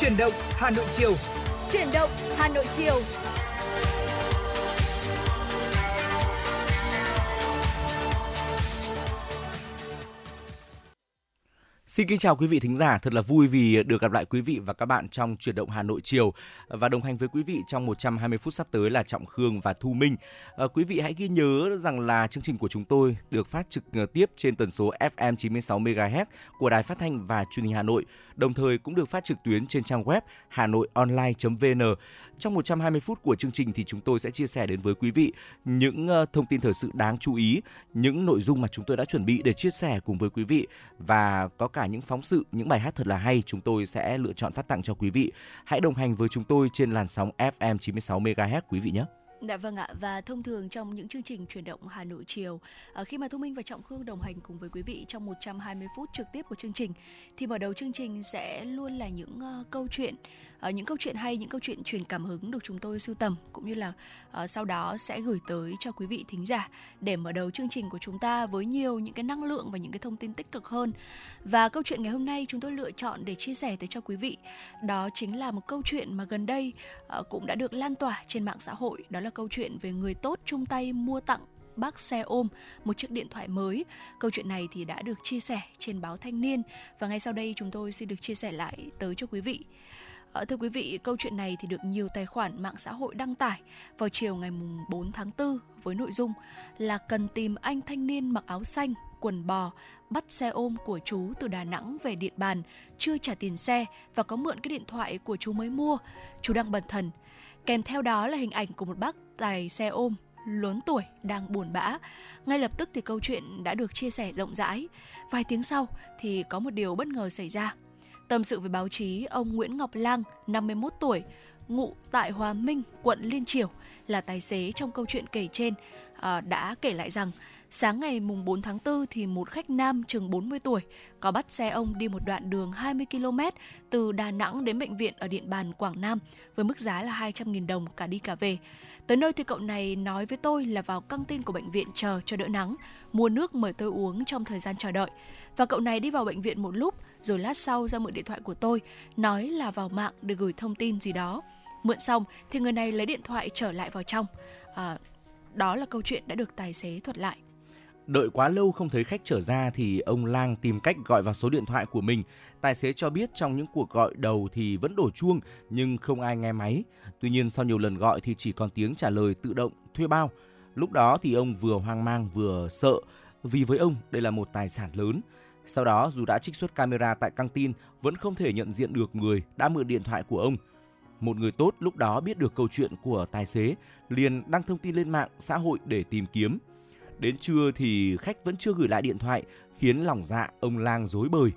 Chuyển động Hà Nội chiều. Chuyển động Hà Nội chiều. Xin kính chào quý vị thính giả, thật là vui vì được gặp lại quý vị và các bạn trong chuyển động Hà Nội chiều và đồng hành với quý vị trong 120 phút sắp tới là Trọng Khương và Thu Minh. À, quý vị hãy ghi nhớ rằng là chương trình của chúng tôi được phát trực ờ, tiếp trên tần số FM 96 MHz của Đài Phát thanh và Truyền hình Hà Nội, đồng thời cũng được phát trực tuyến trên trang web hanoionline.vn. Trong 120 phút của chương trình thì chúng tôi sẽ chia sẻ đến với quý vị những ờ, thông tin thời sự đáng chú ý, những nội dung mà chúng tôi đã chuẩn bị để chia sẻ cùng với quý vị và có cả những phóng sự, những bài hát thật là hay chúng tôi sẽ lựa chọn phát tặng cho quý vị. Hãy đồng hành với chúng tôi trên làn sóng FM 96 MHz quý vị nhé. Dạ vâng ạ và thông thường trong những chương trình chuyển động Hà Nội chiều ờ, khi mà Thu Minh và Trọng Khương đồng hành cùng với quý vị trong 120 phút trực tiếp của chương trình thì mở đầu chương trình sẽ luôn là những uh, câu chuyện uh, những câu chuyện hay những câu chuyện truyền cảm hứng được chúng tôi sưu tầm cũng như là uh, sau đó sẽ gửi tới cho quý vị thính giả để mở đầu chương trình của chúng ta với nhiều những cái năng lượng và những cái thông tin tích cực hơn và câu chuyện ngày hôm nay chúng tôi lựa chọn để chia sẻ tới cho quý vị đó chính là một câu chuyện mà gần đây uh, cũng đã được lan tỏa trên mạng xã hội đó là là câu chuyện về người tốt chung tay mua tặng bác xe ôm một chiếc điện thoại mới. Câu chuyện này thì đã được chia sẻ trên báo Thanh niên và ngay sau đây chúng tôi xin được chia sẻ lại tới cho quý vị. À, thưa quý vị, câu chuyện này thì được nhiều tài khoản mạng xã hội đăng tải vào chiều ngày 4 tháng 4 với nội dung là cần tìm anh thanh niên mặc áo xanh, quần bò, bắt xe ôm của chú từ Đà Nẵng về Điện Bàn, chưa trả tiền xe và có mượn cái điện thoại của chú mới mua. Chú đang bần thần Kèm theo đó là hình ảnh của một bác tài xe ôm lớn tuổi đang buồn bã. Ngay lập tức thì câu chuyện đã được chia sẻ rộng rãi. Vài tiếng sau thì có một điều bất ngờ xảy ra. Tâm sự với báo chí, ông Nguyễn Ngọc Lang, 51 tuổi, ngụ tại Hòa Minh, quận Liên Triểu, là tài xế trong câu chuyện kể trên, à, đã kể lại rằng Sáng ngày mùng 4 tháng 4 thì một khách nam chừng 40 tuổi có bắt xe ông đi một đoạn đường 20 km từ Đà Nẵng đến bệnh viện ở Điện Bàn, Quảng Nam với mức giá là 200.000 đồng cả đi cả về. Tới nơi thì cậu này nói với tôi là vào căng tin của bệnh viện chờ cho đỡ nắng, mua nước mời tôi uống trong thời gian chờ đợi. Và cậu này đi vào bệnh viện một lúc rồi lát sau ra mượn điện thoại của tôi, nói là vào mạng để gửi thông tin gì đó. Mượn xong thì người này lấy điện thoại trở lại vào trong. À, đó là câu chuyện đã được tài xế thuật lại. Đợi quá lâu không thấy khách trở ra thì ông Lang tìm cách gọi vào số điện thoại của mình. Tài xế cho biết trong những cuộc gọi đầu thì vẫn đổ chuông, nhưng không ai nghe máy. Tuy nhiên sau nhiều lần gọi thì chỉ còn tiếng trả lời tự động, thuê bao. Lúc đó thì ông vừa hoang mang vừa sợ, vì với ông đây là một tài sản lớn. Sau đó dù đã trích xuất camera tại căng tin, vẫn không thể nhận diện được người đã mượn điện thoại của ông. Một người tốt lúc đó biết được câu chuyện của tài xế, liền đăng thông tin lên mạng xã hội để tìm kiếm – Đến trưa thì khách vẫn chưa gửi lại điện thoại, khiến lòng dạ ông Lang dối bời.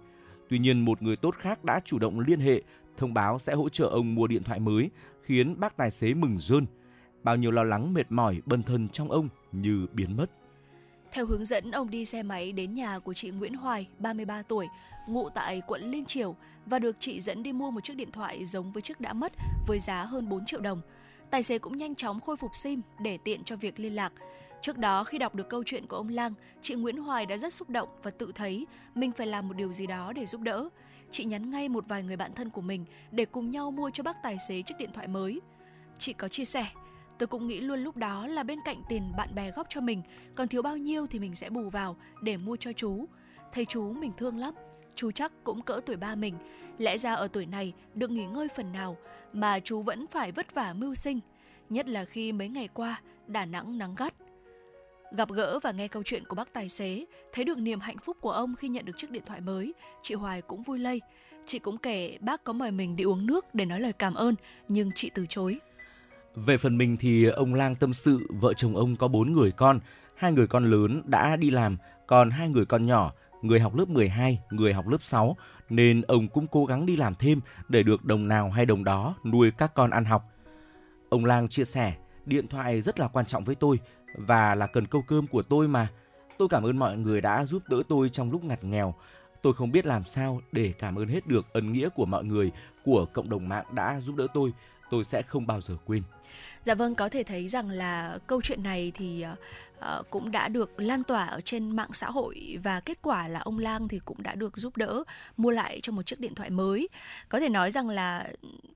Tuy nhiên một người tốt khác đã chủ động liên hệ, thông báo sẽ hỗ trợ ông mua điện thoại mới, khiến bác tài xế mừng rơn. Bao nhiêu lo lắng mệt mỏi bần thân trong ông như biến mất. Theo hướng dẫn, ông đi xe máy đến nhà của chị Nguyễn Hoài, 33 tuổi, ngụ tại quận Liên Triểu và được chị dẫn đi mua một chiếc điện thoại giống với chiếc đã mất với giá hơn 4 triệu đồng. Tài xế cũng nhanh chóng khôi phục SIM để tiện cho việc liên lạc. Trước đó khi đọc được câu chuyện của ông Lang, chị Nguyễn Hoài đã rất xúc động và tự thấy mình phải làm một điều gì đó để giúp đỡ. Chị nhắn ngay một vài người bạn thân của mình để cùng nhau mua cho bác tài xế chiếc điện thoại mới. Chị có chia sẻ, tôi cũng nghĩ luôn lúc đó là bên cạnh tiền bạn bè góp cho mình, còn thiếu bao nhiêu thì mình sẽ bù vào để mua cho chú. Thầy chú mình thương lắm, chú chắc cũng cỡ tuổi ba mình, lẽ ra ở tuổi này được nghỉ ngơi phần nào mà chú vẫn phải vất vả mưu sinh, nhất là khi mấy ngày qua Đà Nẵng nắng gắt. Gặp gỡ và nghe câu chuyện của bác tài xế, thấy được niềm hạnh phúc của ông khi nhận được chiếc điện thoại mới, chị Hoài cũng vui lây. Chị cũng kể bác có mời mình đi uống nước để nói lời cảm ơn, nhưng chị từ chối. Về phần mình thì ông Lang tâm sự vợ chồng ông có bốn người con, hai người con lớn đã đi làm, còn hai người con nhỏ, người học lớp 12, người học lớp 6, nên ông cũng cố gắng đi làm thêm để được đồng nào hay đồng đó nuôi các con ăn học. Ông Lang chia sẻ, điện thoại rất là quan trọng với tôi và là cần câu cơm của tôi mà. Tôi cảm ơn mọi người đã giúp đỡ tôi trong lúc ngặt nghèo. Tôi không biết làm sao để cảm ơn hết được ân nghĩa của mọi người, của cộng đồng mạng đã giúp đỡ tôi. tôi sẽ không bao giờ quên. Dạ vâng, có thể thấy rằng là câu chuyện này thì ờ, uh, cũng đã được lan tỏa ở trên mạng xã hội và kết quả là ông Lang thì cũng đã được giúp đỡ mua lại cho một chiếc điện thoại mới. Có thể nói rằng là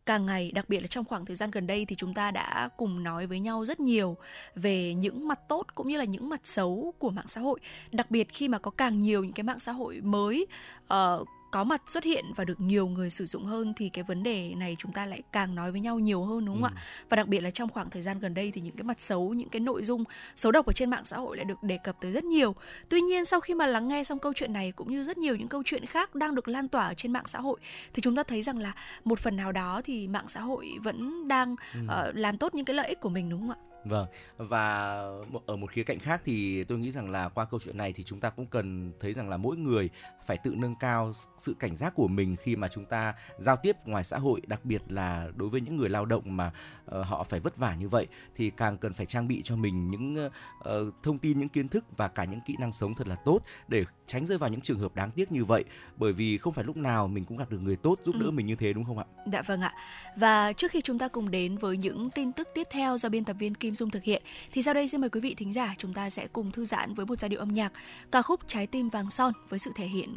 càng ngày, đặc biệt là trong khoảng thời gian gần đây thì chúng ta đã cùng nói với nhau rất nhiều về những mặt tốt cũng như là những mặt xấu của mạng xã hội. Đặc biệt khi mà có càng nhiều những cái mạng xã hội mới uh, có mặt xuất hiện và được nhiều người sử dụng hơn thì cái vấn đề này chúng ta lại càng nói với nhau nhiều hơn đúng không ừ. ạ? Và đặc biệt là trong khoảng thời gian gần đây thì những cái mặt xấu, những cái nội dung xấu độc ở trên mạng xã hội lại được đề cập tới rất nhiều. Tuy nhiên sau khi mà lắng nghe xong câu chuyện này cũng như rất nhiều những câu chuyện khác đang được lan tỏa ở trên mạng xã hội thì chúng ta thấy rằng là một phần nào đó thì mạng xã hội vẫn đang ừ. uh, làm tốt những cái lợi ích của mình đúng không ạ? Vâng và ở một khía cạnh khác thì tôi nghĩ rằng là qua câu chuyện này thì chúng ta cũng cần thấy rằng là mỗi người phải tự nâng cao sự cảnh giác của mình khi mà chúng ta giao tiếp ngoài xã hội đặc biệt là đối với những người lao động mà uh, họ phải vất vả như vậy thì càng cần phải trang bị cho mình những uh, thông tin những kiến thức và cả những kỹ năng sống thật là tốt để tránh rơi vào những trường hợp đáng tiếc như vậy bởi vì không phải lúc nào mình cũng gặp được người tốt giúp đỡ ừ. mình như thế đúng không ạ? Dạ vâng ạ. Và trước khi chúng ta cùng đến với những tin tức tiếp theo do biên tập viên Kim Dung thực hiện thì sau đây xin mời quý vị thính giả chúng ta sẽ cùng thư giãn với một giai điệu âm nhạc ca khúc Trái tim vàng son với sự thể hiện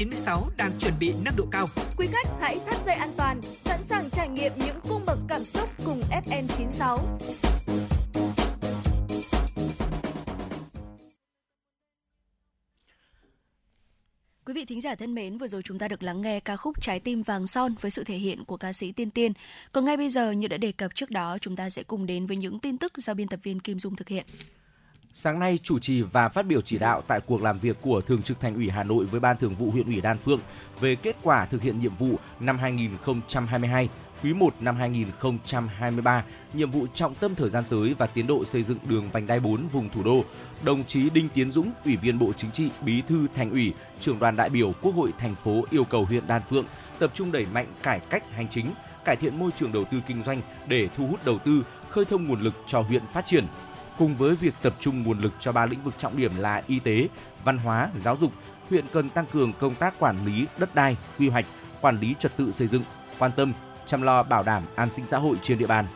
FM96 đang chuẩn bị nâng độ cao. Quý khách hãy thắt dây an toàn, sẵn sàng trải nghiệm những cung bậc cảm xúc cùng FN96. vị thính giả thân mến, vừa rồi chúng ta được lắng nghe ca khúc Trái tim vàng son với sự thể hiện của ca sĩ Tiên Tiên. Còn ngay bây giờ như đã đề cập trước đó, chúng ta sẽ cùng đến với những tin tức do biên tập viên Kim Dung thực hiện. Sáng nay, chủ trì và phát biểu chỉ đạo tại cuộc làm việc của Thường trực Thành ủy Hà Nội với Ban Thường vụ huyện ủy Đan Phượng về kết quả thực hiện nhiệm vụ năm 2022, quý 1 năm 2023, nhiệm vụ trọng tâm thời gian tới và tiến độ xây dựng đường vành đai 4 vùng thủ đô. Đồng chí Đinh Tiến Dũng, Ủy viên Bộ Chính trị, Bí thư Thành ủy, trưởng đoàn đại biểu Quốc hội thành phố yêu cầu huyện Đan Phượng tập trung đẩy mạnh cải cách hành chính, cải thiện môi trường đầu tư kinh doanh để thu hút đầu tư, khơi thông nguồn lực cho huyện phát triển, Cùng với việc tập trung nguồn lực cho ba lĩnh vực trọng điểm là y tế, văn hóa, giáo dục, huyện cần tăng cường công tác quản lý đất đai, quy hoạch, quản lý trật tự xây dựng, quan tâm chăm lo bảo đảm an sinh xã hội trên địa bàn.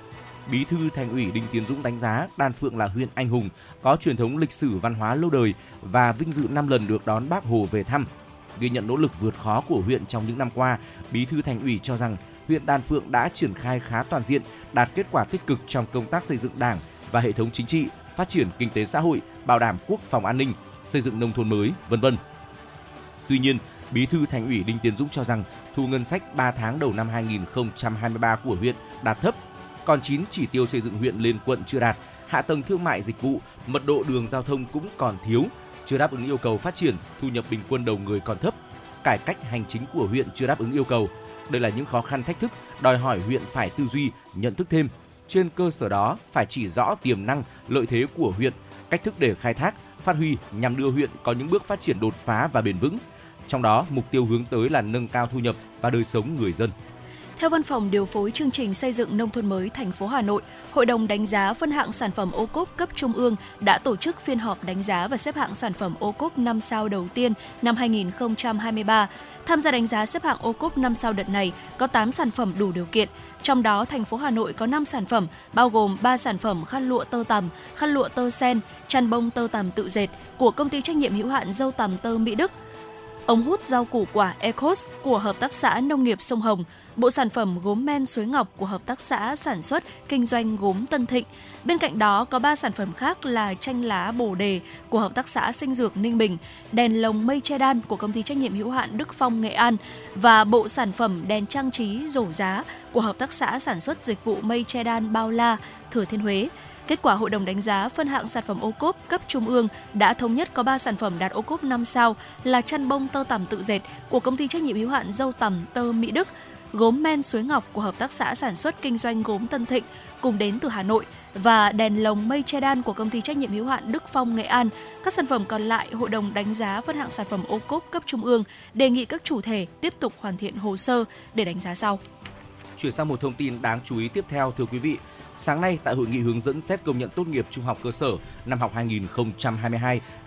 Bí thư Thành ủy Đinh Tiến Dũng đánh giá Đan Phượng là huyện anh hùng, có truyền thống lịch sử văn hóa lâu đời và vinh dự 5 lần được đón Bác Hồ về thăm. Ghi nhận nỗ lực vượt khó của huyện trong những năm qua, Bí thư Thành ủy cho rằng huyện Đan Phượng đã triển khai khá toàn diện, đạt kết quả tích cực trong công tác xây dựng Đảng, và hệ thống chính trị, phát triển kinh tế xã hội, bảo đảm quốc phòng an ninh, xây dựng nông thôn mới, vân vân. Tuy nhiên, Bí thư Thành ủy Đinh Tiến Dũng cho rằng thu ngân sách 3 tháng đầu năm 2023 của huyện đạt thấp, còn 9 chỉ tiêu xây dựng huyện lên quận chưa đạt, hạ tầng thương mại dịch vụ, mật độ đường giao thông cũng còn thiếu, chưa đáp ứng yêu cầu phát triển, thu nhập bình quân đầu người còn thấp, cải cách hành chính của huyện chưa đáp ứng yêu cầu. Đây là những khó khăn thách thức đòi hỏi huyện phải tư duy, nhận thức thêm, trên cơ sở đó phải chỉ rõ tiềm năng, lợi thế của huyện, cách thức để khai thác, phát huy nhằm đưa huyện có những bước phát triển đột phá và bền vững. Trong đó, mục tiêu hướng tới là nâng cao thu nhập và đời sống người dân. Theo Văn phòng điều phối chương trình xây dựng nông thôn mới thành phố Hà Nội, Hội đồng đánh giá phân hạng sản phẩm ô cốp cấp trung ương đã tổ chức phiên họp đánh giá và xếp hạng sản phẩm ô cốp 5 sao đầu tiên năm 2023. Tham gia đánh giá xếp hạng ô cốp 5 sao đợt này có 8 sản phẩm đủ điều kiện, trong đó thành phố Hà Nội có 5 sản phẩm bao gồm 3 sản phẩm khăn lụa tơ tằm, khăn lụa tơ sen, chăn bông tơ tằm tự dệt của công ty trách nhiệm hữu hạn dâu tằm tơ Mỹ Đức, ống hút rau củ quả Ecos của Hợp tác xã Nông nghiệp Sông Hồng, bộ sản phẩm gốm men suối ngọc của Hợp tác xã sản xuất kinh doanh gốm Tân Thịnh. Bên cạnh đó có 3 sản phẩm khác là chanh lá bồ đề của Hợp tác xã Sinh Dược Ninh Bình, đèn lồng mây che đan của công ty trách nhiệm hữu hạn Đức Phong Nghệ An và bộ sản phẩm đèn trang trí rổ giá của Hợp tác xã sản xuất dịch vụ mây che đan Bao La, Thừa Thiên Huế. Kết quả hội đồng đánh giá phân hạng sản phẩm ô cốp cấp trung ương đã thống nhất có 3 sản phẩm đạt ô cốp 5 sao là chăn bông tơ tằm tự dệt của công ty trách nhiệm hữu hạn dâu tằm tơ Mỹ Đức, gốm men suối ngọc của hợp tác xã sản xuất kinh doanh gốm Tân Thịnh cùng đến từ Hà Nội và đèn lồng mây che đan của công ty trách nhiệm hữu hạn Đức Phong Nghệ An. Các sản phẩm còn lại, hội đồng đánh giá phân hạng sản phẩm ô cốp cấp trung ương đề nghị các chủ thể tiếp tục hoàn thiện hồ sơ để đánh giá sau. Chuyển sang một thông tin đáng chú ý tiếp theo thưa quý vị. Sáng nay tại hội nghị hướng dẫn xét công nhận tốt nghiệp trung học cơ sở năm học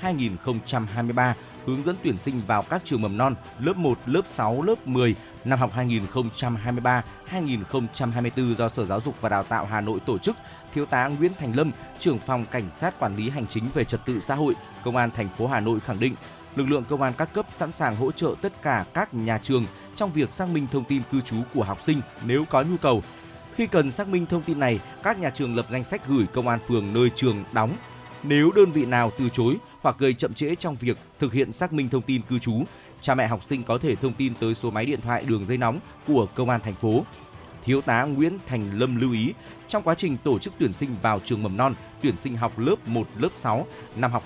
2022-2023, hướng dẫn tuyển sinh vào các trường mầm non lớp 1, lớp 6, lớp 10 năm học 2023-2024 do Sở Giáo dục và Đào tạo Hà Nội tổ chức, Thiếu tá Nguyễn Thành Lâm, trưởng phòng cảnh sát quản lý hành chính về trật tự xã hội, Công an thành phố Hà Nội khẳng định, lực lượng công an các cấp sẵn sàng hỗ trợ tất cả các nhà trường trong việc xác minh thông tin cư trú của học sinh nếu có nhu cầu khi cần xác minh thông tin này, các nhà trường lập danh sách gửi công an phường nơi trường đóng. Nếu đơn vị nào từ chối hoặc gây chậm trễ trong việc thực hiện xác minh thông tin cư trú, cha mẹ học sinh có thể thông tin tới số máy điện thoại đường dây nóng của công an thành phố Thiếu tá Nguyễn Thành Lâm lưu ý, trong quá trình tổ chức tuyển sinh vào trường mầm non, tuyển sinh học lớp 1, lớp 6 năm học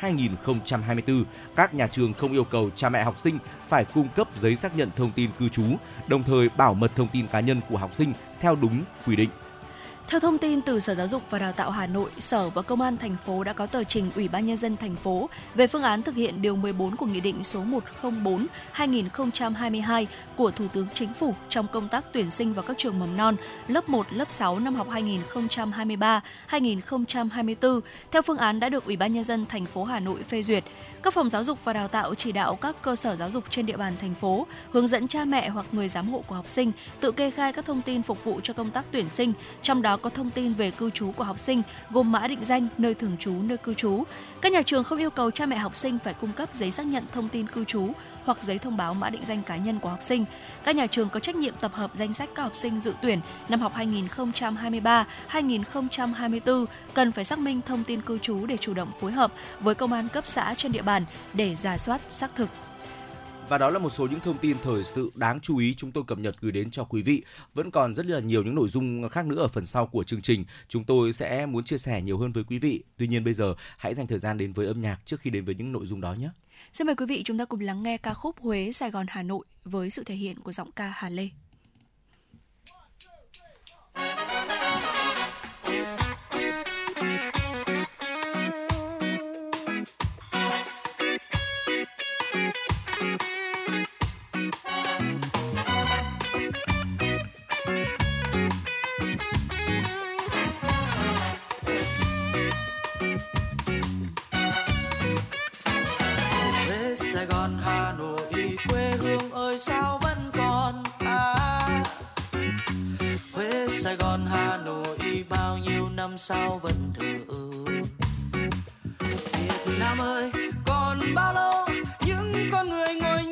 2023-2024, các nhà trường không yêu cầu cha mẹ học sinh phải cung cấp giấy xác nhận thông tin cư trú, đồng thời bảo mật thông tin cá nhân của học sinh theo đúng quy định. Theo thông tin từ Sở Giáo dục và Đào tạo Hà Nội, Sở và Công an thành phố đã có tờ trình Ủy ban nhân dân thành phố về phương án thực hiện điều 14 của Nghị định số 104/2022 của Thủ tướng Chính phủ trong công tác tuyển sinh vào các trường mầm non lớp 1, lớp 6 năm học 2023-2024 theo phương án đã được Ủy ban nhân dân thành phố Hà Nội phê duyệt. Các phòng giáo dục và đào tạo chỉ đạo các cơ sở giáo dục trên địa bàn thành phố hướng dẫn cha mẹ hoặc người giám hộ của học sinh tự kê khai các thông tin phục vụ cho công tác tuyển sinh, trong đó có thông tin về cư trú của học sinh, gồm mã định danh, nơi thường trú, nơi cư trú. Các nhà trường không yêu cầu cha mẹ học sinh phải cung cấp giấy xác nhận thông tin cư trú hoặc giấy thông báo mã định danh cá nhân của học sinh. Các nhà trường có trách nhiệm tập hợp danh sách các học sinh dự tuyển năm học 2023-2024 cần phải xác minh thông tin cư trú để chủ động phối hợp với công an cấp xã trên địa bàn để giả soát, xác thực. Và đó là một số những thông tin thời sự đáng chú ý chúng tôi cập nhật gửi đến cho quý vị. Vẫn còn rất là nhiều những nội dung khác nữa ở phần sau của chương trình. Chúng tôi sẽ muốn chia sẻ nhiều hơn với quý vị. Tuy nhiên bây giờ, hãy dành thời gian đến với âm nhạc trước khi đến với những nội dung đó nhé. Xin mời quý vị chúng ta cùng lắng nghe ca khúc Huế, Sài Gòn, Hà Nội với sự thể hiện của giọng ca Hà Lê. Năm sau vẫn thờ Việt Nam ơi còn bao lâu những con người ngồi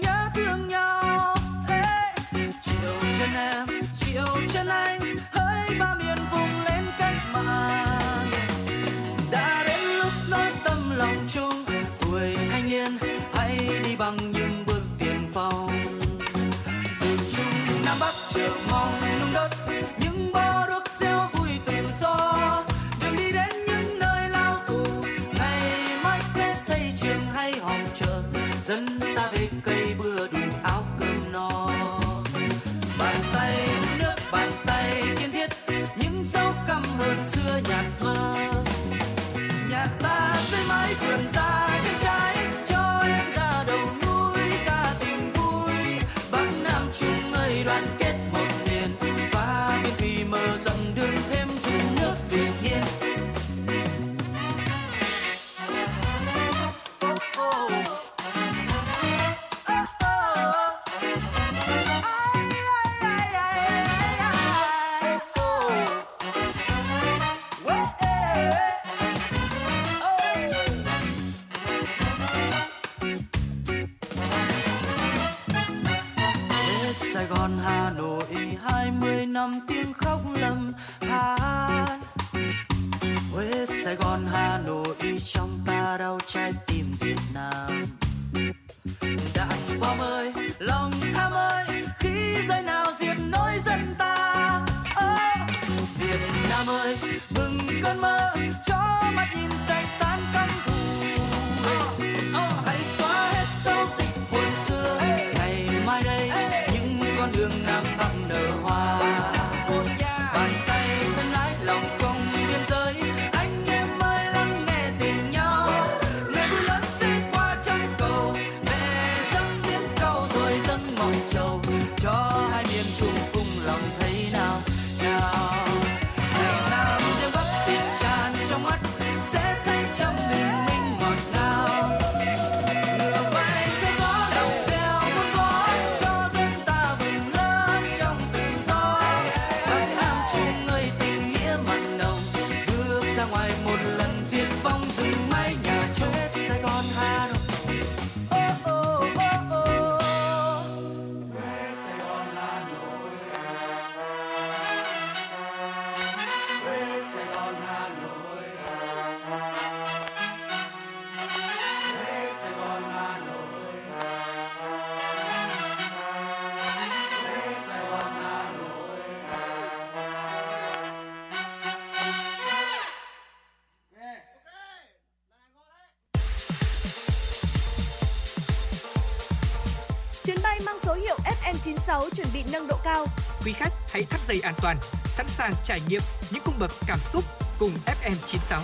FN96 chuẩn bị nâng độ cao. Quý khách hãy thắt dây an toàn, sẵn sàng trải nghiệm những cung bậc cảm xúc cùng FM96.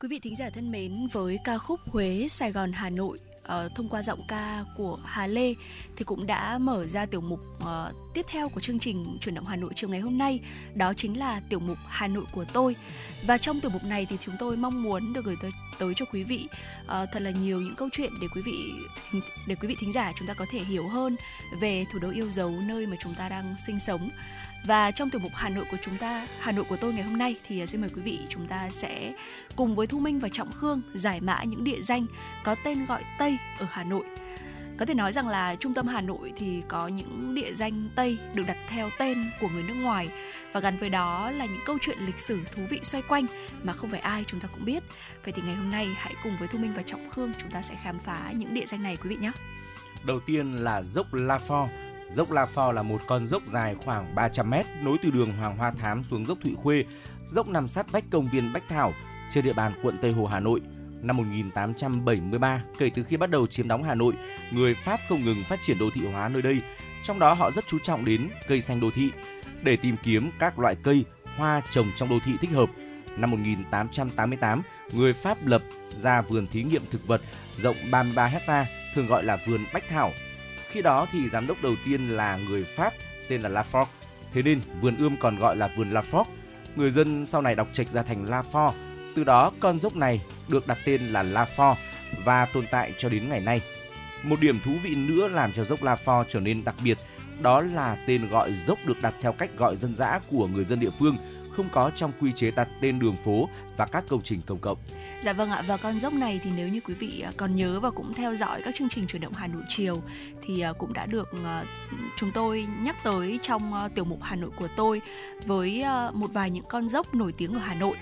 Quý vị thính giả thân mến, với ca khúc Huế Sài Gòn Hà Nội uh, thông qua giọng ca của Hà Lê thì cũng đã mở ra tiểu mục uh, tiếp theo của chương trình chuyển động Hà Nội chiều ngày hôm nay đó chính là tiểu mục Hà Nội của tôi và trong tiểu mục này thì chúng tôi mong muốn được gửi tới tới cho quý vị uh, thật là nhiều những câu chuyện để quý vị để quý vị thính giả chúng ta có thể hiểu hơn về thủ đô yêu dấu nơi mà chúng ta đang sinh sống và trong tiểu mục Hà Nội của chúng ta, Hà Nội của tôi ngày hôm nay thì ờ, xin mời quý vị chúng ta sẽ cùng với Thu Minh và Trọng Khương giải mã những địa danh có tên gọi Tây ở Hà Nội. Có thể nói rằng là trung tâm Hà Nội thì có những địa danh Tây được đặt theo tên của người nước ngoài và gắn với đó là những câu chuyện lịch sử thú vị xoay quanh mà không phải ai chúng ta cũng biết. Vậy thì ngày hôm nay hãy cùng với Thu Minh và Trọng Khương chúng ta sẽ khám phá những địa danh này quý vị nhé. Đầu tiên là dốc La pho Dốc La Phò là một con dốc dài khoảng 300 mét nối từ đường Hoàng Hoa Thám xuống dốc Thụy Khuê. Dốc nằm sát vách công viên Bách Thảo trên địa bàn quận Tây Hồ, Hà Nội. Năm 1873, kể từ khi bắt đầu chiếm đóng Hà Nội, người Pháp không ngừng phát triển đô thị hóa nơi đây. Trong đó họ rất chú trọng đến cây xanh đô thị để tìm kiếm các loại cây, hoa trồng trong đô thị thích hợp. Năm 1888, người Pháp lập ra vườn thí nghiệm thực vật rộng 33 hecta, thường gọi là vườn Bách Thảo khi đó thì giám đốc đầu tiên là người Pháp tên là Lafort. Thế nên vườn ươm còn gọi là vườn Lafort. Người dân sau này đọc trạch ra thành Lafort. Từ đó con dốc này được đặt tên là La Lafort và tồn tại cho đến ngày nay. Một điểm thú vị nữa làm cho dốc La Lafort trở nên đặc biệt đó là tên gọi dốc được đặt theo cách gọi dân dã của người dân địa phương, không có trong quy chế đặt tên đường phố và các công trình công cộng. Dạ vâng ạ và con dốc này thì nếu như quý vị à, còn nhớ và cũng theo dõi các chương trình chuyển động Hà Nội chiều thì à, cũng đã được à, chúng tôi nhắc tới trong tiểu mục Hà Nội của tôi với một vài những con dốc nổi tiếng ở Hà Nội.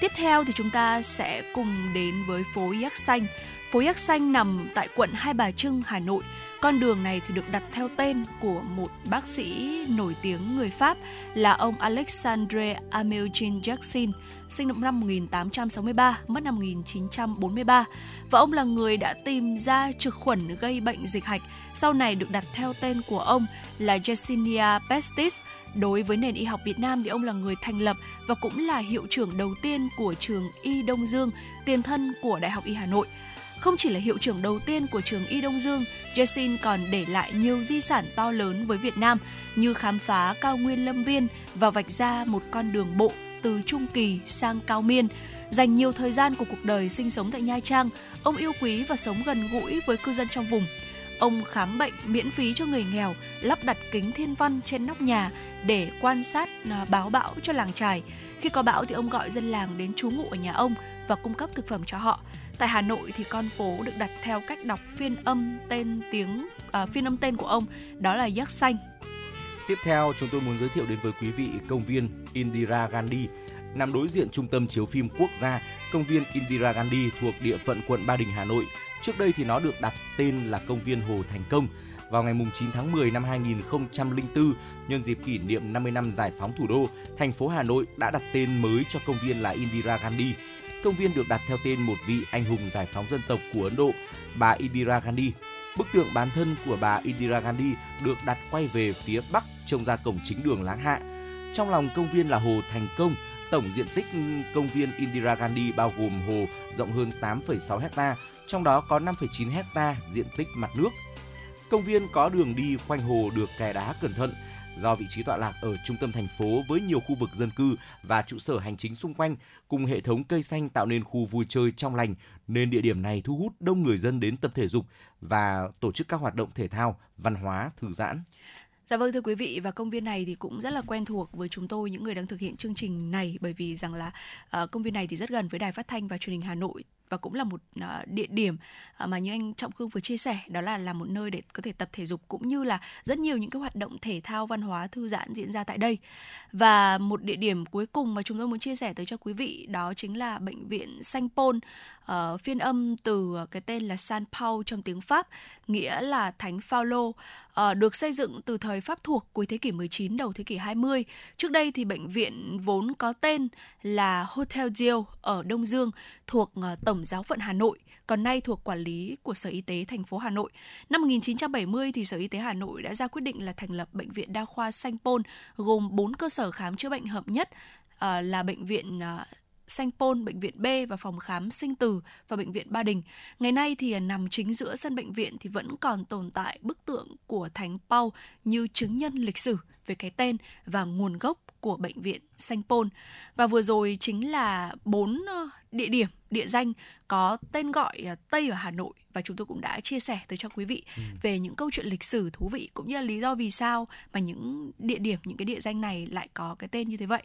Tiếp theo thì chúng ta sẽ cùng đến với phố Yác Xanh. Phố Yác Xanh nằm tại quận Hai Bà Trưng, Hà Nội. Con đường này thì được đặt theo tên của một bác sĩ nổi tiếng người Pháp là ông Alexandre Amelgin Jackson sinh năm 1863, mất năm 1943 và ông là người đã tìm ra trực khuẩn gây bệnh dịch hạch, sau này được đặt theo tên của ông là Yersinia pestis. Đối với nền y học Việt Nam thì ông là người thành lập và cũng là hiệu trưởng đầu tiên của trường Y Đông Dương, tiền thân của Đại học Y Hà Nội. Không chỉ là hiệu trưởng đầu tiên của trường Y Đông Dương, Jessin còn để lại nhiều di sản to lớn với Việt Nam như khám phá cao nguyên lâm viên và vạch ra một con đường bộ từ trung kỳ sang cao miên. Dành nhiều thời gian của cuộc đời sinh sống tại Nha Trang, ông yêu quý và sống gần gũi với cư dân trong vùng. Ông khám bệnh miễn phí cho người nghèo, lắp đặt kính thiên văn trên nóc nhà để quan sát à, báo bão cho làng trài. Khi có bão thì ông gọi dân làng đến trú ngụ ở nhà ông và cung cấp thực phẩm cho họ. Tại Hà Nội thì con phố được đặt theo cách đọc phiên âm tên tiếng à, phiên âm tên của ông đó là Giác Xanh Tiếp theo, chúng tôi muốn giới thiệu đến với quý vị công viên Indira Gandhi nằm đối diện Trung tâm chiếu phim quốc gia. Công viên Indira Gandhi thuộc địa phận quận Ba Đình, Hà Nội. Trước đây thì nó được đặt tên là công viên Hồ Thành Công. Vào ngày 9 tháng 10 năm 2004, nhân dịp kỷ niệm 50 năm giải phóng thủ đô, thành phố Hà Nội đã đặt tên mới cho công viên là Indira Gandhi. Công viên được đặt theo tên một vị anh hùng giải phóng dân tộc của Ấn Độ, bà Indira Gandhi. Bức tượng bán thân của bà Indira Gandhi được đặt quay về phía bắc trông ra cổng chính đường Láng Hạ. Trong lòng công viên là Hồ Thành Công, tổng diện tích công viên Indira Gandhi bao gồm hồ rộng hơn 8,6 hecta, trong đó có 5,9 hecta diện tích mặt nước. Công viên có đường đi quanh hồ được kè đá cẩn thận, do vị trí tọa lạc ở trung tâm thành phố với nhiều khu vực dân cư và trụ sở hành chính xung quanh cùng hệ thống cây xanh tạo nên khu vui chơi trong lành nên địa điểm này thu hút đông người dân đến tập thể dục và tổ chức các hoạt động thể thao, văn hóa, thư giãn. Dạ vâng thưa quý vị và công viên này thì cũng rất là quen thuộc với chúng tôi những người đang thực hiện chương trình này bởi vì rằng là uh, công viên này thì rất gần với đài phát thanh và truyền hình Hà Nội và cũng là một ờ, địa điểm ờ, mà như anh Trọng Khương vừa chia sẻ đó là là một nơi để có thể tập thể dục cũng như là rất nhiều những cái hoạt động thể thao văn hóa thư giãn diễn ra tại đây. Và một địa điểm cuối cùng mà chúng tôi muốn chia sẻ tới cho quý vị đó chính là bệnh viện Sanh Pôn uh, phiên âm từ cái tên là San Paul trong tiếng Pháp nghĩa là Thánh Phaolô uh, được xây dựng từ thời Pháp thuộc cuối thế kỷ 19 đầu thế kỷ 20 trước đây thì bệnh viện vốn có tên là Hotel Dieu ở Đông Dương thuộc ờ, tổng giáo phận Hà Nội còn nay thuộc quản lý của Sở Y tế thành phố Hà Nội. Năm 1970 thì Sở Y tế Hà Nội đã ra quyết định là thành lập bệnh viện đa khoa Sanh Pôn gồm 4 cơ sở khám chữa bệnh hợp nhất ờ, là bệnh viện ờ, Sanh Pôn, bệnh viện B và phòng khám Sinh Từ và bệnh viện Ba Đình. Ngày nay thì nằm chính giữa sân bệnh viện thì vẫn còn tồn tại bức tượng của Thánh Paul như chứng nhân lịch sử về cái tên và nguồn gốc của bệnh viện Sanh Pôn. Và vừa rồi chính là bốn địa điểm, địa danh có tên gọi ờ, Tây ở Hà Nội và chúng tôi cũng đã chia sẻ tới cho quý vị ừ. về những câu chuyện lịch sử thú vị cũng như là lý do vì sao mà những địa điểm, những cái địa danh này lại có cái tên như thế vậy,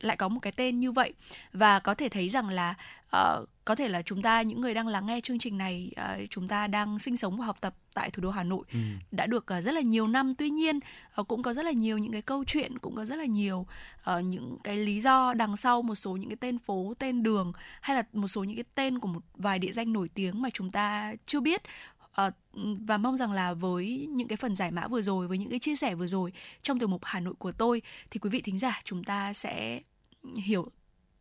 lại có một cái tên như vậy và có thể thấy rằng là uh, có thể là chúng ta những người đang lắng nghe chương trình này uh, chúng ta đang sinh sống và học tập tại thủ đô Hà Nội ừ. đã được uh, rất là nhiều năm tuy nhiên uh, cũng có rất là nhiều những cái câu chuyện cũng có rất là nhiều uh, những cái lý do đằng sau một số những cái tên phố tên đường hay là một số những cái tên của một vài địa danh nổi tiếng mà chúng ta chưa biết. À, và mong rằng là với những cái phần giải mã vừa rồi với những cái chia sẻ vừa rồi trong tiểu mục Hà Nội của tôi thì quý vị thính giả chúng ta sẽ hiểu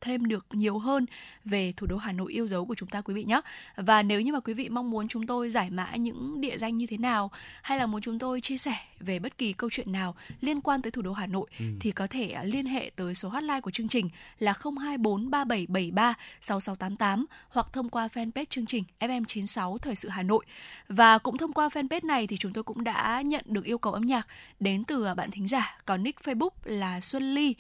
thêm được nhiều hơn về thủ đô Hà Nội yêu dấu của chúng ta quý vị nhé. Và nếu như mà quý vị mong muốn chúng tôi giải mã những địa danh như thế nào hay là muốn chúng tôi chia sẻ về bất kỳ câu chuyện nào liên quan tới thủ đô Hà Nội ừ. thì có thể liên hệ tới số hotline của chương trình là 024 3773 6688 hoặc thông qua fanpage chương trình FM96 Thời sự Hà Nội. Và cũng thông qua fanpage này thì chúng tôi cũng đã nhận được yêu cầu âm nhạc đến từ bạn thính giả có nick Facebook là Xuân Ly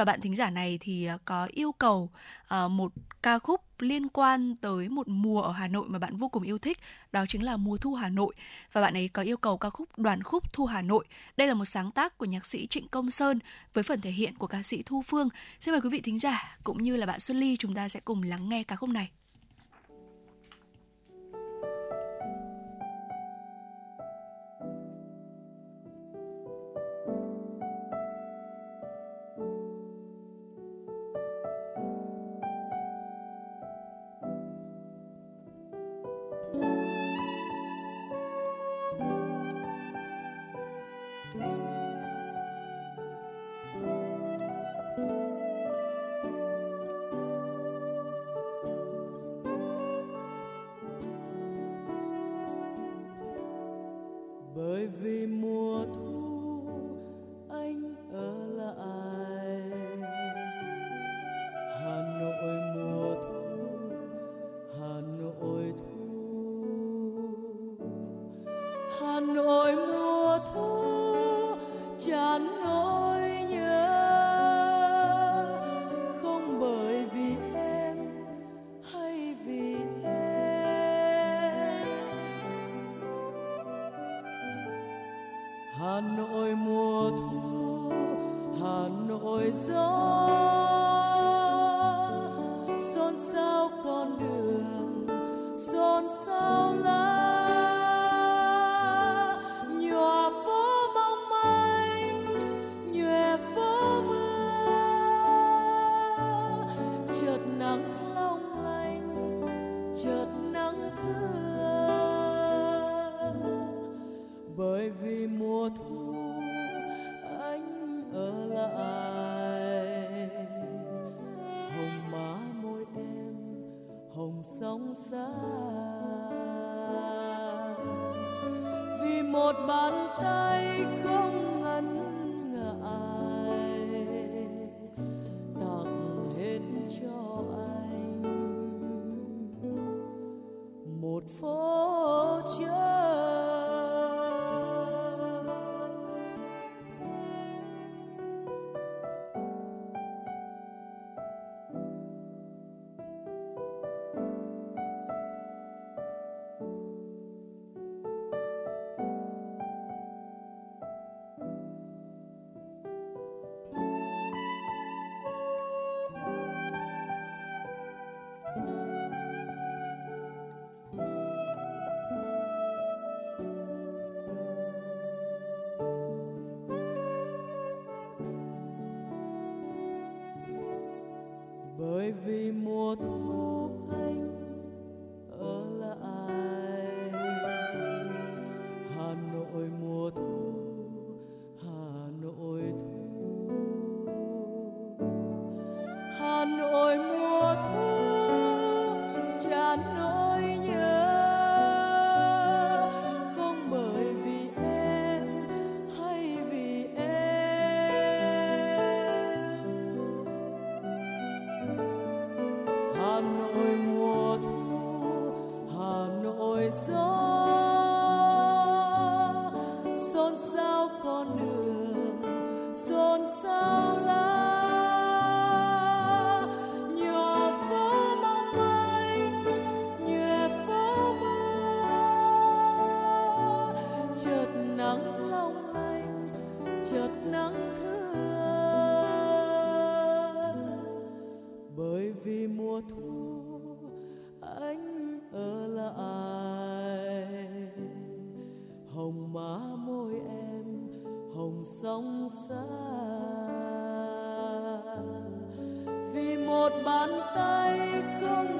và bạn thính giả này thì ờ, có yêu cầu uh, một ca khúc liên quan tới một mùa ở Hà Nội mà bạn vô cùng yêu thích, đó chính là mùa thu Hà Nội. Và bạn ấy có yêu cầu ca khúc Đoàn khúc Thu Hà Nội. Đây là một sáng tác của nhạc sĩ Trịnh Công Sơn với phần thể hiện của ca sĩ Thu Phương. Xin mời quý vị thính giả cũng như là bạn Xuân Ly chúng ta sẽ cùng lắng nghe ca khúc này. Hồng sông xa. Vì một bàn tay không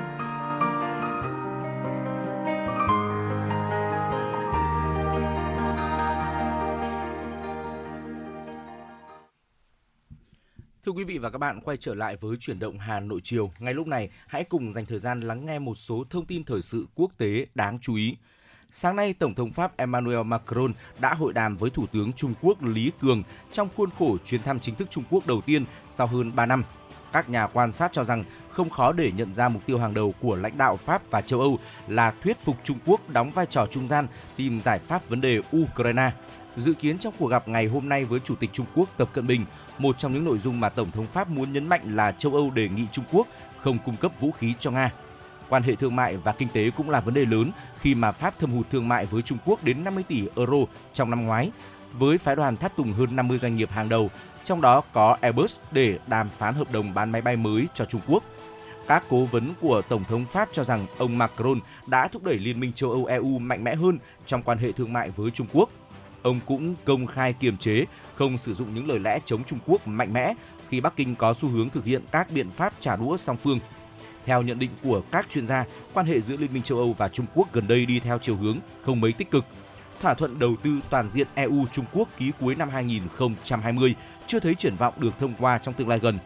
Thưa quý vị và các bạn, quay trở lại với chuyển động Hà Nội chiều. Ngay lúc này, hãy cùng dành thời gian lắng nghe một số thông tin thời sự quốc tế đáng chú ý. Sáng nay, Tổng thống Pháp Emmanuel Macron đã hội đàm với Thủ tướng Trung Quốc Lý Cường trong khuôn khổ chuyến thăm chính thức Trung Quốc đầu tiên sau hơn 3 năm. Các nhà quan sát cho rằng không khó để nhận ra mục tiêu hàng đầu của lãnh đạo Pháp và châu Âu là thuyết phục Trung Quốc đóng vai trò trung gian tìm giải pháp vấn đề Ukraine. Dự kiến trong cuộc gặp ngày hôm nay với Chủ tịch Trung Quốc Tập Cận Bình, một trong những nội dung mà Tổng thống Pháp muốn nhấn mạnh là châu Âu đề nghị Trung Quốc không cung cấp vũ khí cho Nga. Quan hệ thương mại và kinh tế cũng là vấn đề lớn khi mà Pháp thâm hụt thương mại với Trung Quốc đến 50 tỷ euro trong năm ngoái, với phái đoàn tháp tùng hơn 50 doanh nghiệp hàng đầu, trong đó có Airbus để đàm phán hợp đồng bán máy bay mới cho Trung Quốc. Các cố vấn của Tổng thống Pháp cho rằng ông Macron đã thúc đẩy Liên minh châu Âu EU mạnh mẽ hơn trong quan hệ thương mại với Trung Quốc. Ông cũng công khai kiềm chế, không sử dụng những lời lẽ chống Trung Quốc mạnh mẽ khi Bắc Kinh có xu hướng thực hiện các biện pháp trả đũa song phương. Theo nhận định của các chuyên gia, quan hệ giữa Liên minh châu Âu và Trung Quốc gần đây đi theo chiều hướng không mấy tích cực. Thỏa thuận đầu tư toàn diện EU Trung Quốc ký cuối năm 2020 chưa thấy triển vọng được thông qua trong tương lai gần.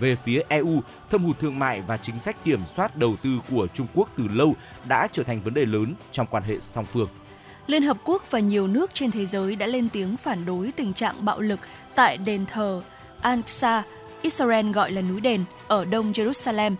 Về phía EU, thâm hụt thương mại và chính sách kiểm soát đầu tư của Trung Quốc từ lâu đã trở thành vấn đề lớn trong quan hệ song phương. Liên Hợp Quốc và nhiều nước trên thế giới đã lên tiếng phản đối tình trạng bạo lực tại đền thờ Al-Aqsa, Israel gọi là núi đền, ở đông Jerusalem.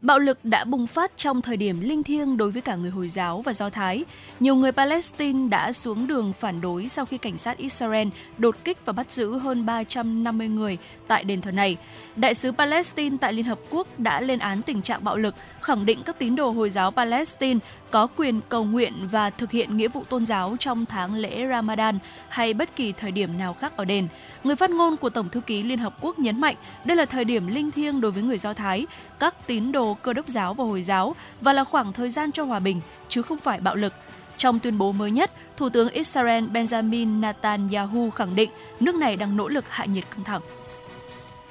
Bạo lực đã bùng phát trong thời điểm linh thiêng đối với cả người Hồi giáo và Do Thái. Nhiều người Palestine đã xuống đường phản đối sau khi cảnh sát Israel đột kích và bắt giữ hơn 350 người tại đền thờ này. Đại sứ Palestine tại Liên Hợp Quốc đã lên án tình trạng bạo lực, khẳng định các tín đồ Hồi giáo Palestine có quyền cầu nguyện và thực hiện nghĩa vụ tôn giáo trong tháng lễ Ramadan hay bất kỳ thời điểm nào khác ở đền. Người phát ngôn của Tổng thư ký Liên Hợp Quốc nhấn mạnh đây là thời điểm linh thiêng đối với người Do Thái, các tín đồ cơ đốc giáo và Hồi giáo và là khoảng thời gian cho hòa bình, chứ không phải bạo lực. Trong tuyên bố mới nhất, Thủ tướng Israel Benjamin Netanyahu khẳng định nước này đang nỗ lực hạ nhiệt căng thẳng.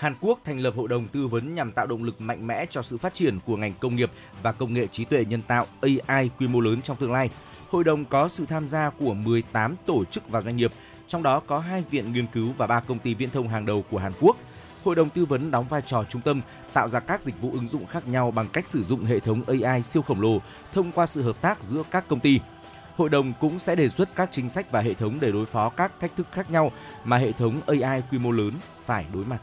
Hàn Quốc thành lập hội đồng tư vấn nhằm tạo động lực mạnh mẽ cho sự phát triển của ngành công nghiệp và công nghệ trí tuệ nhân tạo AI quy mô lớn trong tương lai. Hội đồng có sự tham gia của 18 tổ chức và doanh nghiệp, trong đó có hai viện nghiên cứu và ba công ty viễn thông hàng đầu của Hàn Quốc. Hội đồng tư vấn đóng vai trò trung tâm, tạo ra các dịch vụ ứng dụng khác nhau bằng cách sử dụng hệ thống AI siêu khổng lồ thông qua sự hợp tác giữa các công ty. Hội đồng cũng sẽ đề xuất các chính sách và hệ thống để đối phó các thách thức khác nhau mà hệ thống AI quy mô lớn phải đối mặt.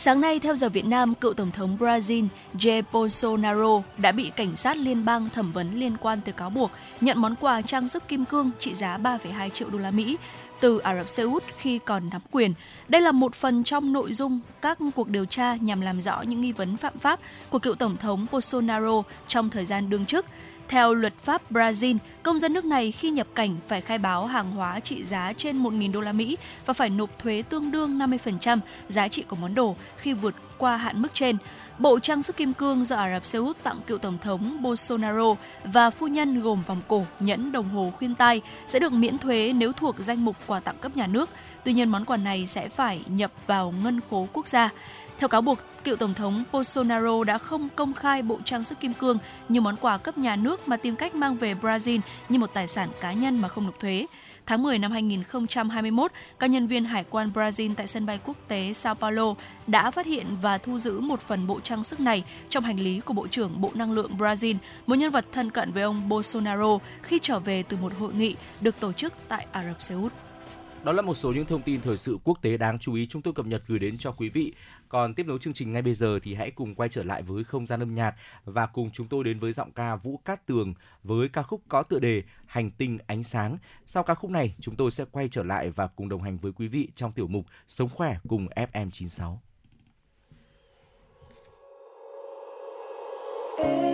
Sáng nay, theo giờ Việt Nam, cựu Tổng thống Brazil Jair Bolsonaro đã bị cảnh sát liên bang thẩm vấn liên quan tới cáo buộc nhận món quà trang sức kim cương trị giá 3,2 triệu đô la Mỹ từ Ả Rập Xê Út khi còn nắm quyền. Đây là một phần trong nội dung các cuộc điều tra nhằm làm rõ những nghi vấn phạm pháp của cựu Tổng thống Bolsonaro trong thời gian đương chức. Theo luật pháp Brazil, công dân nước này khi nhập cảnh phải khai báo hàng hóa trị giá trên 1.000 đô la Mỹ và phải nộp thuế tương đương 50% giá trị của món đồ khi vượt qua hạn mức trên. Bộ trang sức kim cương do Ả Rập Xê Út tặng cựu tổng thống Bolsonaro và phu nhân gồm vòng cổ, nhẫn, đồng hồ, khuyên tai sẽ được miễn thuế nếu thuộc danh mục quà tặng cấp nhà nước. Tuy nhiên món quà này sẽ phải nhập vào ngân khố quốc gia. Theo cáo buộc, cựu tổng thống Bolsonaro đã không công khai bộ trang sức kim cương như món quà cấp nhà nước mà tìm cách mang về Brazil như một tài sản cá nhân mà không nộp thuế. Tháng 10 năm 2021, các nhân viên hải quan Brazil tại sân bay quốc tế Sao Paulo đã phát hiện và thu giữ một phần bộ trang sức này trong hành lý của Bộ trưởng Bộ Năng lượng Brazil, một nhân vật thân cận với ông Bolsonaro khi trở về từ một hội nghị được tổ chức tại Ả Rập Xê Út. Đó là một số những thông tin thời sự quốc tế đáng chú ý chúng tôi cập nhật gửi đến cho quý vị. Còn tiếp nối chương trình ngay bây giờ thì hãy cùng quay trở lại với không gian âm nhạc và cùng chúng tôi đến với giọng ca Vũ Cát Tường với ca khúc có tựa đề Hành tinh ánh sáng. Sau ca khúc này, chúng tôi sẽ quay trở lại và cùng đồng hành với quý vị trong tiểu mục Sống khỏe cùng FM96. Em,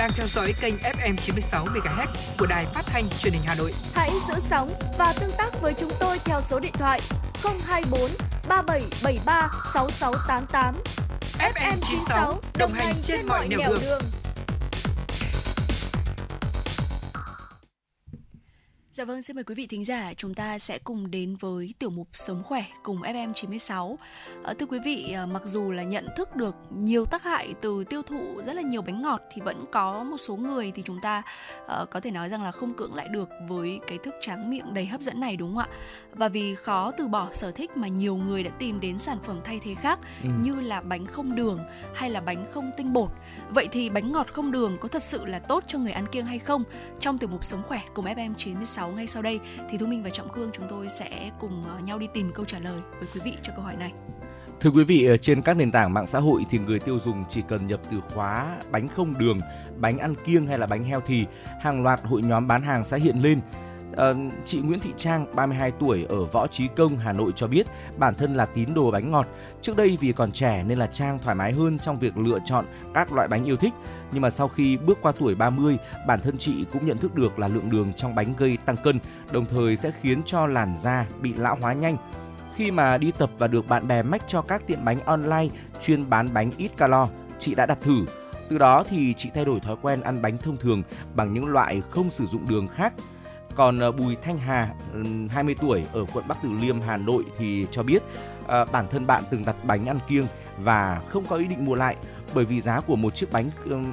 đang theo dõi kênh FM 96 MHz của đài phát thanh truyền hình Hà Nội. Hãy giữ sóng và tương tác với chúng tôi theo số điện thoại 024 3773 6688. FM 96 đồng hành trên mọi nẻo đường. đường. Dạ vâng, xin mời quý vị thính giả, chúng ta sẽ cùng đến với tiểu mục Sống khỏe cùng FM 96. À, thưa quý vị, à, mặc dù là nhận thức được nhiều tác hại từ tiêu thụ rất là nhiều bánh ngọt thì vẫn có một số người thì chúng ta à, có thể nói rằng là không cưỡng lại được với cái thức tráng miệng đầy hấp dẫn này đúng không ạ? Và vì khó từ bỏ sở thích mà nhiều người đã tìm đến sản phẩm thay thế khác ừ. như là bánh không đường hay là bánh không tinh bột. Vậy thì bánh ngọt không đường có thật sự là tốt cho người ăn kiêng hay không? Trong tiểu mục Sống khỏe cùng FM 96 ngay sau đây thì Thu Minh và Trọng Khương chúng tôi sẽ cùng ờ, nhau đi tìm câu trả lời với quý vị cho câu hỏi này. Thưa quý vị, trên các nền tảng mạng xã hội thì người tiêu dùng chỉ cần nhập từ khóa bánh không đường, bánh ăn kiêng hay là bánh heo thì hàng loạt hội nhóm bán hàng sẽ hiện lên. À, chị Nguyễn Thị Trang, 32 tuổi ở Võ Trí Công, Hà Nội cho biết bản thân là tín đồ bánh ngọt. Trước đây vì còn trẻ nên là Trang thoải mái hơn trong việc lựa chọn các loại bánh yêu thích nhưng mà sau khi bước qua tuổi 30, bản thân chị cũng nhận thức được là lượng đường trong bánh gây tăng cân, đồng thời sẽ khiến cho làn da bị lão hóa nhanh. Khi mà đi tập và được bạn bè mách cho các tiệm bánh online chuyên bán bánh ít calo, chị đã đặt thử. Từ đó thì chị thay đổi thói quen ăn bánh thông thường bằng những loại không sử dụng đường khác. Còn ờ, Bùi Thanh Hà, 20 tuổi ở quận Bắc Từ Liêm, Hà Nội thì cho biết à, bản thân bạn từng đặt bánh ăn kiêng và không có ý định mua lại bởi vì giá của một chiếc bánh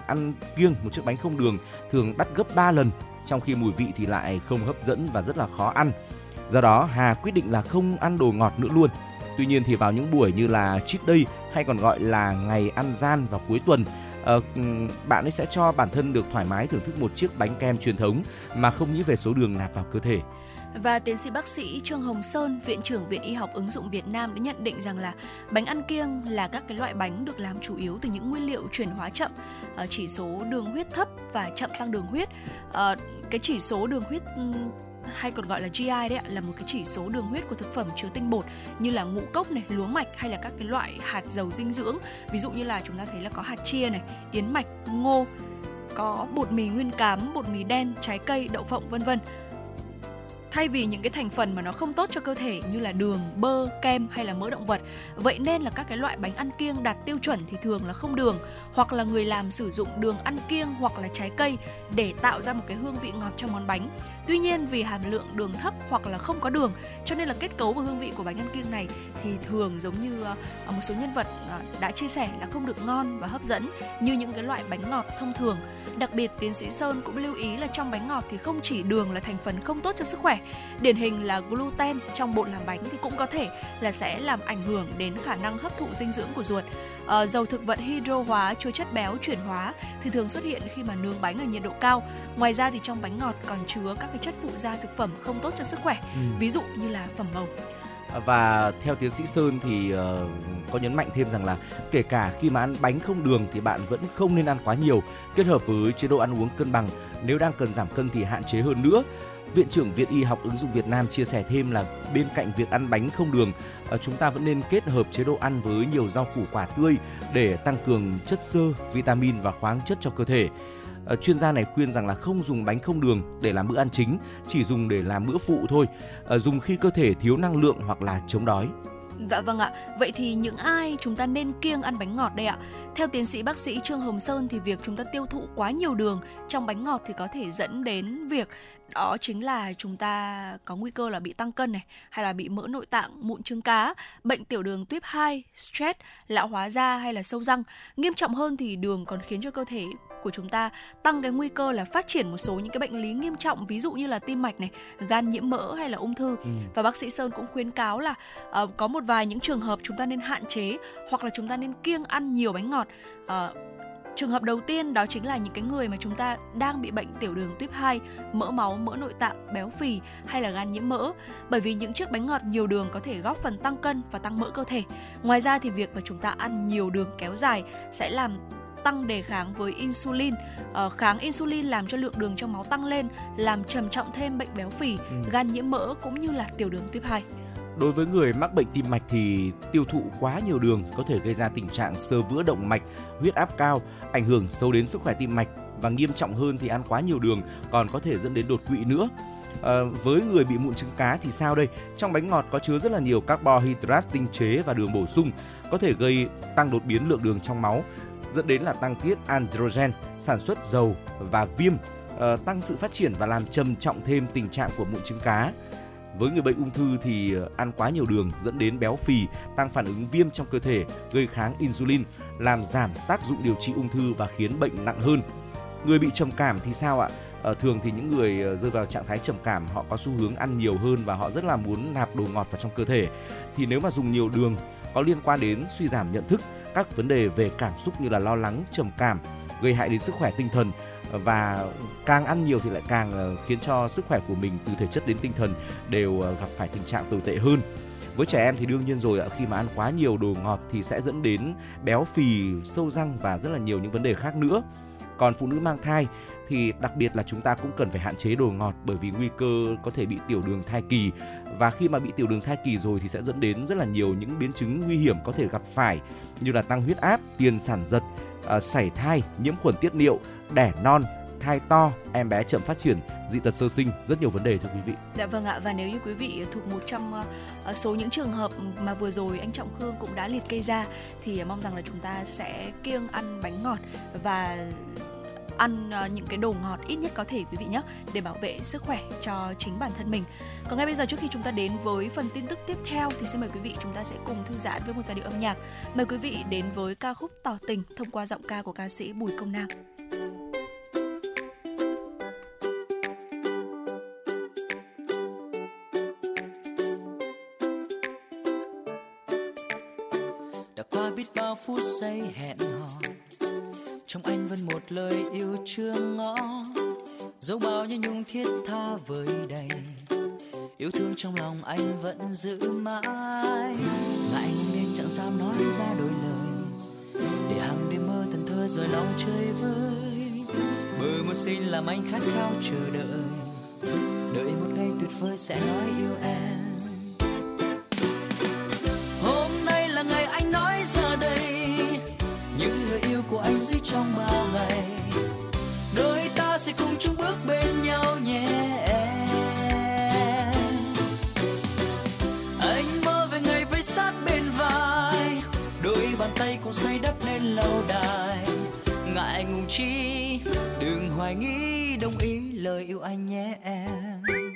ăn kiêng, một chiếc bánh không đường thường đắt gấp 3 lần, trong khi mùi vị thì lại không hấp dẫn và rất là khó ăn. Do đó, Hà quyết định là không ăn đồ ngọt nữa luôn. Tuy nhiên thì vào những buổi như là cheat day hay còn gọi là ngày ăn gian vào cuối tuần, uh, bạn ấy sẽ cho bản thân được thoải mái thưởng thức một chiếc bánh kem truyền thống mà không nghĩ về số đường nạp vào cơ thể. Và tiến sĩ bác sĩ Trương Hồng Sơn, Viện trưởng Viện Y học ứng dụng Việt Nam đã nhận định rằng là bánh ăn kiêng là các cái loại bánh được làm chủ yếu từ những nguyên liệu chuyển hóa chậm, ờ, chỉ số đường huyết thấp và chậm tăng đường huyết. Ờ, cái chỉ số đường huyết hay còn gọi là GI đấy ạ là một cái chỉ số đường huyết của thực phẩm chứa tinh bột như là ngũ cốc này, lúa mạch hay là các cái loại hạt dầu dinh dưỡng. Ví dụ như là chúng ta thấy là có hạt chia này, yến mạch, ngô, có bột mì nguyên cám, bột mì đen, trái cây, đậu phộng vân vân thay vì những cái thành phần mà nó không tốt cho cơ thể như là đường, bơ, kem hay là mỡ động vật. Vậy nên là các cái loại bánh ăn kiêng đạt tiêu chuẩn thì thường là không đường hoặc là người làm sử dụng đường ăn kiêng hoặc là trái cây để tạo ra một cái hương vị ngọt cho món bánh. Tuy nhiên vì hàm lượng đường thấp hoặc là không có đường, cho nên là kết cấu và hương vị của bánh ăn kiêng này thì thường giống như ờ, ờ, một số nhân vật ờ, đã chia sẻ là không được ngon và hấp dẫn như những cái loại bánh ngọt thông thường. Đặc biệt, tiến sĩ Sơn cũng lưu ý là trong bánh ngọt thì không chỉ đường là thành phần không tốt cho sức khỏe, điển hình là gluten trong bột làm bánh thì cũng có thể là sẽ làm ảnh hưởng đến khả năng hấp thụ dinh dưỡng của ruột à, dầu thực vật hydro hóa chứa chất béo chuyển hóa thì thường xuất hiện khi mà nướng bánh ở nhiệt độ cao. Ngoài ra thì trong bánh ngọt còn chứa các cái chất phụ gia thực phẩm không tốt cho sức khỏe ừ. ví dụ như là phẩm màu. Và theo tiến sĩ Sơn thì uh, có nhấn mạnh thêm rằng là kể cả khi mà ăn bánh không đường thì bạn vẫn không nên ăn quá nhiều. Kết hợp với chế độ ăn uống cân bằng nếu đang cần giảm cân thì hạn chế hơn nữa. Viện trưởng Viện Y học ứng dụng Việt Nam chia sẻ thêm là bên cạnh việc ăn bánh không đường, ờ, Ờ, chúng ta vẫn nên kết hợp chế độ ăn với nhiều rau củ quả tươi để tăng cường chất xơ, vitamin và khoáng chất cho cơ thể. Ờ, chuyên gia này khuyên rằng là không dùng bánh không đường để làm bữa ăn chính, chỉ dùng để làm bữa phụ thôi, ờ, dùng khi cơ thể thiếu năng lượng hoặc là chống đói. Dạ vâng ạ. Vậy thì những ai chúng ta nên kiêng ăn bánh ngọt đây ạ? Theo tiến sĩ bác sĩ Trương Hồng Sơn thì việc chúng ta tiêu thụ quá nhiều đường trong bánh ngọt thì có thể dẫn đến việc đó chính là chúng ta có nguy cơ là bị tăng cân này hay là bị mỡ nội tạng, mụn trứng cá, bệnh tiểu đường tuyếp 2, stress, lão hóa da hay là sâu răng. Nghiêm trọng hơn thì đường còn khiến cho cơ thể của chúng ta tăng cái nguy cơ là phát triển một số những cái bệnh lý nghiêm trọng ví dụ như là tim mạch này, gan nhiễm mỡ hay là ung thư. Ừ. Và bác sĩ Sơn cũng khuyến cáo là uh, có một vài những trường hợp chúng ta nên hạn chế hoặc là chúng ta nên kiêng ăn nhiều bánh ngọt. Uh, Trường hợp đầu tiên đó chính là những cái người mà chúng ta đang bị bệnh tiểu đường tuyếp 2, mỡ máu, mỡ nội tạng, béo phì hay là gan nhiễm mỡ. Bởi vì những chiếc bánh ngọt nhiều đường có thể góp phần tăng cân và tăng mỡ cơ thể. Ngoài ra thì việc mà chúng ta ăn nhiều đường kéo dài sẽ làm tăng đề kháng với insulin. Uh, kháng insulin làm cho lượng đường trong máu tăng lên, làm trầm trọng thêm bệnh béo phì, ừ. gan nhiễm mỡ cũng như là tiểu đường tuyếp 2. Đối với người mắc bệnh tim mạch thì tiêu thụ quá nhiều đường có thể gây ra tình trạng sơ vữa động mạch, huyết áp cao, ảnh hưởng sâu đến sức khỏe tim mạch và nghiêm trọng hơn thì ăn quá nhiều đường còn có thể dẫn đến đột quỵ nữa. À, với người bị mụn trứng cá thì sao đây? Trong bánh ngọt có chứa rất là nhiều carbohydrate tinh chế và đường bổ sung có thể gây tăng đột biến lượng đường trong máu dẫn đến là tăng tiết androgen, sản xuất dầu và viêm, uh, tăng sự phát triển và làm trầm trọng thêm tình trạng của mụn trứng cá. Với người bệnh ung thư thì ờ, ăn quá nhiều đường dẫn đến béo phì, tăng phản ứng viêm trong cơ thể, gây kháng insulin, làm giảm tác dụng điều trị ung thư và khiến bệnh nặng hơn. Người bị trầm cảm thì sao ạ? À, thường thì những người rơi vào trạng thái trầm cảm họ có xu hướng ăn nhiều hơn và họ rất là muốn nạp đồ ngọt vào trong cơ thể. Thì nếu mà dùng nhiều đường có liên quan đến suy giảm nhận thức, các vấn đề về cảm xúc như là lo lắng, trầm cảm, gây hại đến sức khỏe tinh thần. Và càng ăn nhiều thì lại càng ờ, khiến cho sức khỏe của mình từ thể chất đến tinh thần đều ờ, gặp phải tình trạng tồi tệ hơn. Với trẻ em thì đương nhiên rồi ạ khi mà ăn quá nhiều đồ ngọt thì sẽ dẫn đến béo phì sâu răng và rất là nhiều những vấn đề khác nữa. Còn phụ nữ mang thai thì đặc biệt là chúng ta cũng cần phải hạn chế đồ ngọt bởi vì nguy cơ có thể bị tiểu đường thai kỳ và khi mà bị tiểu đường thai kỳ rồi thì sẽ dẫn đến rất là nhiều những biến chứng nguy hiểm có thể gặp phải như là tăng huyết áp, tiền sản giật, à, sảy thai, nhiễm khuẩn tiết niệu, đẻ non, thai to, em bé chậm phát triển, dị tật sơ sinh, rất nhiều vấn đề thưa quý vị. Dạ vâng ạ và nếu như quý vị thuộc một trong ờ, ờ, số những trường hợp mà vừa rồi anh Trọng Khương cũng đã liệt kê ra thì mong rằng là chúng ta sẽ kiêng ăn bánh ngọt và ăn ờ, những cái đồ ngọt ít nhất có thể, quý vị nhé để bảo vệ sức khỏe cho chính bản thân mình. Còn ngay bây giờ trước khi chúng ta đến với phần tin tức tiếp theo thì xin mời quý vị chúng ta sẽ cùng thư giãn với một giai điệu âm nhạc. Mời quý vị đến với ca khúc Tỏ tình thông qua giọng ca của ca sĩ Bùi Công Nam. đã qua biết bao phút giây hẹn hò trong anh vẫn một lời yêu chưa ngõ. Dẫu bao nhiêu nhung thiết tha vơi đầy, yêu thương trong lòng anh vẫn giữ mãi. Ngại nên chẳng dám nói ra đôi lời, để hàng đêm mơ thần thơ rồi lòng chơi vơi. Bờ một xin làm anh khát khao chờ đợi đợi một ngày tuyệt vời sẽ nói yêu em. Trong bao ngày. Đôi ta sẽ cùng chung bước bên nhau nhé anh mơ về ngày với sát bên vai, đôi bàn tay cùng xây đắp nên lâu đài. Ngại ngùng chi, đừng hoài nghi, đồng ý lời yêu anh nhé em.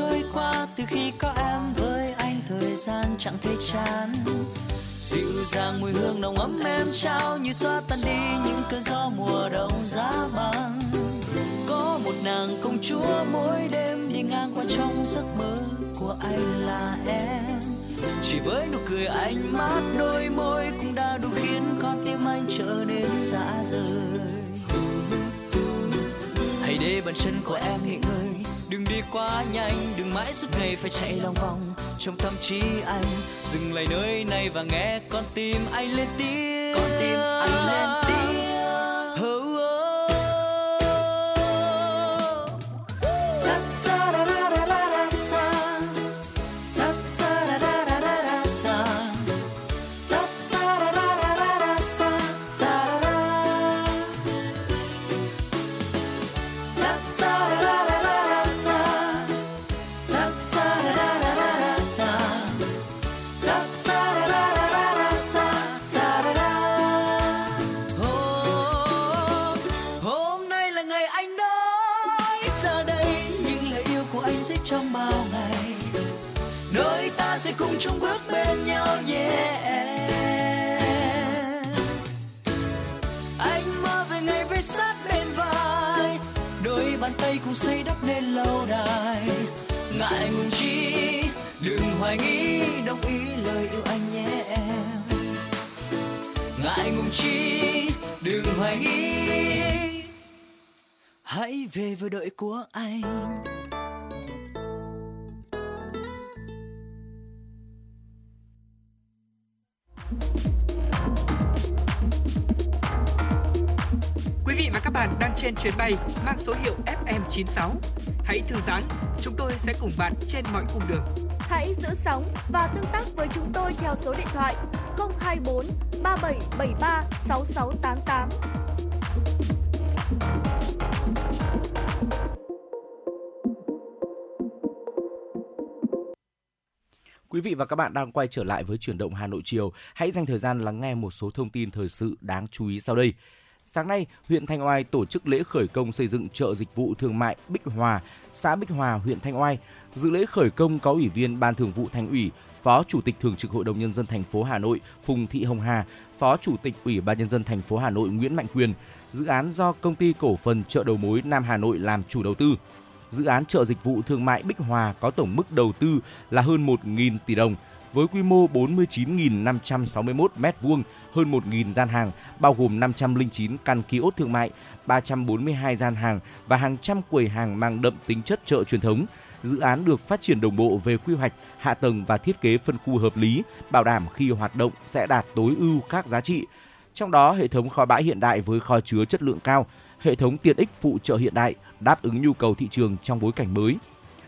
Trôi qua từ khi có em với anh, thời gian chẳng thể chán. Dịu dàng mùi hương nồng ấm em trao như xóa tan đi những cơn gió mùa đông giá băng. Có một nàng công chúa mỗi đêm đi ngang qua trong giấc mơ của anh là em. Chỉ với nụ cười anh mát đôi môi cũng đã đủ khiến con tim anh trở nên dã rời. Hãy để bàn chân của em nghỉ ngơi đừng đi quá nhanh, đừng mãi suốt ngày phải chạy lòng vòng trong tâm trí anh. Dừng lại nơi này và nghe con tim anh lên tiếng. Con tim anh lên không xây đắp nên lâu đài. Ngại ngùng chi, đừng hoài nghi, đồng ý lời yêu anh nhé em. Ngại ngùng chi, đừng hoài nghi. Hãy về với đội của anh. Quý vị và các bạn đang trên chuyến bay mang số hiệu FM FM96. Hãy thư giãn, chúng tôi sẽ cùng bạn trên mọi cung đường. Hãy giữ sóng và tương tác với chúng tôi theo số điện thoại 024 3773 6688. Quý vị và các bạn đang quay trở lại với chuyển động Hà Nội chiều. Hãy dành thời gian lắng nghe một số thông tin thời sự đáng chú ý sau đây. Sáng nay, huyện Thanh Oai tổ chức lễ khởi công xây dựng chợ dịch vụ thương mại Bích Hòa, xã Bích Hòa, huyện Thanh Oai. Dự lễ khởi công có Ủy viên Ban Thường vụ Thành ủy, Phó Chủ tịch Thường trực Hội đồng nhân dân thành phố Hà Nội Phùng Thị Hồng Hà, Phó Chủ tịch Ủy ban nhân dân thành phố Hà Nội Nguyễn Mạnh Quyền. Dự án do công ty cổ phần chợ đầu mối Nam Hà Nội làm chủ đầu tư. Dự án chợ dịch vụ thương mại Bích Hòa có tổng mức đầu tư là hơn 1.000 tỷ đồng với quy mô 49.561 m2, hơn 1.000 gian hàng, bao gồm 509 căn ký ốt thương mại, 342 gian hàng và hàng trăm quầy hàng mang đậm tính chất chợ truyền thống. Dự án được phát triển đồng bộ về quy hoạch, hạ tầng và thiết kế phân khu hợp lý, bảo đảm khi hoạt động sẽ đạt tối ưu các giá trị. Trong đó, hệ thống kho bãi hiện đại với kho chứa chất lượng cao, hệ thống tiện ích phụ trợ hiện đại đáp ứng nhu cầu thị trường trong bối cảnh mới.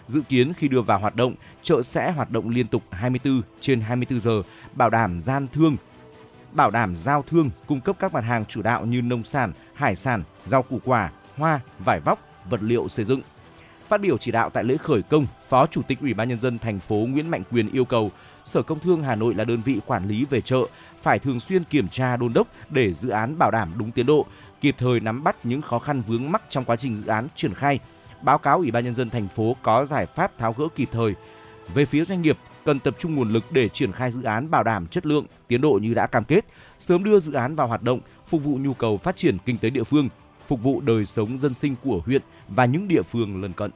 Dự kiến khi đưa vào hoạt động, chợ sẽ hoạt động liên tục 24 trên 24 giờ, bảo đảm gian thương, bảo đảm giao thương, cung cấp các mặt hàng chủ đạo như nông sản, hải sản, rau củ quả, hoa, vải vóc, vật liệu xây dựng. Phát biểu chỉ đạo tại lễ khởi công, Phó Chủ tịch Ủy ban nhân dân thành phố Nguyễn Mạnh Quyền yêu cầu Sở Công Thương Hà Nội là đơn vị quản lý về chợ phải thường xuyên kiểm tra đôn đốc để dự án bảo đảm đúng tiến độ, kịp thời nắm bắt những khó khăn vướng mắc trong quá trình dự án triển khai, báo cáo Ủy ban nhân dân thành phố có giải pháp tháo gỡ kịp thời. Về phía doanh nghiệp, cần tập trung nguồn lực để triển khai dự án bảo đảm chất lượng, tiến độ như đã cam kết, sớm đưa dự án vào hoạt động, phục vụ nhu cầu phát triển kinh tế địa phương, phục vụ đời sống dân sinh của huyện và những địa phương lân cận.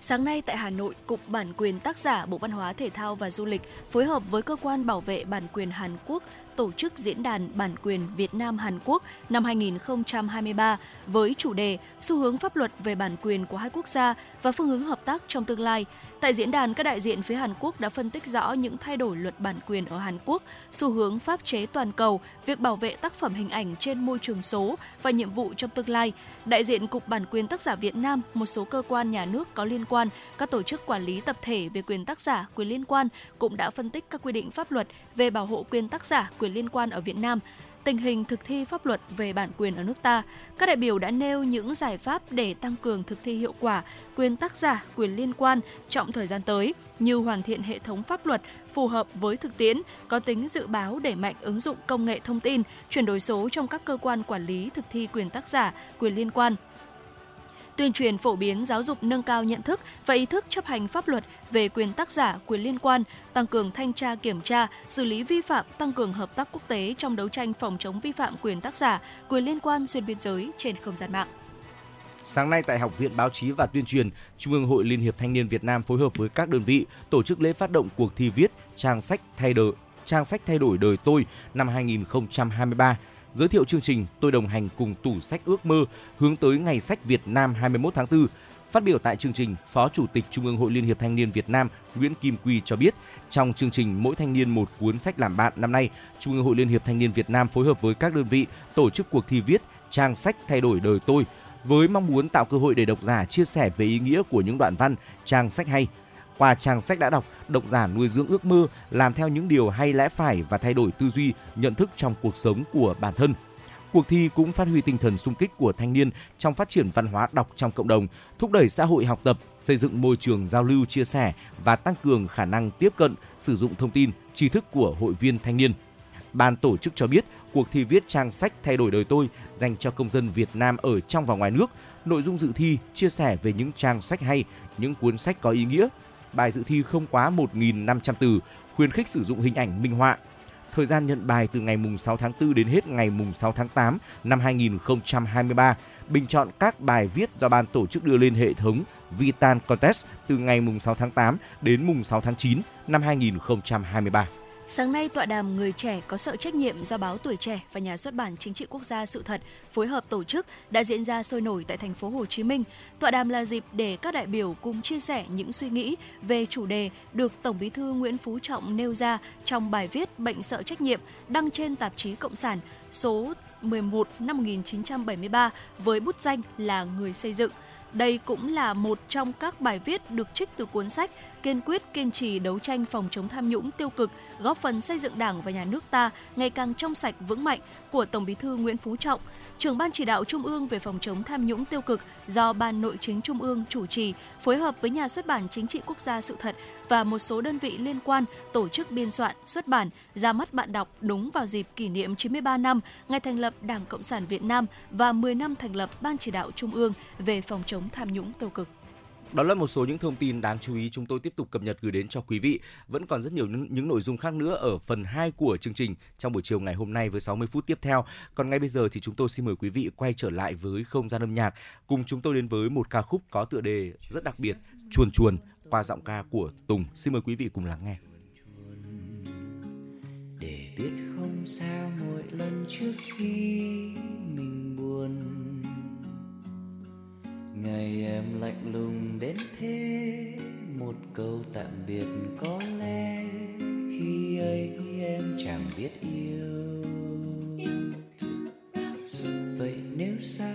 Sáng nay tại Hà Nội, Cục Bản quyền tác giả Bộ Văn hóa Thể thao và Du lịch phối hợp với Cơ quan Bảo vệ Bản quyền Hàn Quốc tổ chức diễn đàn bản quyền Việt Nam Hàn Quốc năm 2023 với chủ đề Xu hướng pháp luật về bản quyền của hai quốc gia và phương hướng hợp tác trong tương lai. Tại diễn đàn, các đại diện phía Hàn Quốc đã phân tích rõ những thay đổi luật bản quyền ở Hàn Quốc, xu hướng pháp chế toàn cầu, việc bảo vệ tác phẩm hình ảnh trên môi trường số và nhiệm vụ trong tương lai. Đại diện Cục Bản quyền tác giả Việt Nam, một số cơ quan nhà nước có liên quan, các tổ chức quản lý tập thể về quyền tác giả, quyền liên quan cũng đã phân tích các quy định pháp luật về bảo hộ quyền tác giả, quyền liên quan ở Việt Nam, tình hình thực thi pháp luật về bản quyền ở nước ta, các đại biểu đã nêu những giải pháp để tăng cường thực thi hiệu quả quyền tác giả, quyền liên quan trong thời gian tới, như hoàn thiện hệ thống pháp luật phù hợp với thực tiễn, có tính dự báo đẩy mạnh ứng dụng công nghệ thông tin, chuyển đổi số trong các cơ quan quản lý thực thi quyền tác giả, quyền liên quan, tuyên truyền phổ biến giáo dục nâng cao nhận thức và ý thức chấp hành pháp luật về quyền tác giả, quyền liên quan, tăng cường thanh tra kiểm tra, xử lý vi phạm, tăng cường hợp tác quốc tế trong đấu tranh phòng chống vi phạm quyền tác giả, quyền liên quan xuyên biên giới trên không gian mạng. Sáng nay tại Học viện Báo chí và Tuyên truyền, Trung ương Hội Liên hiệp Thanh niên Việt Nam phối hợp với các đơn vị tổ chức lễ phát động cuộc thi viết trang sách thay đổi trang sách thay đổi đời tôi năm 2023 giới thiệu chương trình Tôi đồng hành cùng tủ sách ước mơ hướng tới Ngày sách Việt Nam 21 tháng 4. Phát biểu tại chương trình, Phó Chủ tịch Trung ương Hội Liên hiệp Thanh niên Việt Nam Nguyễn Kim Quy cho biết, trong chương trình Mỗi thanh niên một cuốn sách làm bạn năm nay, Trung ương Hội Liên hiệp Thanh niên Việt Nam phối hợp với các đơn vị tổ chức cuộc thi viết trang sách thay đổi đời tôi với mong muốn tạo cơ hội để độc giả chia sẻ về ý nghĩa của những đoạn văn, trang sách hay. Qua trang sách đã đọc, độc giả nuôi dưỡng ước mơ, làm theo những điều hay lẽ phải và thay đổi tư duy, nhận thức trong cuộc sống của bản thân. Cuộc thi cũng phát huy tinh thần sung kích của thanh niên trong phát triển văn hóa đọc trong cộng đồng, thúc đẩy xã hội học tập, xây dựng môi trường giao lưu chia sẻ và tăng cường khả năng tiếp cận, sử dụng thông tin, tri thức của hội viên thanh niên. Ban tổ chức cho biết, cuộc thi viết trang sách thay đổi đời tôi dành cho công dân Việt Nam ở trong và ngoài nước. Nội dung dự thi chia sẻ về những trang sách hay, những cuốn sách có ý nghĩa. Bài dự thi không quá 1.500 từ, khuyến khích sử dụng hình ảnh minh họa. Thời gian nhận bài từ ngày mùng 6 tháng 4 đến hết ngày mùng 6 tháng 8 năm 2023. Bình chọn các bài viết do ban tổ chức đưa lên hệ thống Vitan Contest từ ngày mùng 6 tháng 8 đến mùng 6 tháng 9 năm 2023. Sáng nay, tọa đàm Người trẻ có sợ trách nhiệm do báo Tuổi trẻ và nhà xuất bản Chính trị Quốc gia Sự thật phối hợp tổ chức đã diễn ra sôi nổi tại thành phố Hồ Chí Minh. Tọa đàm là dịp để các đại biểu cùng chia sẻ những suy nghĩ về chủ đề được Tổng Bí thư Nguyễn Phú Trọng nêu ra trong bài viết Bệnh sợ trách nhiệm đăng trên tạp chí Cộng sản số 11 năm 1973 với bút danh là Người xây dựng. Đây cũng là một trong các bài viết được trích từ cuốn sách Kiên quyết kiên trì đấu tranh phòng chống tham nhũng tiêu cực, góp phần xây dựng Đảng và nhà nước ta ngày càng trong sạch vững mạnh của Tổng Bí thư Nguyễn Phú Trọng, trưởng ban chỉ đạo Trung ương về phòng chống tham nhũng tiêu cực do Ban Nội chính Trung ương chủ trì, phối hợp với nhà xuất bản Chính trị Quốc gia Sự thật và một số đơn vị liên quan tổ chức biên soạn, xuất bản, ra mắt bạn đọc đúng vào dịp kỷ niệm 93 năm ngày thành lập Đảng Cộng sản Việt Nam và 10 năm thành lập Ban chỉ đạo Trung ương về phòng chống tham nhũng tiêu cực. Đó là một số những thông tin đáng chú ý chúng tôi tiếp tục cập nhật gửi đến cho quý vị. Vẫn còn rất nhiều những, nội dung khác nữa ở phần 2 của chương trình trong buổi chiều ngày hôm nay với 60 phút tiếp theo. Còn ngay bây giờ thì chúng tôi xin mời quý vị quay trở lại với không gian âm nhạc. Cùng chúng tôi đến với một ca khúc có tựa đề rất đặc biệt, Chuồn chuồn qua giọng ca của Tùng. Xin mời quý vị cùng lắng nghe. Để biết không sao mỗi lần trước khi mình buồn ngày em lạnh lùng đến thế, một câu tạm biệt có lẽ khi ấy em chẳng biết yêu. Vậy nếu xa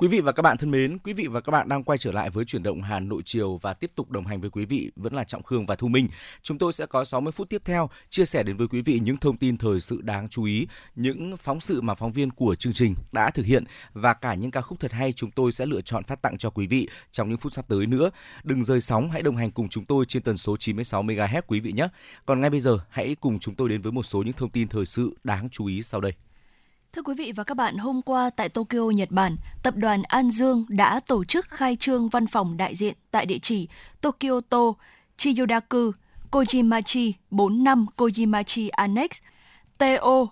Quý vị và các bạn thân mến, quý vị và các bạn đang quay trở lại với chuyển động Hà Nội chiều và tiếp tục đồng hành với quý vị vẫn là Trọng Khương và Thu Minh. Chúng tôi sẽ có 60 phút tiếp theo chia sẻ đến với quý vị những thông tin thời sự đáng chú ý, những phóng sự mà phóng viên của chương trình đã thực hiện và cả những ca khúc thật hay chúng tôi sẽ lựa chọn phát tặng cho quý vị trong những phút sắp tới nữa. Đừng rời sóng, hãy đồng hành cùng chúng tôi trên tần số 96 MHz quý vị nhé. Còn ngay bây giờ, hãy cùng chúng tôi đến với một số những thông tin thời sự đáng chú ý sau đây. Thưa quý vị và các bạn, hôm qua tại Tokyo, Nhật Bản, tập đoàn An Dương đã tổ chức khai trương văn phòng đại diện tại địa chỉ Tokyoto Chiyodaku, Kojimachi 45 Kojimachi Annex, TO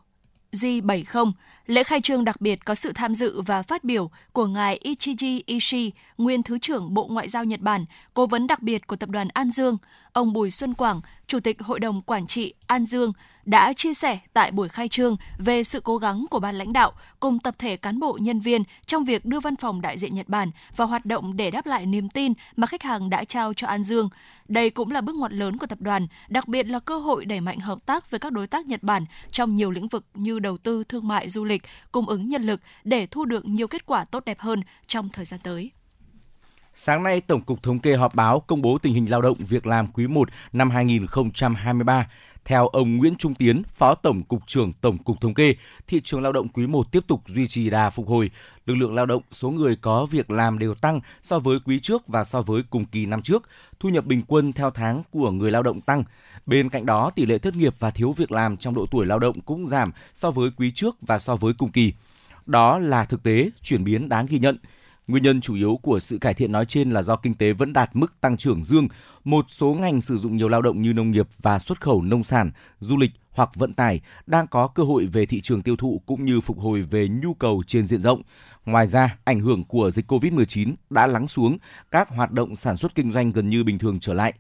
G70. Lễ khai trương đặc biệt có sự tham dự và phát biểu của ngài Ichiji Ishii, nguyên Thứ trưởng Bộ Ngoại giao Nhật Bản, cố vấn đặc biệt của tập đoàn An Dương, ông Bùi Xuân Quảng, Chủ tịch Hội đồng Quản trị An Dương, đã chia sẻ tại buổi khai trương về sự cố gắng của ban lãnh đạo cùng tập thể cán bộ nhân viên trong việc đưa văn phòng đại diện Nhật Bản vào hoạt động để đáp lại niềm tin mà khách hàng đã trao cho An Dương. Đây cũng là bước ngoặt lớn của tập đoàn, đặc biệt là cơ hội đẩy mạnh hợp tác với các đối tác Nhật Bản trong nhiều lĩnh vực như đầu tư, thương mại, du lịch, cung ứng nhân lực để thu được nhiều kết quả tốt đẹp hơn trong thời gian tới. Sáng nay, Tổng cục Thống kê họp báo công bố tình hình lao động việc làm quý 1 năm 2023. Theo ông Nguyễn Trung Tiến, Phó Tổng cục trưởng Tổng cục Thống kê, thị trường lao động quý 1 tiếp tục duy trì đà phục hồi. Lực lượng lao động, số người có việc làm đều tăng so với quý trước và so với cùng kỳ năm trước. Thu nhập bình quân theo tháng của người lao động tăng. Bên cạnh đó, tỷ lệ thất nghiệp và thiếu việc làm trong độ tuổi lao động cũng giảm so với quý trước và so với cùng kỳ. Đó là thực tế, chuyển biến đáng ghi nhận. Nguyên nhân chủ yếu của sự cải thiện nói trên là do kinh tế vẫn đạt mức tăng trưởng dương. Một số ngành sử dụng nhiều lao động như nông nghiệp và xuất khẩu nông sản, du lịch hoặc vận tải đang có cơ hội về thị trường tiêu thụ cũng như phục hồi về nhu cầu trên diện rộng. Ngoài ra, ảnh hưởng của dịch COVID-19 đã lắng xuống, các hoạt động sản xuất kinh doanh gần như bình thường trở lại.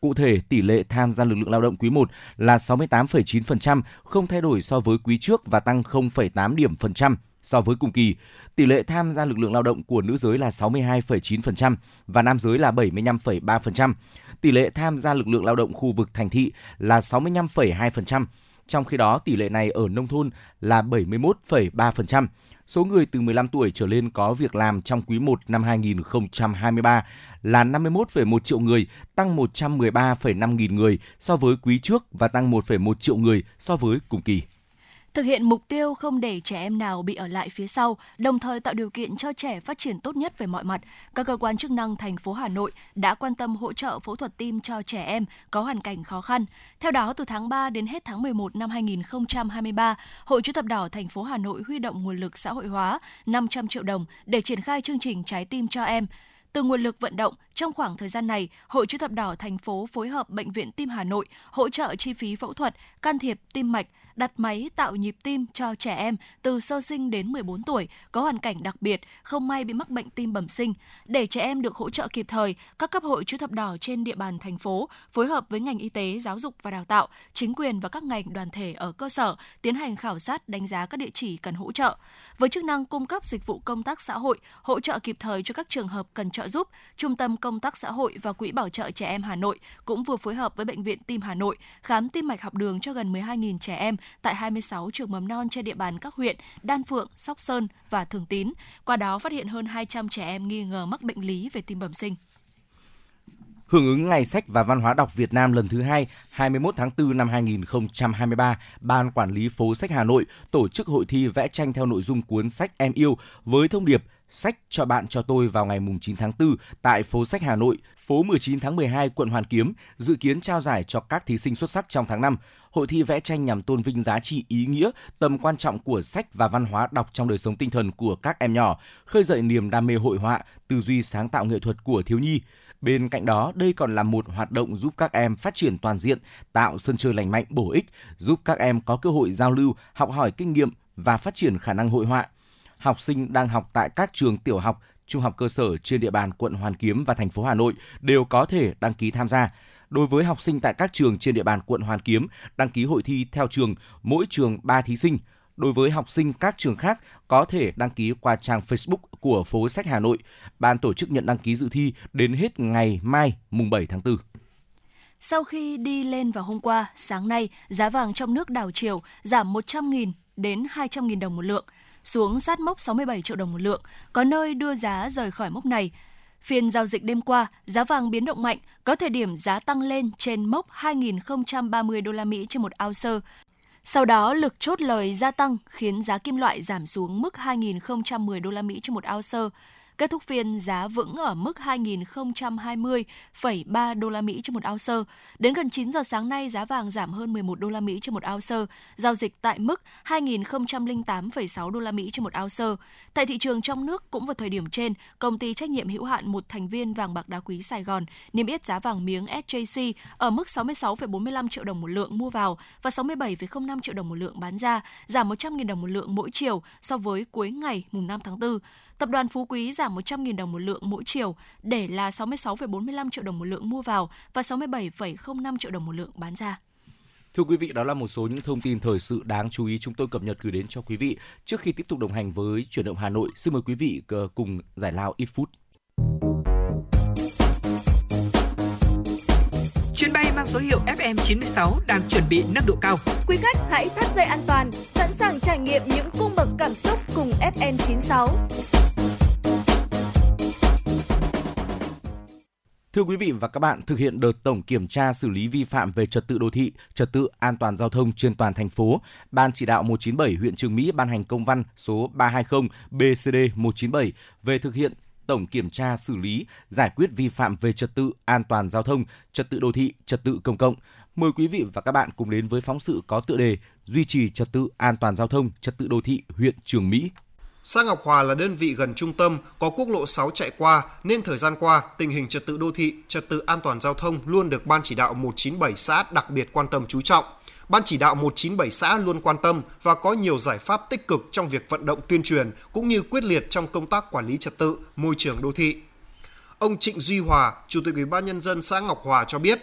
Cụ thể, tỷ lệ tham gia lực lượng lao động quý 1 là 68,9%, không thay đổi so với quý trước và tăng 0,8 điểm phần trăm so với cùng kỳ. Tỷ lệ tham gia lực lượng lao động của nữ giới là 62,9% và nam giới là 75,3%. Tỷ lệ tham gia lực lượng lao động khu vực thành thị là 65,2%. Trong khi đó, tỷ lệ này ở nông thôn là 71,3%. Số người từ 15 tuổi trở lên có việc làm trong quý 1 năm 2023 là 51,1 triệu người, tăng 113,5 nghìn người so với quý trước và tăng 1,1 triệu người so với cùng kỳ. Thực hiện mục tiêu không để trẻ em nào bị ở lại phía sau, đồng thời tạo điều kiện cho trẻ phát triển tốt nhất về mọi mặt, các cơ quan chức năng thành phố Hà Nội đã quan tâm hỗ trợ phẫu thuật tim cho trẻ em có hoàn cảnh khó khăn. Theo đó, từ tháng 3 đến hết tháng 11 năm 2023, Hội chữ thập đỏ thành phố Hà Nội huy động nguồn lực xã hội hóa 500 triệu đồng để triển khai chương trình trái tim cho em. Từ nguồn lực vận động, trong khoảng thời gian này, Hội chữ thập đỏ thành phố phối hợp Bệnh viện Tim Hà Nội hỗ trợ chi phí phẫu thuật, can thiệp tim mạch, đặt máy tạo nhịp tim cho trẻ em từ sơ sinh đến 14 tuổi có hoàn cảnh đặc biệt, không may bị mắc bệnh tim bẩm sinh. Để trẻ em được hỗ trợ kịp thời, các cấp hội chữ thập đỏ trên địa bàn thành phố phối hợp với ngành y tế, giáo dục và đào tạo, chính quyền và các ngành đoàn thể ở cơ sở tiến hành khảo sát đánh giá các địa chỉ cần hỗ trợ. Với chức năng cung cấp dịch vụ công tác xã hội, hỗ trợ kịp thời cho các trường hợp cần trợ giúp, Trung tâm Công tác xã hội và Quỹ Bảo trợ trẻ em Hà Nội cũng vừa phối hợp với Bệnh viện Tim Hà Nội khám tim mạch học đường cho gần 12.000 trẻ em tại 26 trường mầm non trên địa bàn các huyện Đan Phượng, Sóc Sơn và Thường Tín. Qua đó phát hiện hơn 200 trẻ em nghi ngờ mắc bệnh lý về tim bẩm sinh. Hưởng ứng Ngày sách và Văn hóa đọc Việt Nam lần thứ hai, 21 tháng 4 năm 2023, Ban Quản lý phố sách Hà Nội tổ chức hội thi vẽ tranh theo nội dung cuốn sách Em yêu với thông điệp Sách cho bạn cho tôi vào ngày 9 tháng 4 tại phố sách Hà Nội, phố 19 tháng 12, quận Hoàn Kiếm, dự kiến trao giải cho các thí sinh xuất sắc trong tháng 5. Hội thi vẽ tranh nhằm tôn vinh giá trị ý nghĩa, tầm quan trọng của sách và văn hóa đọc trong đời sống tinh thần của các em nhỏ, khơi dậy niềm đam mê hội họa, tư duy sáng tạo nghệ thuật của thiếu nhi. Bên cạnh đó, đây còn là một hoạt động giúp các em phát triển toàn diện, tạo sân chơi lành mạnh bổ ích, giúp các em có cơ hội giao lưu, học hỏi kinh nghiệm và phát triển khả năng hội họa. Học sinh đang học tại các trường tiểu học, trung học cơ sở trên địa bàn quận Hoàn Kiếm và thành phố Hà Nội đều có thể đăng ký tham gia. Đối với học sinh tại các trường trên địa bàn quận Hoàn Kiếm, đăng ký hội thi theo trường, mỗi trường 3 thí sinh. Đối với học sinh các trường khác có thể đăng ký qua trang Facebook của phố sách Hà Nội. Ban tổ chức nhận đăng ký dự thi đến hết ngày mai mùng 7 tháng 4. Sau khi đi lên vào hôm qua, sáng nay, giá vàng trong nước đảo chiều giảm 100.000 đến 200.000 đồng một lượng. xuống sát mốc 67 triệu đồng một lượng, có nơi đưa giá rời khỏi mốc này. Phiên giao dịch đêm qua, giá vàng biến động mạnh, có thời điểm giá tăng lên trên mốc 2.030 đô la Mỹ trên một ounce. Sau đó, lực chốt lời gia tăng khiến giá kim loại giảm xuống mức 2.010 đô la Mỹ trên một ounce. Kết thúc phiên giá vững ở mức 2.020,3 đô la Mỹ trên một ounce. Đến gần 9 giờ sáng nay, giá vàng giảm hơn 11 đô la Mỹ trên một ounce, giao dịch tại mức 2.008,6 đô la Mỹ trên một ounce. Tại thị trường trong nước cũng vào thời điểm trên, công ty trách nhiệm hữu hạn một thành viên vàng bạc đá quý Sài Gòn niêm yết giá vàng miếng SJC ở mức 66,45 triệu đồng một lượng mua vào và 67,05 triệu đồng một lượng bán ra, giảm 100.000 đồng một lượng mỗi chiều so với cuối ngày mùng 5 tháng 4. Tập đoàn Phú Quý giảm 100.000 đồng một lượng mỗi chiều để là 66,45 triệu đồng một lượng mua vào và 67,05 triệu đồng một lượng bán ra. Thưa quý vị, đó là một số những thông tin thời sự đáng chú ý chúng tôi cập nhật gửi đến cho quý vị. Trước khi tiếp tục đồng hành với chuyển động Hà Nội, xin mời quý vị ờ, cùng giải lao ít phút. Số hiệu FM96 đang chuẩn bị nâng độ cao. Quý khách hãy thắt dây an toàn, sẵn sàng trải nghiệm những cung bậc cảm xúc cùng FN96. Thưa quý vị và các bạn, thực hiện đợt tổng kiểm tra xử lý vi phạm về trật tự đô thị, trật tự an toàn giao thông trên toàn thành phố, Ban chỉ đạo 197 huyện Trường Mỹ ban hành công văn số 320 BCD197 về thực hiện tổng kiểm tra xử lý, giải quyết vi phạm về trật tự an toàn giao thông, trật tự đô thị, trật tự công cộng. Mời quý vị và các bạn cùng đến với phóng sự có tựa đề Duy trì trật tự an toàn giao thông, trật tự đô thị huyện Trường Mỹ. Xã Ngọc Hòa là đơn vị gần trung tâm, có quốc lộ 6 chạy qua nên thời gian qua tình hình trật tự đô thị, trật tự an toàn giao thông luôn được ban chỉ đạo 197 xã đặc biệt quan tâm chú trọng. Ban chỉ đạo 197 xã luôn quan tâm và có nhiều giải pháp tích cực trong việc vận động tuyên truyền cũng như quyết liệt trong công tác quản lý trật tự, môi trường đô thị. Ông Trịnh Duy Hòa, Chủ tịch Ủy ban nhân dân xã Ngọc Hòa cho biết,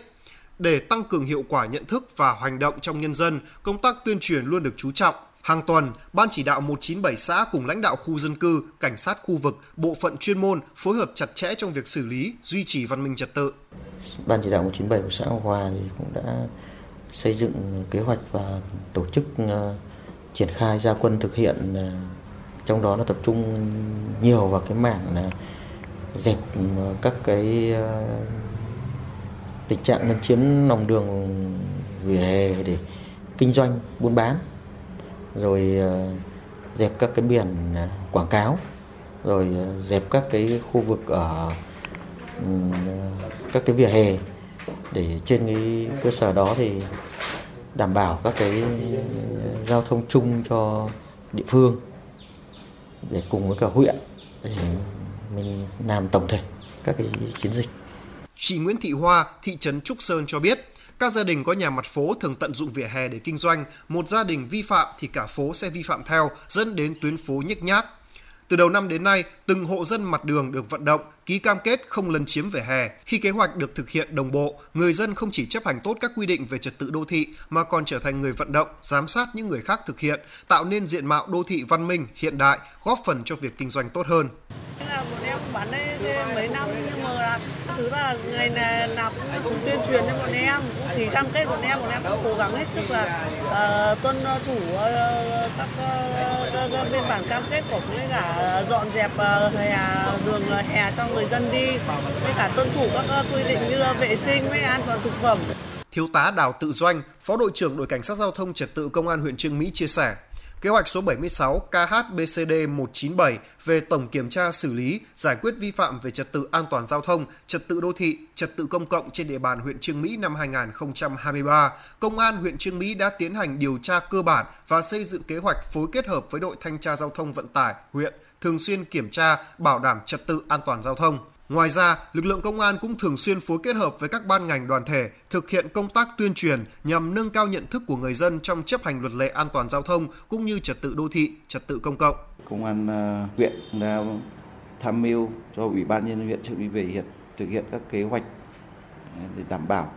để tăng cường hiệu quả nhận thức và hành động trong nhân dân, công tác tuyên truyền luôn được chú trọng. Hàng tuần, Ban chỉ đạo 197 xã cùng lãnh đạo khu dân cư, cảnh sát khu vực, bộ phận chuyên môn phối hợp chặt chẽ trong việc xử lý, duy trì văn minh trật tự. Ban chỉ đạo 197 của xã Ngọc Hòa thì cũng đã xây dựng kế hoạch và tổ chức ờ, triển khai gia quân thực hiện ờ, trong đó nó tập trung nhiều vào cái mảng là dẹp ờ, các cái tình trạng lấn chiếm lòng đường vỉa hè để kinh doanh, buôn bán, rồi dẹp các cái biển quảng cáo, rồi dẹp các cái khu vực ở các cái vỉa hè để trên cái cơ sở đó thì đảm bảo các cái ờ, giao thông chung cho địa phương để cùng với cả huyện để mình làm tổng thể các cái chiến dịch. Chị Nguyễn Thị Hoa, thị trấn Trúc Sơn cho biết, các gia đình có nhà mặt phố thường tận dụng vỉa hè để kinh doanh, một gia đình vi phạm thì cả phố sẽ vi phạm theo, dẫn đến tuyến phố nhức nhác. Từ đầu năm đến nay, từng hộ dân mặt đường được vận động, ký cam kết không lấn chiếm vỉa hè. Khi kế hoạch được thực hiện đồng bộ, người dân không chỉ chấp hành tốt các quy định về trật tự đô thị mà còn trở thành người vận động, giám sát những người khác thực hiện, tạo nên diện mạo đô thị văn minh, hiện đại, góp phần cho việc kinh doanh tốt hơn. Là bọn em bán đây mấy năm nhưng mà là thứ là ngày nào cũng tuyên truyền cho bọn em cũng ký cam kết bọn em bọn em cũng cố gắng hết sức là uh, tuân thủ uh, các, uh, biên bản cam kết của với cả dọn dẹp uh, hè đường hè cho người dân đi với cả tuân thủ các ờ, quy định như ờ, vệ sinh với an toàn thực phẩm. Thiếu tá Đào Tự Doanh, Phó đội trưởng đội cảnh sát giao thông trật tự công an huyện Trương Mỹ chia sẻ, Kế hoạch số 76 KHBCD 197 về tổng kiểm tra xử lý, giải quyết vi phạm về trật tự an toàn giao thông, trật tự đô thị, trật tự công cộng trên địa bàn huyện Trương Mỹ năm 2023, Công an huyện Trương Mỹ đã tiến hành điều tra cơ bản và xây dựng kế hoạch phối kết hợp với đội thanh tra giao thông vận tải huyện thường xuyên kiểm tra, bảo đảm trật tự an toàn giao thông. Ngoài ra, lực lượng công an cũng thường xuyên phối kết hợp với các ban ngành đoàn thể thực hiện công tác tuyên truyền nhằm nâng cao nhận thức của người dân trong chấp hành luật lệ an toàn giao thông cũng như trật tự đô thị, trật tự công cộng. Công an ờ, huyện đã tham mưu cho Ủy ban nhân dân huyện trực về hiện thực hiện các kế hoạch ờ, để đảm bảo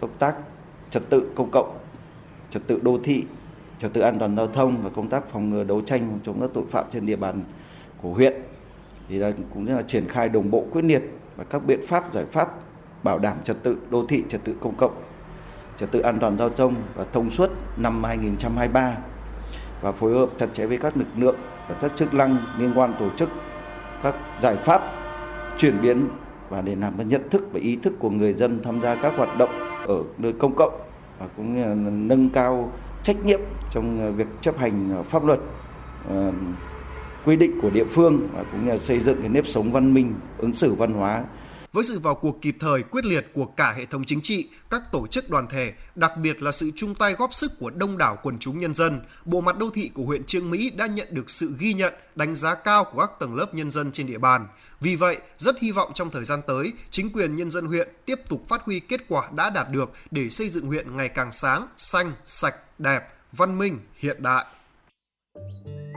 công tác trật tự công cộng, trật tự đô thị, trật tự an toàn giao thông và công tác phòng ngừa đấu tranh chống các tội phạm trên địa bàn của huyện thì là cũng như là triển khai đồng bộ quyết liệt và các biện pháp giải pháp bảo đảm trật tự đô thị, trật tự công cộng, trật tự an toàn giao thông và thông suốt năm 2023 và phối hợp chặt chẽ với các lực lượng và các chức năng liên quan tổ chức các giải pháp chuyển biến và để làm nhận thức và ý thức của người dân tham gia các hoạt động ở nơi công cộng và cũng như là nâng cao trách nhiệm trong việc chấp hành pháp luật ờ, quy định của địa phương và cũng như là xây dựng cái nếp sống văn minh, ứng xử văn hóa với sự vào cuộc kịp thời, quyết liệt của cả hệ thống chính trị, các tổ chức đoàn thể, đặc biệt là sự chung tay góp sức của đông đảo quần chúng nhân dân, bộ mặt đô thị của huyện Trương Mỹ đã nhận được sự ghi nhận, đánh giá cao của các tầng lớp nhân dân trên địa bàn. Vì vậy, rất hy vọng trong thời gian tới, chính quyền nhân dân huyện tiếp tục phát huy kết quả đã đạt được để xây dựng huyện ngày càng sáng, xanh, sạch, đẹp, văn minh, hiện đại.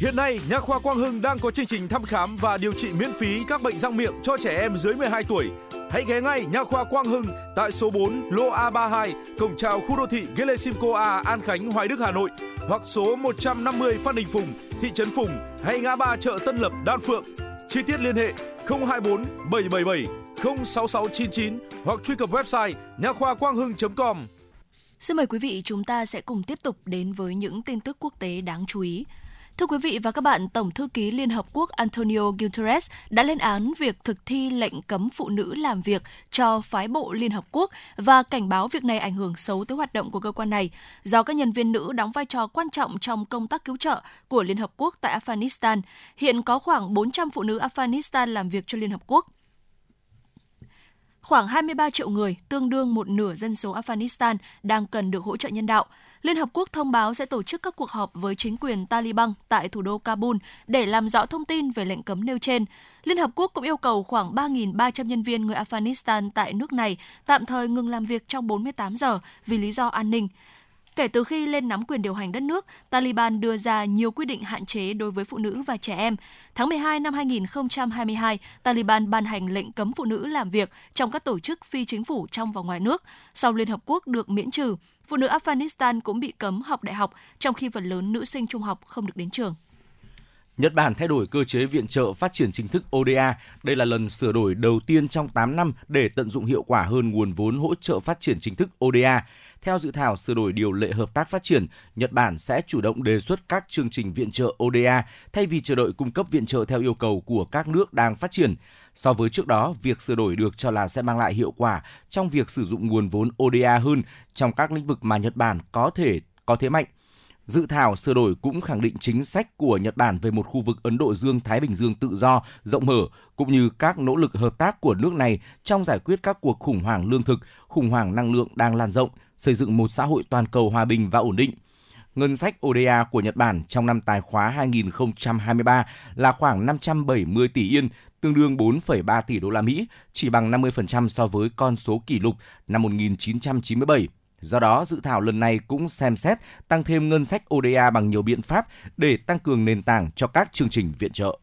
Hiện nay, Nha khoa Quang Hưng đang có chương trình thăm khám và điều trị miễn phí các bệnh răng miệng cho trẻ em dưới 12 tuổi. Hãy ghé ngay Nha khoa Quang Hưng tại số 4 lô A32, cổng chào khu đô thị Gelesimco A, An Khánh, Hoài Đức, Hà Nội hoặc số 150 Phan Đình Phùng, thị trấn Phùng hay ngã ba chợ Tân Lập, Đan Phượng. Chi tiết liên hệ 024 777 06699 hoặc truy cập website nha khoa quang hưng.com. Xin mời quý vị chúng ta sẽ cùng tiếp tục đến với những tin tức quốc tế đáng chú ý. Thưa quý vị và các bạn, Tổng thư ký Liên Hợp Quốc Antonio Guterres đã lên án việc thực thi lệnh cấm phụ nữ làm việc cho phái bộ Liên Hợp Quốc và cảnh báo việc này ảnh hưởng xấu tới hoạt động của cơ quan này, do các nhân viên nữ đóng vai trò quan trọng trong công tác cứu trợ của Liên Hợp Quốc tại Afghanistan. Hiện có khoảng 400 phụ nữ Afghanistan làm việc cho Liên Hợp Quốc. Khoảng 23 triệu người, tương đương một nửa dân số Afghanistan, đang cần được hỗ trợ nhân đạo. Liên Hợp Quốc thông báo sẽ tổ chức các cuộc họp với chính quyền Taliban tại thủ đô Kabul để làm rõ thông tin về lệnh cấm nêu trên. Liên Hợp Quốc cũng yêu cầu khoảng 3.300 nhân viên người Afghanistan tại nước này tạm thời ngừng làm việc trong 48 giờ vì lý do an ninh. Kể từ khi lên nắm quyền điều hành đất nước, Taliban đưa ra nhiều quy định hạn chế đối với phụ nữ và trẻ em. Tháng 12 năm 2022, Taliban ban hành lệnh cấm phụ nữ làm việc trong các tổ chức phi chính phủ trong và ngoài nước. Sau Liên Hợp Quốc được miễn trừ, phụ nữ Afghanistan cũng bị cấm học đại học, trong khi phần lớn nữ sinh trung học không được đến trường. Nhật Bản thay đổi cơ chế viện trợ phát triển chính thức ODA. Đây là lần sửa đổi đầu tiên trong 8 năm để tận dụng hiệu quả hơn nguồn vốn hỗ trợ phát triển chính thức ODA. Theo dự thảo sửa đổi điều lệ hợp tác phát triển, Nhật Bản sẽ chủ động đề xuất các chương trình viện trợ ODA thay vì chờ đợi cung cấp viện trợ theo yêu cầu của các nước đang phát triển. So với trước đó, việc sửa đổi được cho là sẽ mang lại hiệu quả trong việc sử dụng nguồn vốn ODA hơn trong các lĩnh vực mà Nhật Bản có thể có thế mạnh. Dự thảo sửa đổi cũng khẳng định chính sách của Nhật Bản về một khu vực Ấn Độ Dương-Thái Bình Dương tự do, rộng mở, cũng như các nỗ lực hợp tác của nước này trong giải quyết các cuộc khủng hoảng lương thực, khủng hoảng năng lượng đang lan rộng, xây dựng một xã hội toàn cầu hòa bình và ổn định. Ngân sách ODA của Nhật Bản trong năm tài khóa 2023 là khoảng 570 tỷ yên, tương đương 4,3 tỷ đô la Mỹ, chỉ bằng 50% so với con số kỷ lục năm 1997. Do đó, dự thảo lần này cũng xem xét tăng thêm ngân sách ODA bằng nhiều biện pháp để tăng cường nền tảng cho các chương trình viện trợ.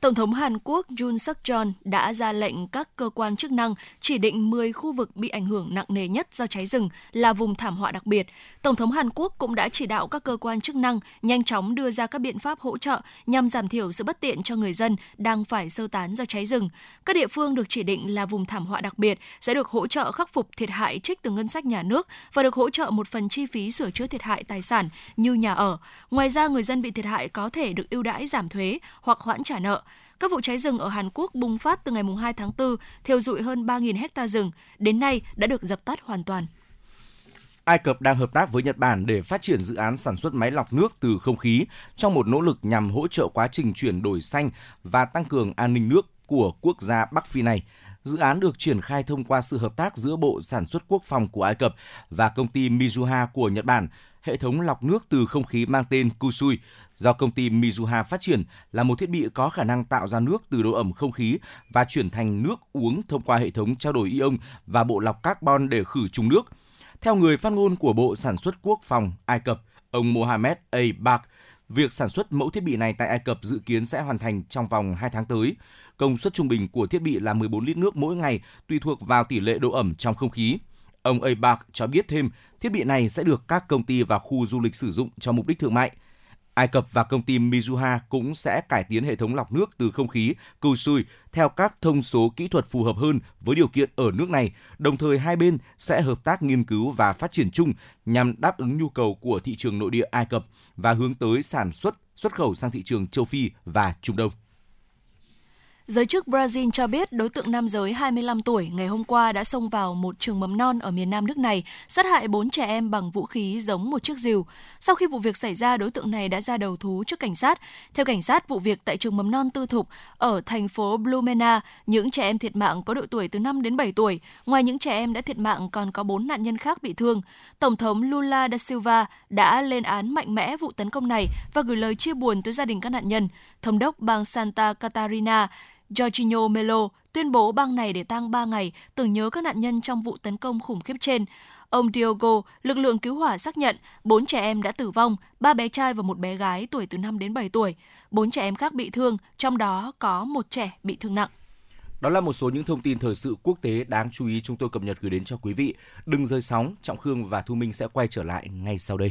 Tổng thống Hàn Quốc Yoon suk yeol đã ra lệnh các cơ quan chức năng chỉ định 10 khu vực bị ảnh hưởng nặng nề nhất do cháy rừng là vùng thảm họa đặc biệt. Tổng thống Hàn Quốc cũng đã chỉ đạo các cơ quan chức năng nhanh chóng đưa ra các biện pháp hỗ trợ nhằm giảm thiểu sự bất tiện cho người dân đang phải sơ tán do cháy rừng. Các địa phương được chỉ định là vùng thảm họa đặc biệt sẽ được hỗ trợ khắc phục thiệt hại trích từ ngân sách nhà nước và được hỗ trợ một phần chi phí sửa chữa thiệt hại tài sản như nhà ở. Ngoài ra, người dân bị thiệt hại có thể được ưu đãi giảm thuế hoặc hoãn trả nợ. Các vụ cháy rừng ở Hàn Quốc bùng phát từ ngày 2 tháng 4, thiêu dụi hơn 3.000 hecta rừng, đến nay đã được dập tắt hoàn toàn. Ai Cập đang hợp tác với Nhật Bản để phát triển dự án sản xuất máy lọc nước từ không khí trong một nỗ lực nhằm hỗ trợ quá trình chuyển đổi xanh và tăng cường an ninh nước của quốc gia Bắc Phi này. Dự án được triển khai thông qua sự hợp tác giữa Bộ Sản xuất Quốc phòng của Ai Cập và công ty Mizuha của Nhật Bản. Hệ thống lọc nước từ không khí mang tên Kusui do công ty Mizuha phát triển là một thiết bị có khả năng tạo ra nước từ độ ẩm không khí và chuyển thành nước uống thông qua hệ thống trao đổi ion và bộ lọc carbon để khử trùng nước. Theo người phát ngôn của Bộ Sản xuất Quốc phòng Ai Cập, ông Mohamed A. Bak, việc sản xuất mẫu thiết bị này tại Ai Cập dự kiến sẽ hoàn thành trong vòng 2 tháng tới. Công suất trung bình của thiết bị là 14 lít nước mỗi ngày, tùy thuộc vào tỷ lệ độ ẩm trong không khí. Ông Abak cho biết thêm, thiết bị này sẽ được các công ty và khu du lịch sử dụng cho mục đích thương mại. Ai Cập và công ty Mizuha cũng sẽ cải tiến hệ thống lọc nước từ không khí Kusui theo các thông số kỹ thuật phù hợp hơn với điều kiện ở nước này. Đồng thời hai bên sẽ hợp tác nghiên cứu và phát triển chung nhằm đáp ứng nhu cầu của thị trường nội địa Ai Cập và hướng tới sản xuất xuất khẩu sang thị trường châu Phi và Trung Đông. Giới chức Brazil cho biết đối tượng nam giới 25 tuổi ngày hôm qua đã xông vào một trường mầm non ở miền nam nước này, sát hại 4 trẻ em bằng vũ khí giống một chiếc rìu. Sau khi vụ việc xảy ra, đối tượng này đã ra đầu thú trước cảnh sát. Theo cảnh sát, vụ việc tại trường mầm non tư thục ở thành phố Blumenau, những trẻ em thiệt mạng có độ tuổi từ 5 đến 7 tuổi. Ngoài những trẻ em đã thiệt mạng, còn có 4 nạn nhân khác bị thương. Tổng thống Lula da Silva đã lên án mạnh mẽ vụ tấn công này và gửi lời chia buồn tới gia đình các nạn nhân. Thống đốc bang Santa Catarina Jorginho Melo tuyên bố bang này để tang 3 ngày tưởng nhớ các nạn nhân trong vụ tấn công khủng khiếp trên. Ông Diogo, lực lượng cứu hỏa xác nhận 4 trẻ em đã tử vong, 3 bé trai và một bé gái tuổi từ 5 đến 7 tuổi. 4 trẻ em khác bị thương, trong đó có một trẻ bị thương nặng. Đó là một số những thông tin thời sự quốc tế đáng chú ý chúng tôi cập nhật gửi đến cho quý vị. Đừng rơi sóng, Trọng Khương và Thu Minh sẽ quay trở lại ngay sau đây.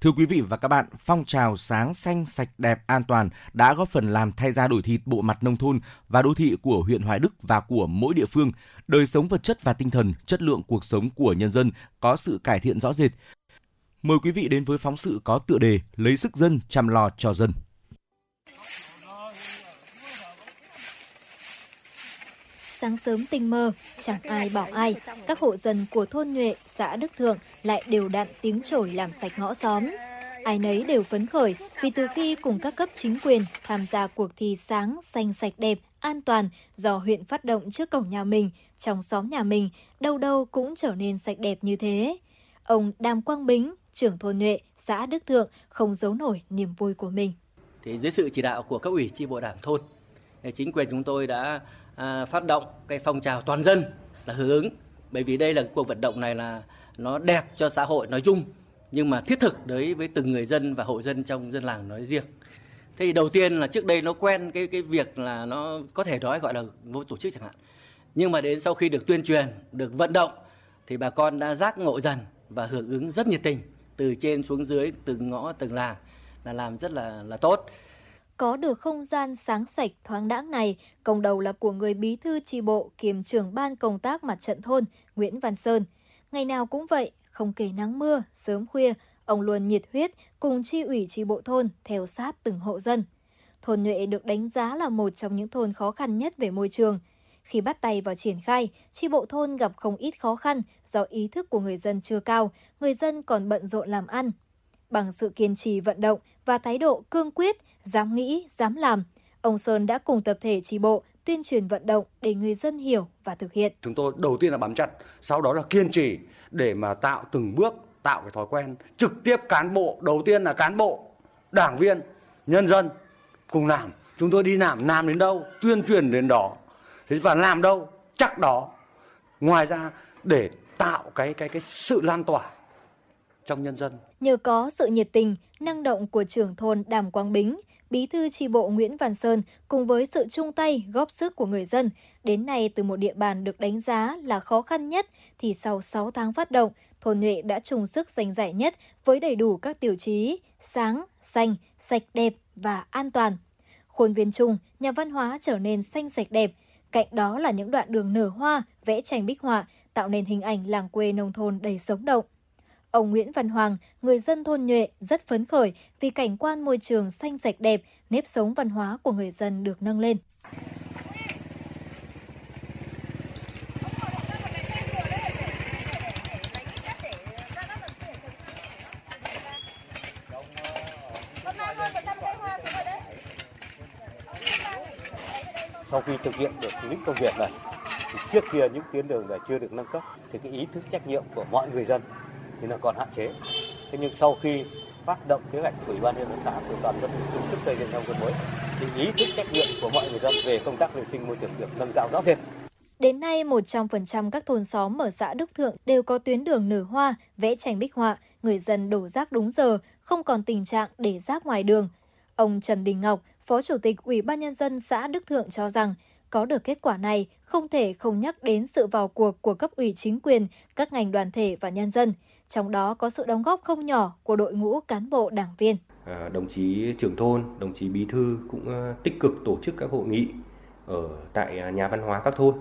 Thưa quý vị và các bạn, phong trào sáng xanh sạch đẹp an toàn đã góp phần làm thay da đổi thịt bộ mặt nông thôn và đô thị của huyện Hoài Đức và của mỗi địa phương. Đời sống vật chất và tinh thần, chất lượng cuộc sống của nhân dân có sự cải thiện rõ rệt. Mời quý vị đến với phóng sự có tựa đề Lấy sức dân chăm lo cho dân. Sáng sớm tinh mơ, chẳng ai bảo ai, các hộ dân của thôn Nhuệ, xã Đức Thượng lại đều đặn tiếng chổi làm sạch ngõ xóm. Ai nấy đều phấn khởi vì từ khi cùng các cấp chính quyền tham gia cuộc thi sáng, xanh sạch đẹp, an toàn do huyện phát động trước cổng nhà mình, trong xóm nhà mình, đâu đâu cũng trở nên sạch đẹp như thế. Ông Đàm Quang Bính, trưởng thôn Nhuệ, xã Đức Thượng không giấu nổi niềm vui của mình. Thì dưới sự chỉ đạo của các ủy chi bộ đảng thôn, chính quyền chúng tôi đã à, phát động cái phong trào toàn dân là hưởng ứng bởi vì đây là cuộc vận động này là nó đẹp cho xã hội nói chung nhưng mà thiết thực đối với từng người dân và hộ dân trong dân làng nói riêng. Thế thì đầu tiên là trước đây nó quen cái cái việc là nó có thể nói gọi là vô tổ chức chẳng hạn. Nhưng mà đến sau khi được tuyên truyền, được vận động thì bà con đã giác ngộ dần và hưởng ứng rất nhiệt tình từ trên xuống dưới từng ngõ từng làng là làm rất là là tốt. Có được không gian sáng sạch thoáng đãng này, công đầu là của người bí thư tri bộ kiêm trưởng ban công tác mặt trận thôn Nguyễn Văn Sơn. Ngày nào cũng vậy, không kể nắng mưa, sớm khuya, ông luôn nhiệt huyết cùng tri ủy tri bộ thôn theo sát từng hộ dân. Thôn Nhuệ được đánh giá là một trong những thôn khó khăn nhất về môi trường. Khi bắt tay vào triển khai, tri bộ thôn gặp không ít khó khăn do ý thức của người dân chưa cao, người dân còn bận rộn làm ăn, Bằng sự kiên trì vận động và thái độ cương quyết, dám nghĩ, dám làm, ông Sơn đã cùng tập thể tri bộ tuyên truyền vận động để người dân hiểu và thực hiện. Chúng tôi đầu tiên là bám chặt, sau đó là kiên trì để mà tạo từng bước, tạo cái thói quen. Trực tiếp cán bộ, đầu tiên là cán bộ, đảng viên, nhân dân cùng làm. Chúng tôi đi làm, làm đến đâu, tuyên truyền đến đó. Thế và làm đâu, chắc đó. Ngoài ra để tạo cái cái cái sự lan tỏa trong nhân dân. Nhờ có sự nhiệt tình, năng động của trưởng thôn Đàm Quang Bính, Bí thư tri bộ Nguyễn Văn Sơn cùng với sự chung tay góp sức của người dân, đến nay từ một địa bàn được đánh giá là khó khăn nhất thì sau 6 tháng phát động, thôn Nhuệ đã chung sức giành giải nhất với đầy đủ các tiêu chí sáng, xanh, sạch đẹp và an toàn. Khuôn viên chung, nhà văn hóa trở nên xanh sạch đẹp. Cạnh đó là những đoạn đường nở hoa, vẽ tranh bích họa, tạo nên hình ảnh làng quê nông thôn đầy sống động. Ông Nguyễn Văn Hoàng, người dân thôn Nhuệ rất phấn khởi vì cảnh quan môi trường xanh sạch đẹp, nếp sống văn hóa của người dân được nâng lên. sau khi thực hiện được những công việc này thì trước kia những tuyến đường này chưa được nâng cấp thì cái ý thức trách nhiệm của mọi người dân thì nó còn hạn chế thế nhưng sau khi phát động kế hoạch của ủy ban nhân dân xã của toàn dân chung sức xây dựng nông thôn mới thì ý thức trách nhiệm của mọi người dân về công tác vệ sinh môi trường được nâng cao rõ rệt Đến nay, 100% các thôn xóm ở xã Đức Thượng đều có tuyến đường nở hoa, vẽ tranh bích họa, người dân đổ rác đúng giờ, không còn tình trạng để rác ngoài đường. Ông Trần Đình Ngọc, Phó Chủ tịch Ủy ban Nhân dân xã Đức Thượng cho rằng, có được kết quả này không thể không nhắc đến sự vào cuộc của cấp ủy chính quyền, các ngành đoàn thể và nhân dân. Trong đó có sự đóng góp không nhỏ của đội ngũ cán bộ đảng viên. À, đồng chí trưởng thôn, đồng chí bí thư cũng à, tích cực tổ chức các hội nghị ở tại à, nhà văn hóa các thôn.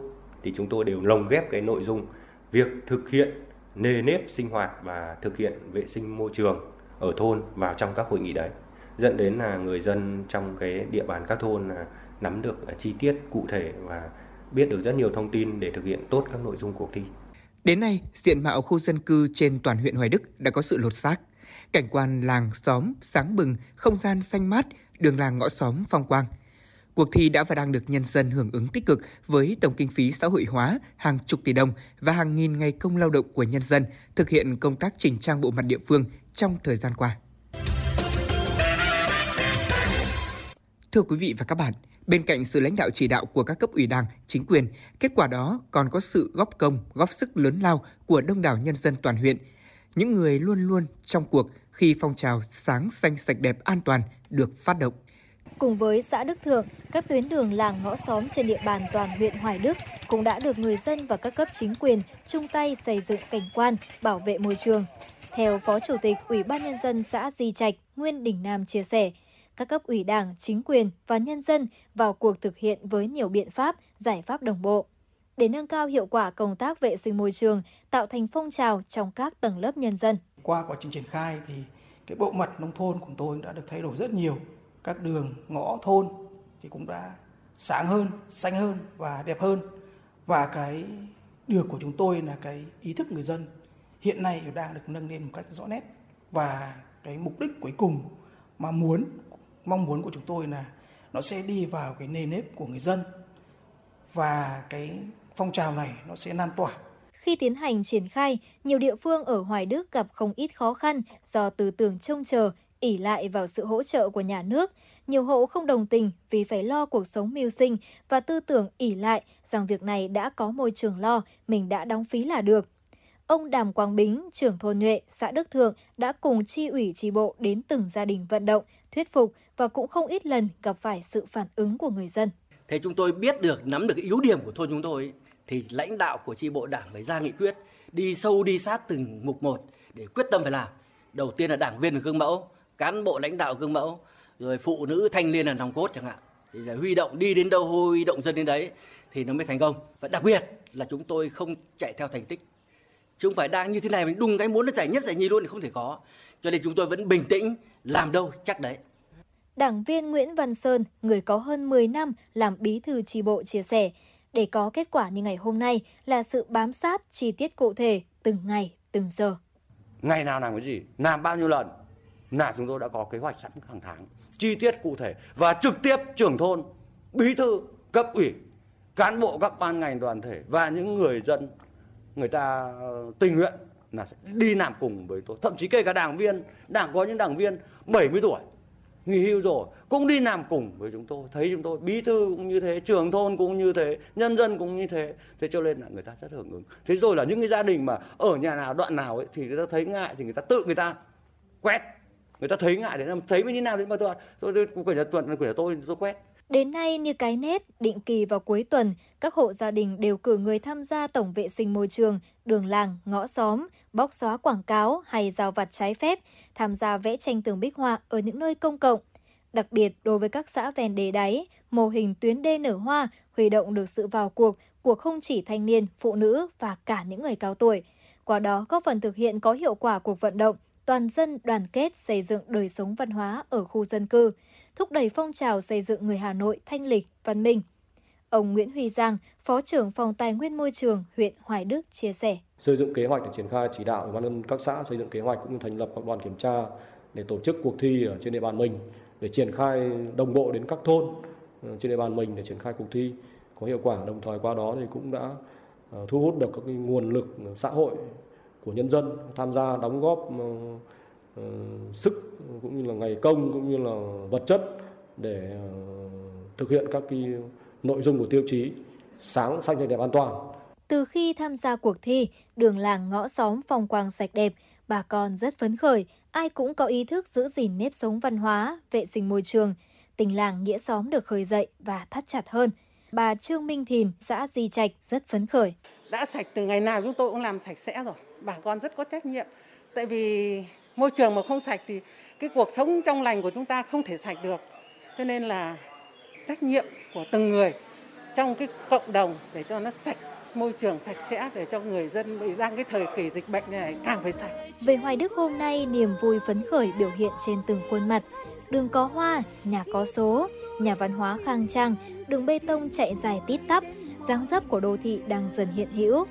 Thì chúng tôi đều lồng ghép cái nội dung việc thực hiện nề nếp sinh hoạt và thực hiện vệ sinh môi trường ở thôn vào trong các hội nghị đấy dẫn đến là người dân trong cái địa bàn các thôn là nắm được à, chi tiết cụ thể và biết được rất nhiều thông tin để thực hiện tốt các nội dung cuộc thi. Đến nay, diện mạo khu dân cư trên toàn huyện Hoài Đức đã có sự lột xác. Cảnh quan làng xóm sáng bừng, không gian xanh mát, đường làng ngõ xóm phong quang. Cuộc thi đã và đang được nhân dân hưởng ứng tích cực với tổng kinh phí xã hội hóa hàng chục tỷ đồng và hàng nghìn ngày công lao động của nhân dân thực hiện công tác chỉnh trang bộ mặt địa phương trong thời gian qua. Thưa quý vị và các bạn, bên cạnh sự lãnh đạo chỉ đạo của các cấp ủy đảng, chính quyền, kết quả đó còn có sự góp công, góp sức lớn lao của đông đảo nhân dân toàn huyện. Những người luôn luôn trong cuộc khi phong trào sáng xanh sạch đẹp an toàn được phát động. Cùng với xã Đức Thượng, các tuyến đường làng ngõ xóm trên địa bàn toàn huyện Hoài Đức cũng đã được người dân và các cấp chính quyền chung tay xây dựng cảnh quan, bảo vệ môi trường. Theo Phó Chủ tịch Ủy ban Nhân dân xã Di Trạch, Nguyên Đình Nam chia sẻ, các cấp ủy đảng, chính quyền và nhân dân vào cuộc thực hiện với nhiều biện pháp, giải pháp đồng bộ. Để nâng cao hiệu quả công tác vệ sinh môi trường, tạo thành phong trào trong các tầng lớp nhân dân. Qua quá trình triển khai thì cái bộ mặt nông thôn của tôi đã được thay đổi rất nhiều. Các đường, ngõ thôn thì cũng đã sáng hơn, xanh hơn và đẹp hơn. Và cái được của chúng tôi là cái ý thức người dân hiện nay đang được nâng lên một cách rõ nét và cái mục đích cuối cùng mà muốn mong muốn của chúng tôi là nó sẽ đi vào cái nề nếp của người dân và cái phong trào này nó sẽ lan tỏa khi tiến hành triển khai, nhiều địa phương ở Hoài Đức gặp không ít khó khăn do tư tưởng trông chờ, ỉ lại vào sự hỗ trợ của nhà nước. Nhiều hộ không đồng tình vì phải lo cuộc sống mưu sinh và tư tưởng ỉ lại rằng việc này đã có môi trường lo, mình đã đóng phí là được. Ông Đàm Quang Bính, trưởng thôn Nhuệ, xã Đức Thượng đã cùng chi ủy tri bộ đến từng gia đình vận động, thuyết phục và cũng không ít lần gặp phải sự phản ứng của người dân. Thế chúng tôi biết được, nắm được yếu điểm của thôn chúng tôi thì lãnh đạo của tri bộ đảng phải ra nghị quyết, đi sâu đi sát từng mục một để quyết tâm phải làm. Đầu tiên là đảng viên là gương mẫu, cán bộ lãnh đạo gương mẫu, rồi phụ nữ thanh niên là nòng cốt chẳng hạn. Thì là huy động đi đến đâu huy động dân đến đấy thì nó mới thành công. Và đặc biệt là chúng tôi không chạy theo thành tích chứ không phải đang như thế này mình đùng cái muốn nó giải nhất giải nhì luôn thì không thể có cho nên chúng tôi vẫn bình tĩnh làm đâu chắc đấy Đảng viên Nguyễn Văn Sơn, người có hơn 10 năm làm bí thư tri bộ chia sẻ, để có kết quả như ngày hôm nay là sự bám sát chi tiết cụ thể từng ngày, từng giờ. Ngày nào làm cái gì, làm bao nhiêu lần là chúng tôi đã có kế hoạch sẵn hàng tháng, chi tiết cụ thể và trực tiếp trưởng thôn, bí thư, cấp ủy, cán bộ các ban ngành đoàn thể và những người dân người ta ờ, tình nguyện là sẽ đi làm cùng với tôi. Thậm chí kể cả đảng viên đảng có những đảng viên 70 tuổi nghỉ hưu rồi cũng đi làm cùng với chúng tôi. Thấy chúng tôi bí thư cũng như thế trưởng thôn cũng như thế nhân dân cũng như thế. Thế cho nên là người ta rất hưởng ứng. Thế rồi là những cái gia đình mà ở nhà nào đoạn nào ấy thì người ta thấy ngại thì người ta tự người ta quét. Người ta thấy ngại để làm thấy mới như nào đấy mà tôi tôi của nhà tuần của nhà tôi tôi quét. Đến nay, như cái nét, định kỳ vào cuối tuần, các hộ gia đình đều cử người tham gia tổng vệ sinh môi trường, đường làng, ngõ xóm, bóc xóa quảng cáo hay giao vặt trái phép, tham gia vẽ tranh tường bích họa ở những nơi công cộng. Đặc biệt đối với các xã ven đê đáy, mô hình tuyến đê nở hoa huy động được sự vào cuộc của không chỉ thanh niên, phụ nữ và cả những người cao tuổi. Qua đó góp phần thực hiện có hiệu quả cuộc vận động toàn dân đoàn kết xây dựng đời sống văn hóa ở khu dân cư, thúc đẩy phong trào xây dựng người Hà Nội thanh lịch, văn minh. Ông Nguyễn Huy Giang, Phó trưởng Phòng Tài nguyên Môi trường huyện Hoài Đức chia sẻ. Xây dựng kế hoạch để triển khai chỉ đạo ủy ban nhân các xã xây dựng kế hoạch cũng như thành lập các đoàn kiểm tra để tổ chức cuộc thi ở trên địa bàn mình để triển khai đồng bộ đến các thôn ờ, trên địa bàn mình để triển khai cuộc thi có hiệu quả đồng thời qua đó thì cũng đã ờ, thu hút được các nguồn lực ờ, xã hội của nhân dân tham gia đóng góp sức cũng như là ngày công cũng như là vật chất để thực hiện các cái nội dung của tiêu chí sáng xanh sạch đẹp an toàn. Từ khi tham gia cuộc thi, đường làng ngõ xóm phong quang sạch đẹp, bà con rất phấn khởi, ai cũng có ý thức giữ gìn nếp sống văn hóa, vệ sinh môi trường. Tình làng nghĩa xóm được khơi dậy và thắt chặt hơn. Bà Trương Minh Thìn, xã Di Trạch rất phấn khởi. Đã sạch từ ngày nào chúng tôi cũng làm sạch sẽ rồi. Bà con rất có trách nhiệm. Tại vì môi trường mà không sạch thì cái cuộc sống trong lành của chúng ta không thể sạch được. Cho nên là trách nhiệm của từng người trong cái cộng đồng để cho nó sạch môi trường sạch sẽ để cho người dân bị đang cái thời kỳ dịch bệnh này càng phải sạch. Về Hoài Đức hôm nay, niềm vui phấn khởi biểu hiện trên từng khuôn mặt. Đường có hoa, nhà có số, nhà văn hóa khang trang, đường bê tông chạy dài tít tắp, dáng dấp của đô thị đang dần hiện hữu.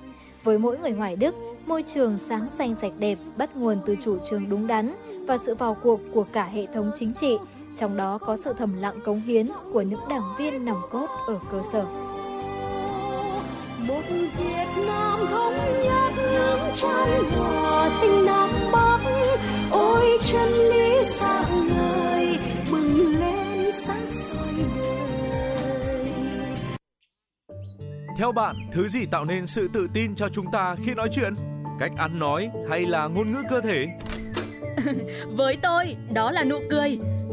Với mỗi người Hoài Đức, môi trường sáng xanh sạch đẹp bắt nguồn từ chủ trương đúng đắn và sự vào cuộc của cả hệ thống chính trị, trong đó có sự thầm lặng cống hiến của những đảng viên nòng cốt ở cơ sở. Một Việt Nam thống nhất nước chan hòa tình Nam Bắc, ôi chân lý sáng ngời bừng lên sáng soi đời. Theo bạn, thứ gì tạo nên sự tự tin cho chúng ta khi nói chuyện? Cách ăn nói hay là ngôn ngữ cơ thể? Với tôi, đó là nụ cười.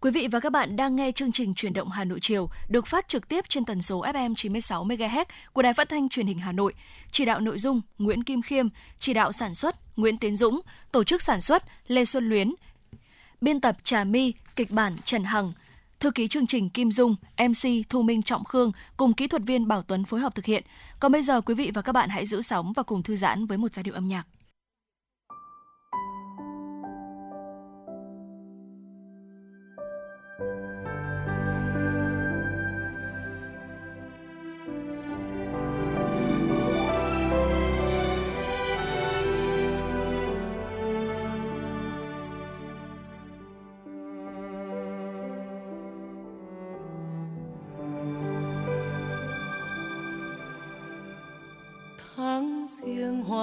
Quý vị và các bạn đang nghe chương trình Chuyển động Hà Nội chiều được phát trực tiếp trên tần số FM 96 MHz của Đài Phát thanh Truyền hình Hà Nội. Chỉ đạo nội dung Nguyễn Kim Khiêm, chỉ đạo sản xuất Nguyễn Tiến Dũng, tổ chức sản xuất Lê Xuân Luyến, biên tập Trà My, kịch bản Trần Hằng, thư ký chương trình Kim Dung, MC Thu Minh Trọng Khương cùng kỹ thuật viên Bảo Tuấn phối hợp thực hiện. Còn bây giờ quý vị và các bạn hãy giữ sóng và cùng thư giãn với một giai điệu âm nhạc.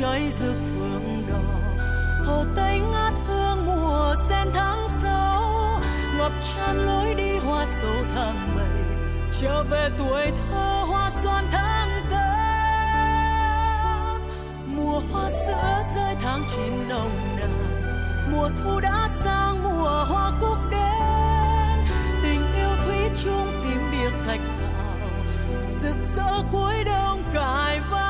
cháy rực phượng đỏ. Hồ tây ngát hương mùa sen tháng sáu, ngập tràn lối đi hoa sầu tháng bảy, trở về tuổi thơ hoa xoan tháng tám. Mùa hoa sữa rơi tháng chín nồng nàn, mùa thu đã sang mùa hoa cúc đến tình yêu thủy chung tím biệt thạch thảo, rực rỡ cuối đông cài vai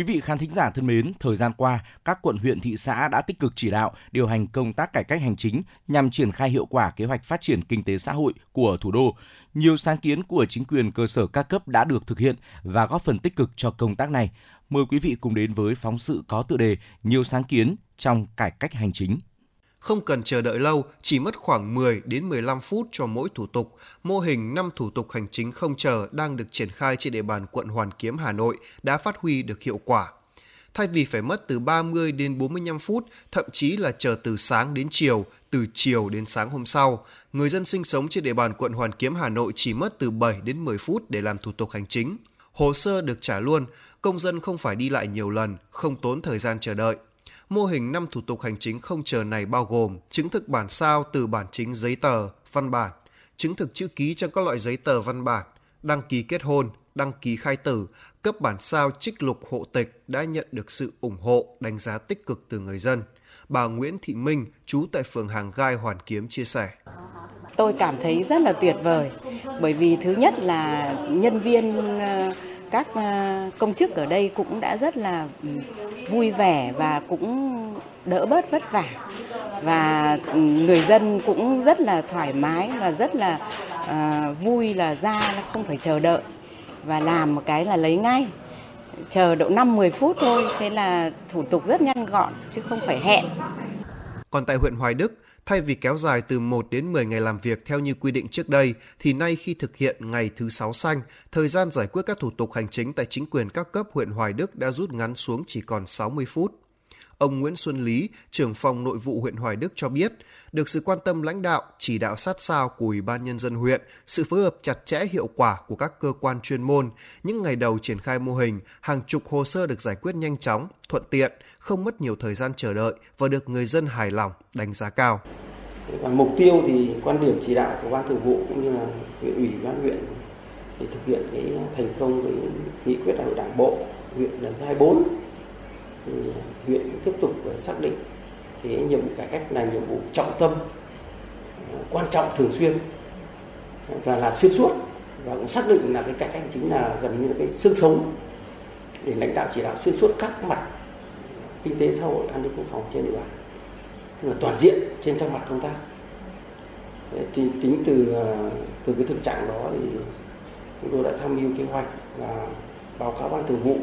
Quý vị khán thính giả thân mến, thời gian qua, các quận huyện thị xã đã tích cực chỉ đạo điều hành công tác cải cách hành chính nhằm triển khai hiệu quả kế hoạch phát triển kinh tế xã hội của thủ đô. Nhiều sáng kiến của chính quyền cơ sở các cấp đã được thực hiện và góp phần tích cực cho công tác này. Mời quý vị cùng đến với phóng sự có tựa đề Nhiều sáng kiến trong cải cách hành chính. Không cần chờ đợi lâu, chỉ mất khoảng 10 đến 15 phút cho mỗi thủ tục. Mô hình 5 thủ tục hành chính không chờ đang được triển khai trên địa bàn quận Hoàn Kiếm, Hà Nội đã phát huy được hiệu quả. thay vì phải mất từ 30 đến 45 phút, thậm chí là chờ từ sáng đến chiều, từ chiều đến sáng hôm sau. Người dân sinh sống trên địa bàn quận Hoàn Kiếm Hà Nội chỉ mất từ 7 đến 10 phút để làm thủ tục hành chính. Hồ sơ được trả luôn, công dân không phải đi lại nhiều lần, không tốn thời gian chờ đợi. Mô hình 5 thủ tục hành chính không chờ này bao gồm chứng thực bản sao từ bản chính giấy tờ, văn bản, chứng thực chữ ký cho các loại giấy tờ văn bản, đăng ký kết hôn, đăng ký khai tử, cấp bản sao trích lục hộ tịch đã nhận được sự ủng hộ, đánh giá tích cực từ người dân. Bà Nguyễn Thị Minh, trú tại phường Hàng Gai, Hoàn Kiếm chia sẻ. Tôi cảm thấy rất là tuyệt vời bởi vì thứ nhất là nhân viên ờ, các à, công chức ở đây cũng đã rất là ừ, vui vẻ và cũng đỡ bớt vất vả và ừ, người dân cũng rất là thoải mái và rất là uh, vui là ra không phải chờ đợi và làm một cái là lấy ngay chờ độ 5 10 phút thôi thế là thủ tục rất nhanh gọn chứ không phải hẹn. Còn tại huyện Hoài Đức, thay vì kéo dài từ 1 đến 10 ngày làm việc theo như quy định trước đây, thì nay khi thực hiện ngày thứ sáu xanh, thời gian giải quyết các thủ tục hành chính tại chính quyền các cấp huyện Hoài Đức đã rút ngắn xuống chỉ còn 60 phút. Ông Nguyễn Xuân Lý, trưởng phòng nội vụ huyện Hoài Đức cho biết, được sự quan tâm lãnh đạo, chỉ đạo sát sao của Ủy ban Nhân dân huyện, sự phối hợp chặt chẽ hiệu quả của các cơ quan chuyên môn, những ngày đầu triển khai mô hình, hàng chục hồ sơ được giải quyết nhanh chóng, thuận tiện, không mất nhiều thời gian chờ đợi và được người dân hài lòng, đánh giá cao. Và mục tiêu thì quan điểm chỉ đạo của ban thường vụ cũng như là huyện ủy ban huyện để thực hiện cái thành công cái nghị quyết đại hội đảng bộ huyện lần thứ 24 thì huyện tiếp tục xác định thì nhiệm vụ cải cách là nhiệm vụ trọng tâm ờ, quan trọng thường xuyên và là xuyên suốt và cũng xác định là cái cải cách chính là gần như là cái xương sống để lãnh đạo chỉ đạo xuyên suốt các mặt kinh tế xã hội, an ninh quốc phòng trên địa bàn. Tức là toàn diện trên các mặt công tác. Thì tính từ ờ, từ cái thực trạng đó thì chúng tôi đã tham mưu kế hoạch và báo cáo ban thường vụ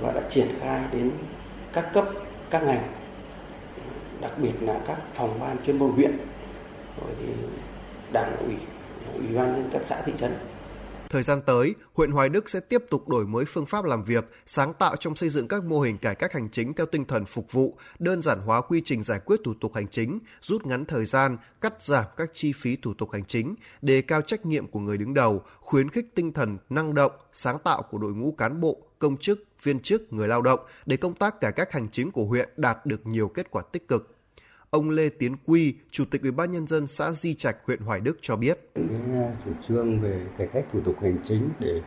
và đã triển khai đến các cấp, các ngành, đặc biệt là các phòng ban chuyên môn huyện. Rồi thì đảng, ủy ủy ban nhân các xã, thị trấn Thời gian tới, huyện Hoài Đức sẽ tiếp tục đổi mới phương pháp làm việc, sáng tạo trong xây dựng các mô hình cải cách hành chính theo tinh thần phục vụ, đơn giản hóa quy trình giải quyết thủ tục hành chính, rút ngắn thời gian, cắt giảm các chi phí thủ tục hành chính, đề cao trách nhiệm của người đứng đầu, khuyến khích tinh thần năng động, sáng tạo của đội ngũ cán bộ, công chức, viên chức, người lao động để công tác cải cách hành chính của huyện đạt được nhiều kết quả tích cực. Ông Lê Tiến Quy, Chủ tịch Ủy ban nhân dân xã Di Trạch, huyện Hoài Đức cho biết: Cái ờ, chủ trương về cải cách thủ tục hành chính để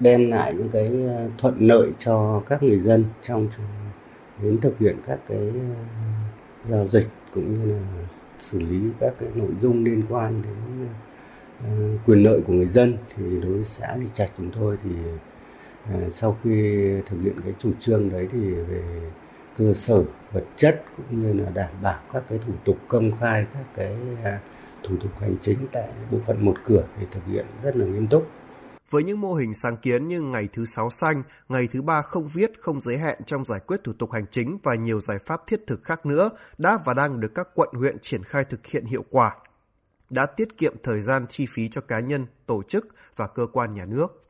đem lại những cái ờ, thuận lợi cho các người dân trong đến thực hiện các cái ờ, giao dịch cũng như là xử lý các cái nội dung liên quan đến quyền lợi của người dân. Thì đối với xã Di Trạch chúng tôi thì sau khi thực hiện cái chủ trương đấy thì về cơ sở vật chất cũng như là đảm bảo các cái thủ tục công khai các cái à, thủ tục hành chính tại bộ phận một cửa để thực hiện rất là nghiêm túc. Với những mô hình sáng kiến như ngày thứ sáu xanh, ngày thứ ba không viết, không giới hạn trong giải quyết thủ tục hành chính và nhiều giải pháp thiết thực khác nữa đã và đang được các quận huyện triển khai thực hiện hiệu quả, đã tiết kiệm thời gian chi phí cho cá nhân, tổ chức và cơ quan nhà nước.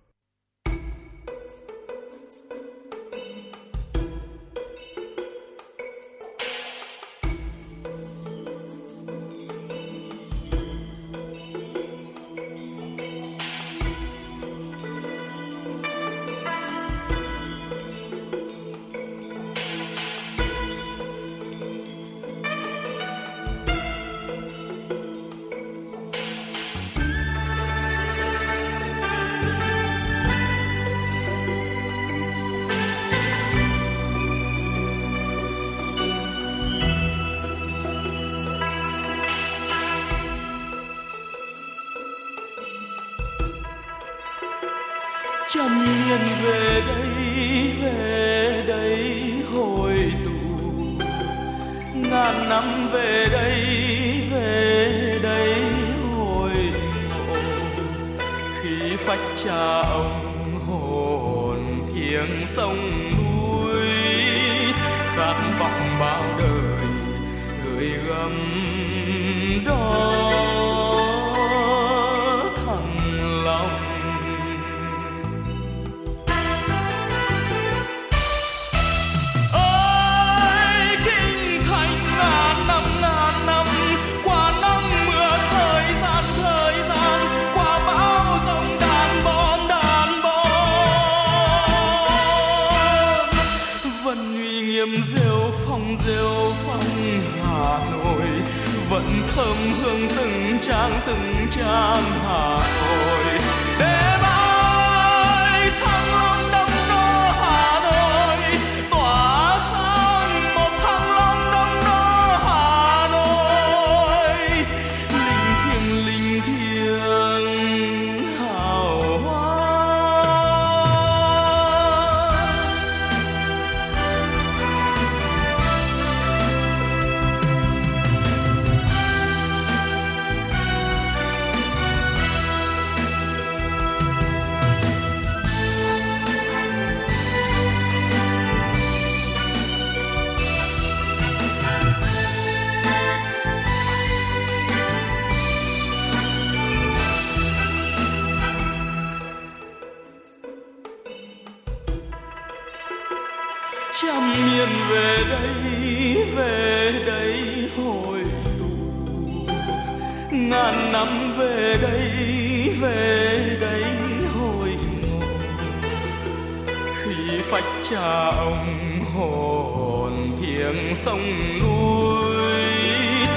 Cha ông hồn thiêng sông núi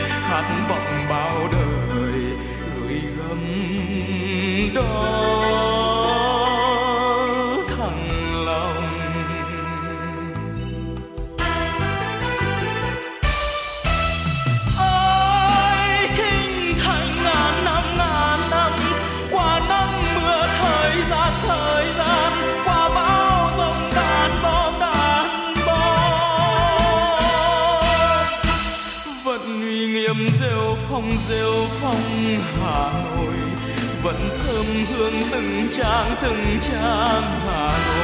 khát vọng bao đời gửi gắm đó sông hương từng trang từng trang hà nội.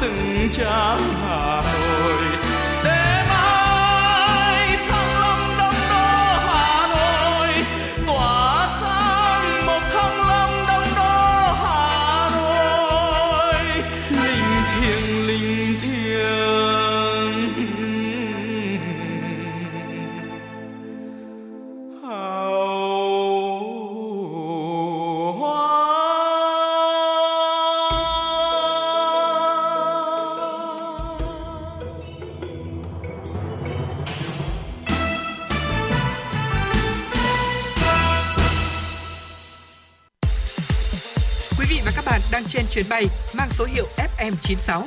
Trang từng chuyến bay mang số hiệu FM96.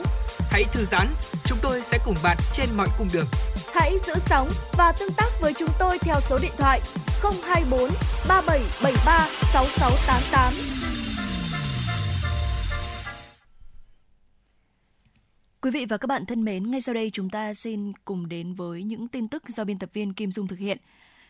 Hãy thư giãn, chúng tôi sẽ cùng bạn trên mọi cung đường. Hãy giữ sóng và tương tác với chúng tôi theo số điện thoại 024 3773 6688. Quý vị và các bạn thân mến, ngay sau đây chúng ta xin cùng đến với những tin tức do biên tập viên Kim Dung thực hiện.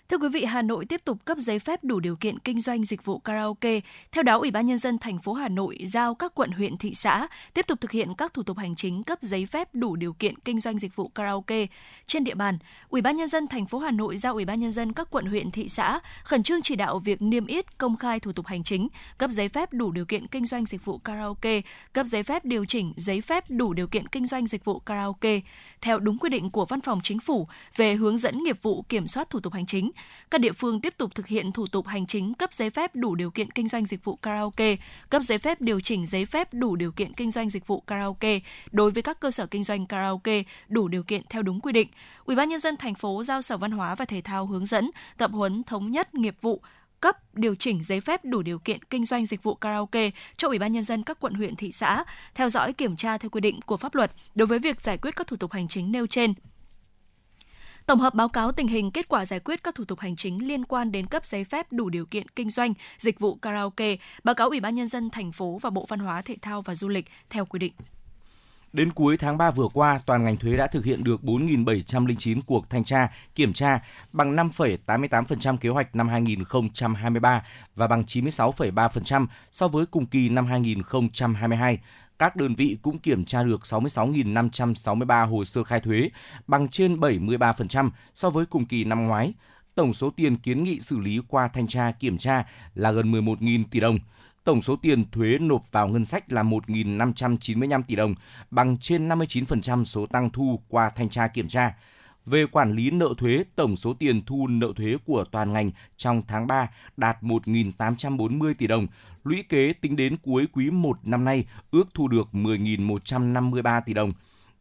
Thưa quý vị, Hà Nội tiếp tục cấp giấy phép đủ điều kiện kinh doanh dịch vụ karaoke. Theo đó, Ủy ban nhân dân thành phố Hà Nội giao các quận huyện thị xã tiếp tục thực hiện các thủ tục hành chính cấp giấy phép đủ điều kiện kinh doanh dịch vụ karaoke trên địa bàn. Ủy ban nhân dân thành phố Hà Nội giao Ủy ban nhân dân các quận huyện thị xã khẩn trương chỉ đạo việc niêm yết công khai thủ tục hành chính, cấp giấy phép đủ điều kiện kinh doanh dịch vụ karaoke, cấp giấy phép điều chỉnh giấy phép đủ điều kiện kinh doanh dịch vụ karaoke theo đúng quy định của Văn phòng Chính phủ về hướng dẫn nghiệp vụ kiểm soát thủ tục hành chính. Các địa phương tiếp tục thực hiện thủ tục hành chính cấp giấy phép đủ điều kiện kinh doanh dịch vụ karaoke, cấp giấy phép điều chỉnh giấy phép đủ điều kiện kinh doanh dịch vụ karaoke đối với các cơ sở kinh doanh karaoke đủ điều kiện theo đúng quy định. Ủy ban nhân dân thành phố giao Sở Văn hóa và Thể thao hướng dẫn, tập huấn thống nhất nghiệp vụ cấp điều chỉnh giấy phép đủ điều kiện kinh doanh dịch vụ karaoke cho Ủy ban nhân dân các quận huyện thị xã, theo dõi kiểm tra theo quy định của pháp luật đối với việc giải quyết các thủ tục hành chính nêu trên. Tổng hợp báo cáo tình hình kết quả giải quyết các thủ tục hành chính liên quan đến cấp giấy phép đủ điều kiện kinh doanh dịch vụ karaoke, báo cáo Ủy ban nhân dân thành phố và Bộ Văn hóa Thể thao và Du lịch theo quy định. Đến cuối tháng 3 vừa qua, toàn ngành thuế đã thực hiện được 4.709 cuộc thanh tra, kiểm tra bằng 5,88% kế hoạch năm 2023 và bằng 96,3% so với cùng kỳ năm 2022 các đơn vị cũng kiểm tra được 66.563 hồ sơ khai thuế, bằng trên 73% so với cùng kỳ năm ngoái. Tổng số tiền kiến nghị xử lý qua thanh tra kiểm tra là gần 11.000 tỷ đồng. Tổng số tiền thuế nộp vào ngân sách là 1.595 tỷ đồng, bằng trên 59% số tăng thu qua thanh tra kiểm tra. Về quản lý nợ thuế, tổng số tiền thu nợ thuế của toàn ngành trong tháng 3 đạt 1.840 tỷ đồng. Lũy kế tính đến cuối quý 1 năm nay ước thu được 10.153 tỷ đồng.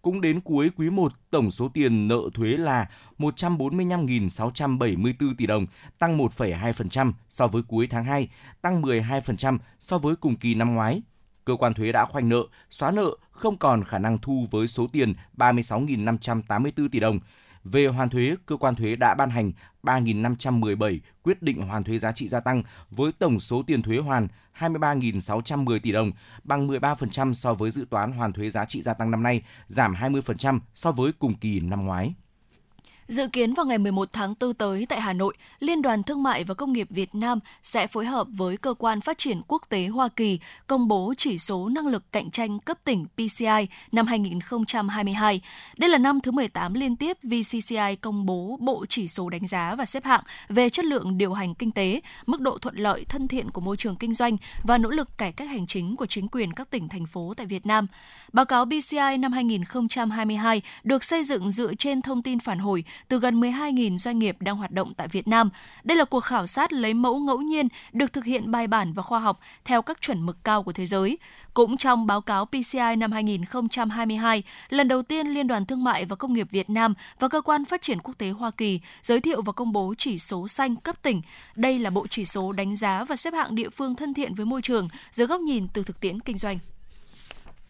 Cũng đến cuối quý 1, tổng số tiền nợ thuế là 145.674 tỷ đồng, tăng 1,2% so với cuối tháng 2, tăng 12% so với cùng kỳ năm ngoái. Cơ quan thuế đã khoanh nợ, xóa nợ, không còn khả năng thu với số tiền 36.584 tỷ đồng. Về hoàn thuế, cơ quan thuế đã ban hành 3.517 quyết định hoàn thuế giá trị gia tăng với tổng số tiền thuế hoàn 23.610 tỷ đồng, bằng 13% so với dự toán hoàn thuế giá trị gia tăng năm nay, giảm 20% so với cùng kỳ năm ngoái. Dự kiến vào ngày 11 tháng 4 tới tại Hà Nội, Liên đoàn Thương mại và Công nghiệp Việt Nam sẽ phối hợp với Cơ quan Phát triển Quốc tế Hoa Kỳ công bố chỉ số năng lực cạnh tranh cấp tỉnh PCI năm 2022. Đây là năm thứ 18 liên tiếp VCCI công bố bộ chỉ số đánh giá và xếp hạng về chất lượng điều hành kinh tế, mức độ thuận lợi thân thiện của môi trường kinh doanh và nỗ lực cải cách hành chính của chính quyền các tỉnh, thành phố tại Việt Nam. Báo cáo PCI năm 2022 được xây dựng dựa trên thông tin phản hồi từ gần 12.000 doanh nghiệp đang hoạt động tại Việt Nam. Đây là cuộc khảo sát lấy mẫu ngẫu nhiên được thực hiện bài bản và khoa học theo các chuẩn mực cao của thế giới. Cũng trong báo cáo PCI năm 2022, lần đầu tiên Liên đoàn Thương mại và Công nghiệp Việt Nam và Cơ quan Phát triển Quốc tế Hoa Kỳ giới thiệu và công bố chỉ số xanh cấp tỉnh. Đây là bộ chỉ số đánh giá và xếp hạng địa phương thân thiện với môi trường dưới góc nhìn từ thực tiễn kinh doanh.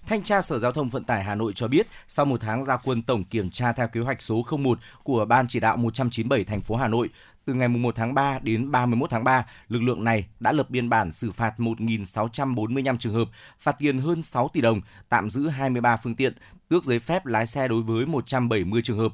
Thanh tra Sở Giao thông Vận tải Hà Nội cho biết, sau một tháng ra quân tổng kiểm tra theo kế hoạch số 01 của Ban chỉ đạo 197 thành phố Hà Nội, từ ngày 1 tháng 3 đến 31 tháng 3, lực lượng này đã lập biên bản xử phạt 1.645 trường hợp, phạt tiền hơn 6 tỷ đồng, tạm giữ 23 phương tiện, tước giấy phép lái xe đối với 170 trường hợp.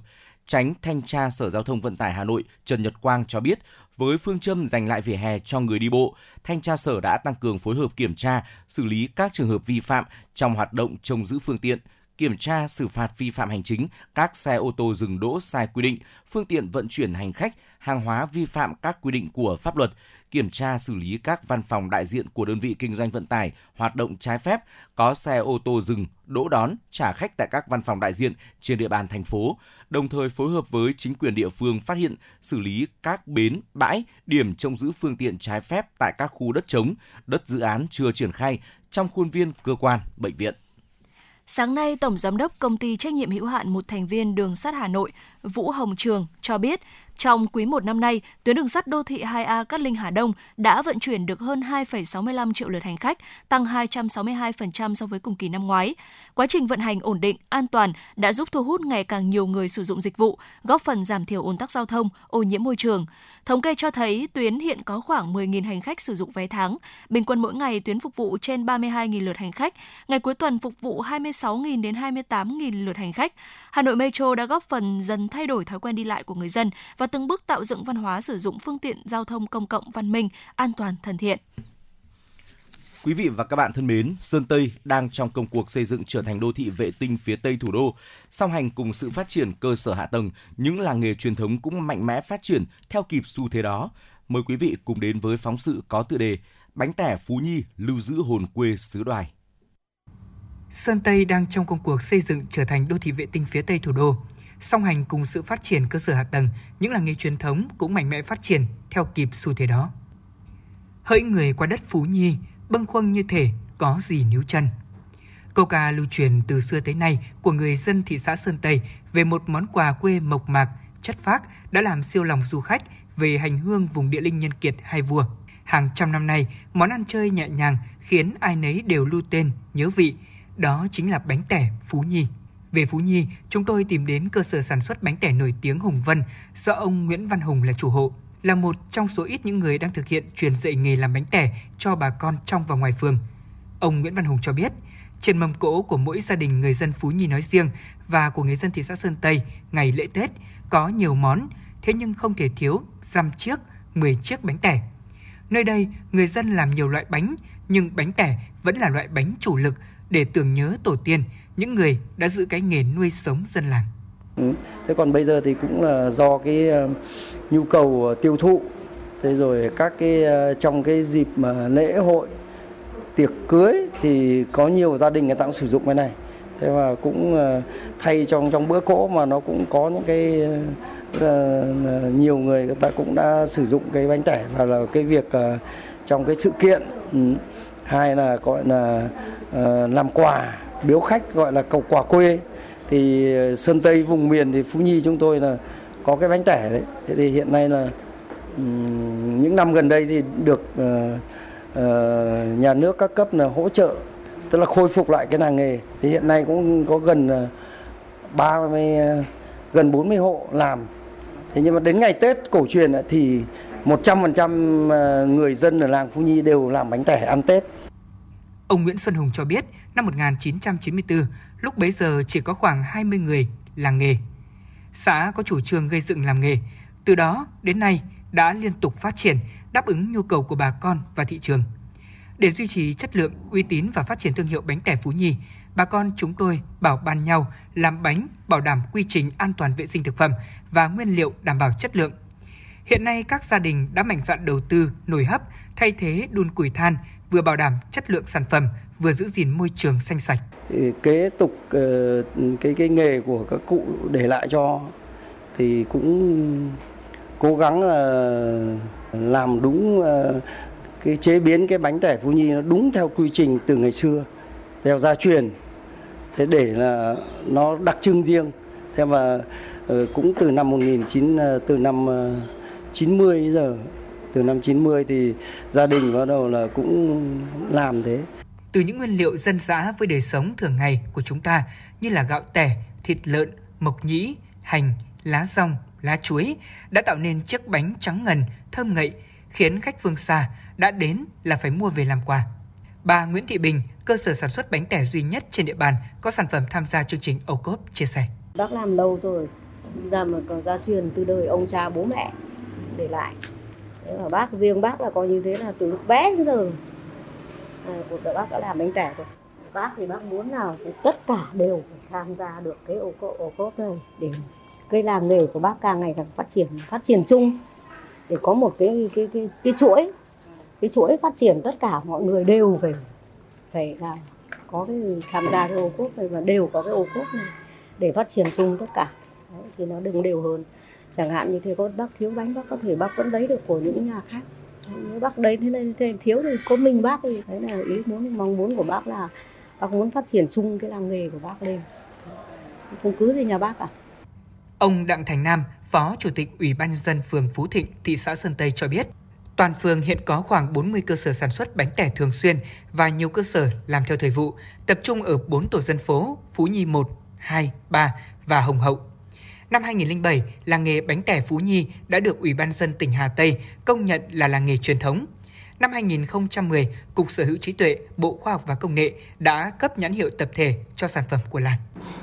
Tránh Thanh tra Sở Giao thông Vận tải Hà Nội Trần Nhật Quang cho biết, với phương châm dành lại vỉa hè cho người đi bộ, thanh tra sở đã tăng cường phối hợp kiểm tra, xử lý các trường hợp vi phạm trong hoạt động trông giữ phương tiện, kiểm tra xử phạt vi phạm hành chính các xe ô tô dừng đỗ sai quy định, phương tiện vận chuyển hành khách, hàng hóa vi phạm các quy định của pháp luật, kiểm tra xử lý các văn phòng đại diện của đơn vị kinh doanh vận tải hoạt động trái phép, có xe ô tô dừng, đỗ đón, trả khách tại các văn phòng đại diện trên địa bàn thành phố, đồng thời phối hợp với chính quyền địa phương phát hiện, xử lý các bến, bãi, điểm trông giữ phương tiện trái phép tại các khu đất trống, đất dự án chưa triển khai trong khuôn viên cơ quan, bệnh viện. Sáng nay, Tổng Giám đốc Công ty Trách nhiệm hữu hạn một thành viên đường sắt Hà Nội Vũ Hồng Trường cho biết, trong quý 1 năm nay, tuyến đường sắt đô thị 2A Cát Linh Hà Đông đã vận chuyển được hơn 2,65 triệu lượt hành khách, tăng 262% so với cùng kỳ năm ngoái. Quá trình vận hành ổn định, an toàn đã giúp thu hút ngày càng nhiều người sử dụng dịch vụ, góp phần giảm thiểu ồn tắc giao thông, ô nhiễm môi trường. Thống kê cho thấy tuyến hiện có khoảng 10.000 hành khách sử dụng vé tháng, bình quân mỗi ngày tuyến phục vụ trên 32.000 lượt hành khách, ngày cuối tuần phục vụ 26.000 đến 28.000 lượt hành khách. Hà Nội Metro đã góp phần dần thay đổi thói quen đi lại của người dân và từng bước tạo dựng văn hóa sử dụng phương tiện giao thông công cộng văn minh, an toàn, thân thiện. Quý vị và các bạn thân mến, Sơn Tây đang trong công cuộc xây dựng trở thành đô thị vệ tinh phía Tây thủ đô. Song hành cùng sự phát triển cơ sở hạ tầng, những làng nghề truyền thống cũng mạnh mẽ phát triển theo kịp xu thế đó. Mời quý vị cùng đến với phóng sự có tựa đề Bánh tẻ Phú Nhi lưu giữ hồn quê xứ đoài. Sơn Tây đang trong công cuộc xây dựng trở thành đô thị vệ tinh phía Tây thủ đô. Song hành cùng sự phát triển cơ sở hạ tầng, những làng nghề truyền thống cũng mạnh mẽ phát triển theo kịp xu thế đó. Hỡi người qua đất Phú Nhi, bâng khuâng như thể có gì níu chân. Câu ca lưu truyền từ xưa tới nay của người dân thị xã Sơn Tây về một món quà quê mộc mạc, chất phác đã làm siêu lòng du khách về hành hương vùng địa linh nhân kiệt hai vua. Hàng trăm năm nay, món ăn chơi nhẹ nhàng khiến ai nấy đều lưu tên, nhớ vị. Đó chính là bánh tẻ Phú Nhi. Về Phú Nhi, chúng tôi tìm đến cơ sở sản xuất bánh tẻ nổi tiếng Hùng Vân do ông Nguyễn Văn Hùng là chủ hộ, là một trong số ít những người đang thực hiện truyền dạy nghề làm bánh tẻ cho bà con trong và ngoài phường. Ông Nguyễn Văn Hùng cho biết, trên mâm cỗ của mỗi gia đình người dân Phú Nhi nói riêng và của người dân thị xã Sơn Tây ngày lễ Tết có nhiều món, thế nhưng không thể thiếu dăm chiếc, 10 chiếc bánh tẻ. Nơi đây, người dân làm nhiều loại bánh, nhưng bánh tẻ vẫn là loại bánh chủ lực để tưởng nhớ tổ tiên, những người đã giữ cái nghề nuôi sống dân làng. Ừ. Thế còn bây giờ thì cũng là do cái ờ, nhu cầu ờ, tiêu thụ thế rồi các cái ờ, trong cái dịp mà lễ hội, tiệc cưới thì có nhiều gia đình người ta cũng sử dụng cái này thế và cũng thay trong trong bữa cỗ mà nó cũng có những cái nhiều người người ta cũng đã sử dụng cái bánh tẻ và là cái việc trong cái sự kiện ừ. hai là gọi là làm quà biếu khách gọi là cầu quả quê. Thì ờ, sơn tây vùng miền thì phú nhi chúng tôi là có cái bánh tẻ đấy. Thế thì hiện nay là những năm gần đây thì được uh, uh, nhà nước các cấp là hỗ trợ tức là khôi phục lại cái làng nghề. Thì hiện nay cũng có gần 30 gần 40 hộ làm. Thế nhưng mà đến ngày Tết cổ truyền thì 100% người dân ở làng Phú Nhi đều làm bánh tẻ ăn Tết. Ông Nguyễn Xuân Hùng cho biết, năm 1994, lúc bấy giờ chỉ có khoảng 20 người làng nghề. Xã có chủ trương gây dựng làm nghề, từ đó đến nay đã liên tục phát triển, đáp ứng nhu cầu của bà con và thị trường. Để duy trì chất lượng, uy tín và phát triển thương hiệu bánh tẻ Phú Nhi, bà con chúng tôi bảo ban nhau làm bánh bảo đảm quy trình an toàn vệ sinh thực phẩm và nguyên liệu đảm bảo chất lượng. Hiện nay các gia đình đã mạnh dạn đầu tư nồi hấp thay thế đun củi than vừa bảo đảm chất lượng sản phẩm, vừa giữ gìn môi trường xanh sạch. Kế tục ờ, cái cái nghề của các cụ để lại cho thì cũng cố gắng là làm đúng ờ, cái chế biến cái bánh tẻ Phú Nhi nó đúng theo quy trình từ ngày xưa, theo gia truyền. Thế để là nó đặc trưng riêng. Thế mà ờ, cũng từ năm 19 từ năm 90 giờ từ năm 90 thì gia đình bắt đầu là cũng làm thế. Từ những nguyên liệu dân dã với đời sống thường ngày của chúng ta như là gạo tẻ, thịt lợn, mộc nhĩ, hành, lá rong, lá chuối đã tạo nên chiếc bánh trắng ngần, thơm ngậy, khiến khách phương xa đã đến là phải mua về làm quà. Bà Nguyễn Thị Bình, cơ sở sản xuất bánh tẻ duy nhất trên địa bàn có sản phẩm tham gia chương trình Âu Cốp chia sẻ. Bác làm lâu rồi, làm còn gia truyền từ đời ông cha bố mẹ để lại Thế mà bác riêng bác là coi như thế là từ lúc bé đến giờ Ừ, của cuộc bác đã làm bánh tẻ rồi. Bác thì bác muốn nào thì tất cả đều phải tham gia được cái ô cốp, ô cốp này để cái làng nghề của bác càng ngày càng phát triển phát triển chung. Để có một cái cái cái cái chuỗi cái chuỗi phát triển tất cả mọi người đều phải phải là có cái tham gia cái ô cốp này và đều có cái ô cốp này để phát triển chung tất cả. Đấy, thì nó đừng đều hơn. Chẳng hạn như thế có bác thiếu bánh bác có thể bác vẫn lấy được của những nhà khác bác đấy thế nên thế thiếu thì có mình bác thì đấy là ý muốn mong muốn của bác là bác muốn phát triển chung cái làng nghề của bác lên. Không cứ gì nhà bác cả. Ông Đặng Thành Nam, Phó Chủ tịch Ủy ban nhân dân phường Phú Thịnh, thị xã Sơn Tây cho biết, toàn phường hiện có khoảng 40 cơ sở sản xuất bánh tẻ thường xuyên và nhiều cơ sở làm theo thời vụ, tập trung ở 4 tổ dân phố Phú Nhi 1, 2, 3 và Hồng Hậu. Năm 2007, làng nghề bánh tẻ Phú Nhi đã được Ủy ban dân tỉnh Hà Tây công nhận là làng nghề truyền thống. Năm 2010, Cục Sở hữu trí tuệ, Bộ Khoa học và Công nghệ đã cấp nhãn hiệu tập thể cho sản phẩm của làng.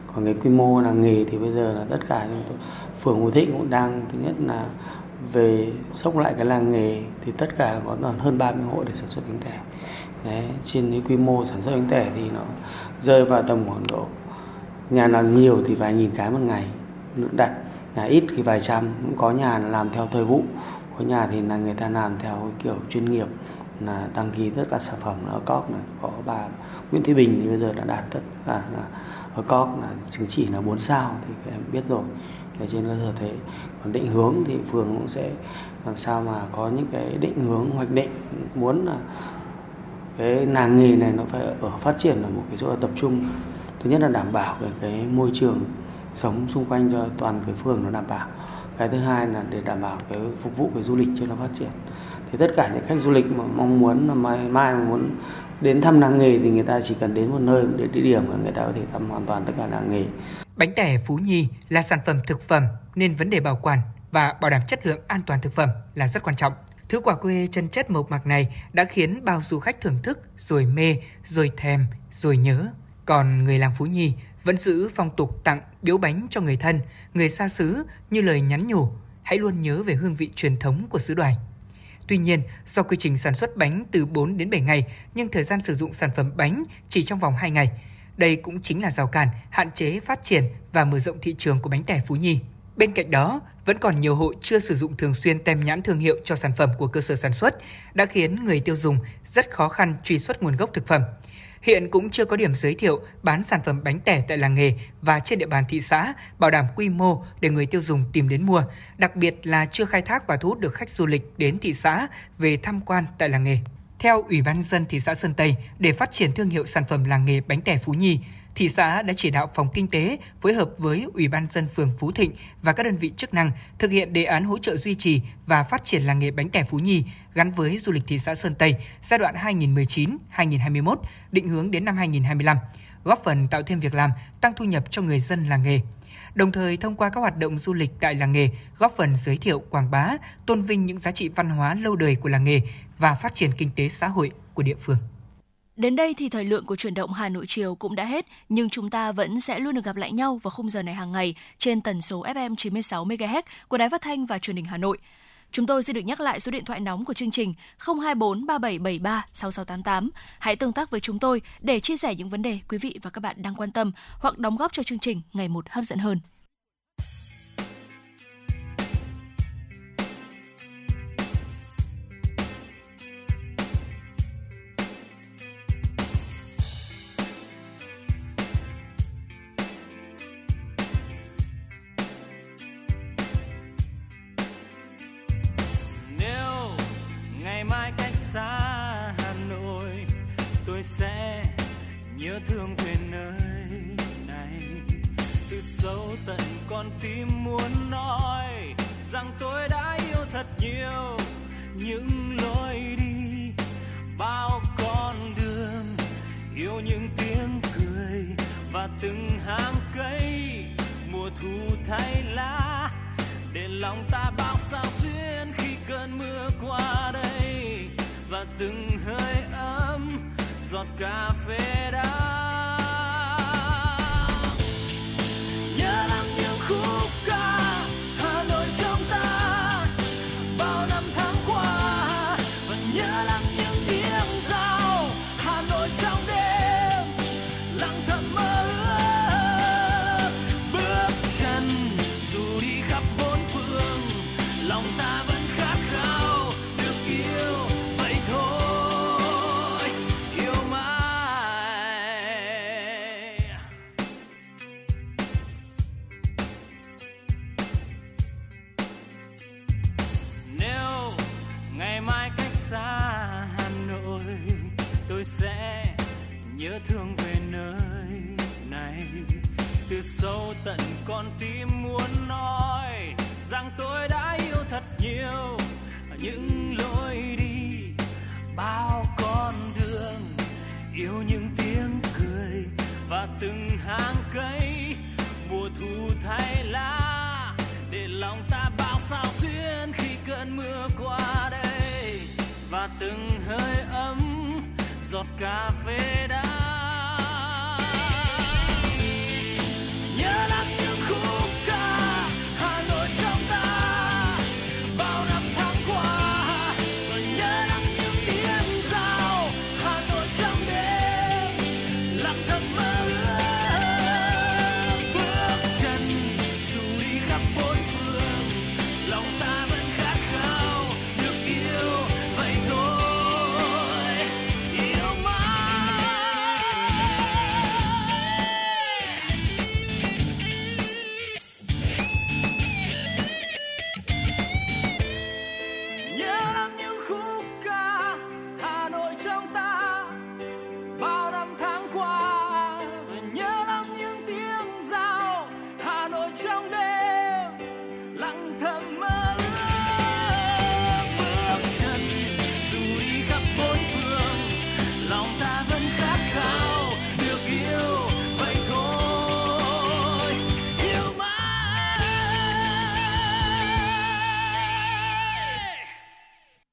Còn cái quy mô làng nghề thì bây giờ là tất cả chúng tôi, phường Hồ Thịnh cũng đang thứ nhất là về sốc lại cái làng nghề thì tất cả có hơn 30 hộ để sản xuất bánh tẻ. Đấy, trên cái quy mô sản xuất bánh tẻ thì nó rơi vào tầm khoảng độ nhà nào nhiều thì vài nghìn cái một ngày lượng đặt nhà ít thì vài trăm, cũng có nhà làm theo thời vụ. Có nhà thì là người ta làm theo kiểu chuyên nghiệp, là đăng ký tất cả sản phẩm ở cóc này. Có bà Nguyễn Thị Bình thì bây giờ đã đạt tất cả là ở cóc là chứng chỉ là 4 sao thì các em biết rồi. Để trên cơ sở thế. Còn định hướng thì phường cũng sẽ làm sao mà có những cái định hướng hoạch định. Muốn là cái làng nghề này nó phải ở phát triển ở một cái chỗ tập trung. Thứ nhất là đảm bảo về cái môi trường sống xung quanh cho toàn cái phường nó đảm bảo. Cái thứ hai là để đảm bảo cái phục vụ cái du lịch cho nó phát triển. Thì tất cả những khách du lịch mà mong muốn là mai mai mà muốn đến thăm làng nghề thì người ta chỉ cần đến một nơi để địa điểm mà người ta có thể thăm hoàn toàn tất cả làng nghề. Bánh tẻ Phú Nhi là sản phẩm thực phẩm nên vấn đề bảo quản và bảo đảm chất lượng an toàn thực phẩm là rất quan trọng. Thứ quả quê chân chất mộc mạc này đã khiến bao du khách thưởng thức rồi mê, rồi thèm, rồi nhớ. Còn người làng Phú Nhi vẫn giữ phong tục tặng biếu bánh cho người thân, người xa xứ như lời nhắn nhủ, hãy luôn nhớ về hương vị truyền thống của xứ đoài. Tuy nhiên, do quy trình sản xuất bánh từ 4 đến 7 ngày, nhưng thời gian sử dụng sản phẩm bánh chỉ trong vòng 2 ngày. Đây cũng chính là rào cản hạn chế phát triển và mở rộng thị trường của bánh tẻ Phú Nhi. Bên cạnh đó, vẫn còn nhiều hộ chưa sử dụng thường xuyên tem nhãn thương hiệu cho sản phẩm của cơ sở sản xuất, đã khiến người tiêu dùng rất khó khăn truy xuất nguồn gốc thực phẩm. Hiện cũng chưa có điểm giới thiệu bán sản phẩm bánh tẻ tại làng nghề và trên địa bàn thị xã bảo đảm quy mô để người tiêu dùng tìm đến mua, đặc biệt là chưa khai thác và thu hút được khách du lịch đến thị xã về tham quan tại làng nghề. Theo Ủy ban dân thị xã Sơn Tây, để phát triển thương hiệu sản phẩm làng nghề bánh tẻ Phú Nhi, thị xã đã chỉ đạo phòng kinh tế phối hợp với Ủy ban dân phường Phú Thịnh và các đơn vị chức năng thực hiện đề án hỗ trợ duy trì và phát triển làng nghề bánh tẻ Phú Nhi gắn với du lịch thị xã Sơn Tây giai đoạn 2019-2021, định hướng đến năm 2025, góp phần tạo thêm việc làm, tăng thu nhập cho người dân làng nghề đồng thời thông qua các hoạt động du lịch tại làng nghề góp phần giới thiệu quảng bá, tôn vinh những giá trị văn hóa lâu đời của làng nghề và phát triển kinh tế xã hội của địa phương. Đến đây thì thời lượng của chuyển động Hà Nội chiều cũng đã hết, nhưng chúng ta vẫn sẽ luôn được gặp lại nhau vào khung giờ này hàng ngày trên tần số FM 96 MHz của Đài Phát thanh và Truyền hình Hà Nội. Chúng tôi xin được nhắc lại số điện thoại nóng của chương trình 024 3773 6688. Hãy tương tác với chúng tôi để chia sẻ những vấn đề quý vị và các bạn đang quan tâm hoặc đóng góp cho chương trình ngày một hấp dẫn hơn. Thương về nơi này. Từ sâu tận con tim muốn nói rằng tôi đã yêu thật nhiều. Những lối đi, bao con đường, yêu những tiếng cười và từng hàng cây. Mùa thu thay lá, để lòng ta bao sao duyên khi cơn mưa qua đây. Và từng hơi ấm, giọt cà phê đã từng hơi ấm giọt cà phê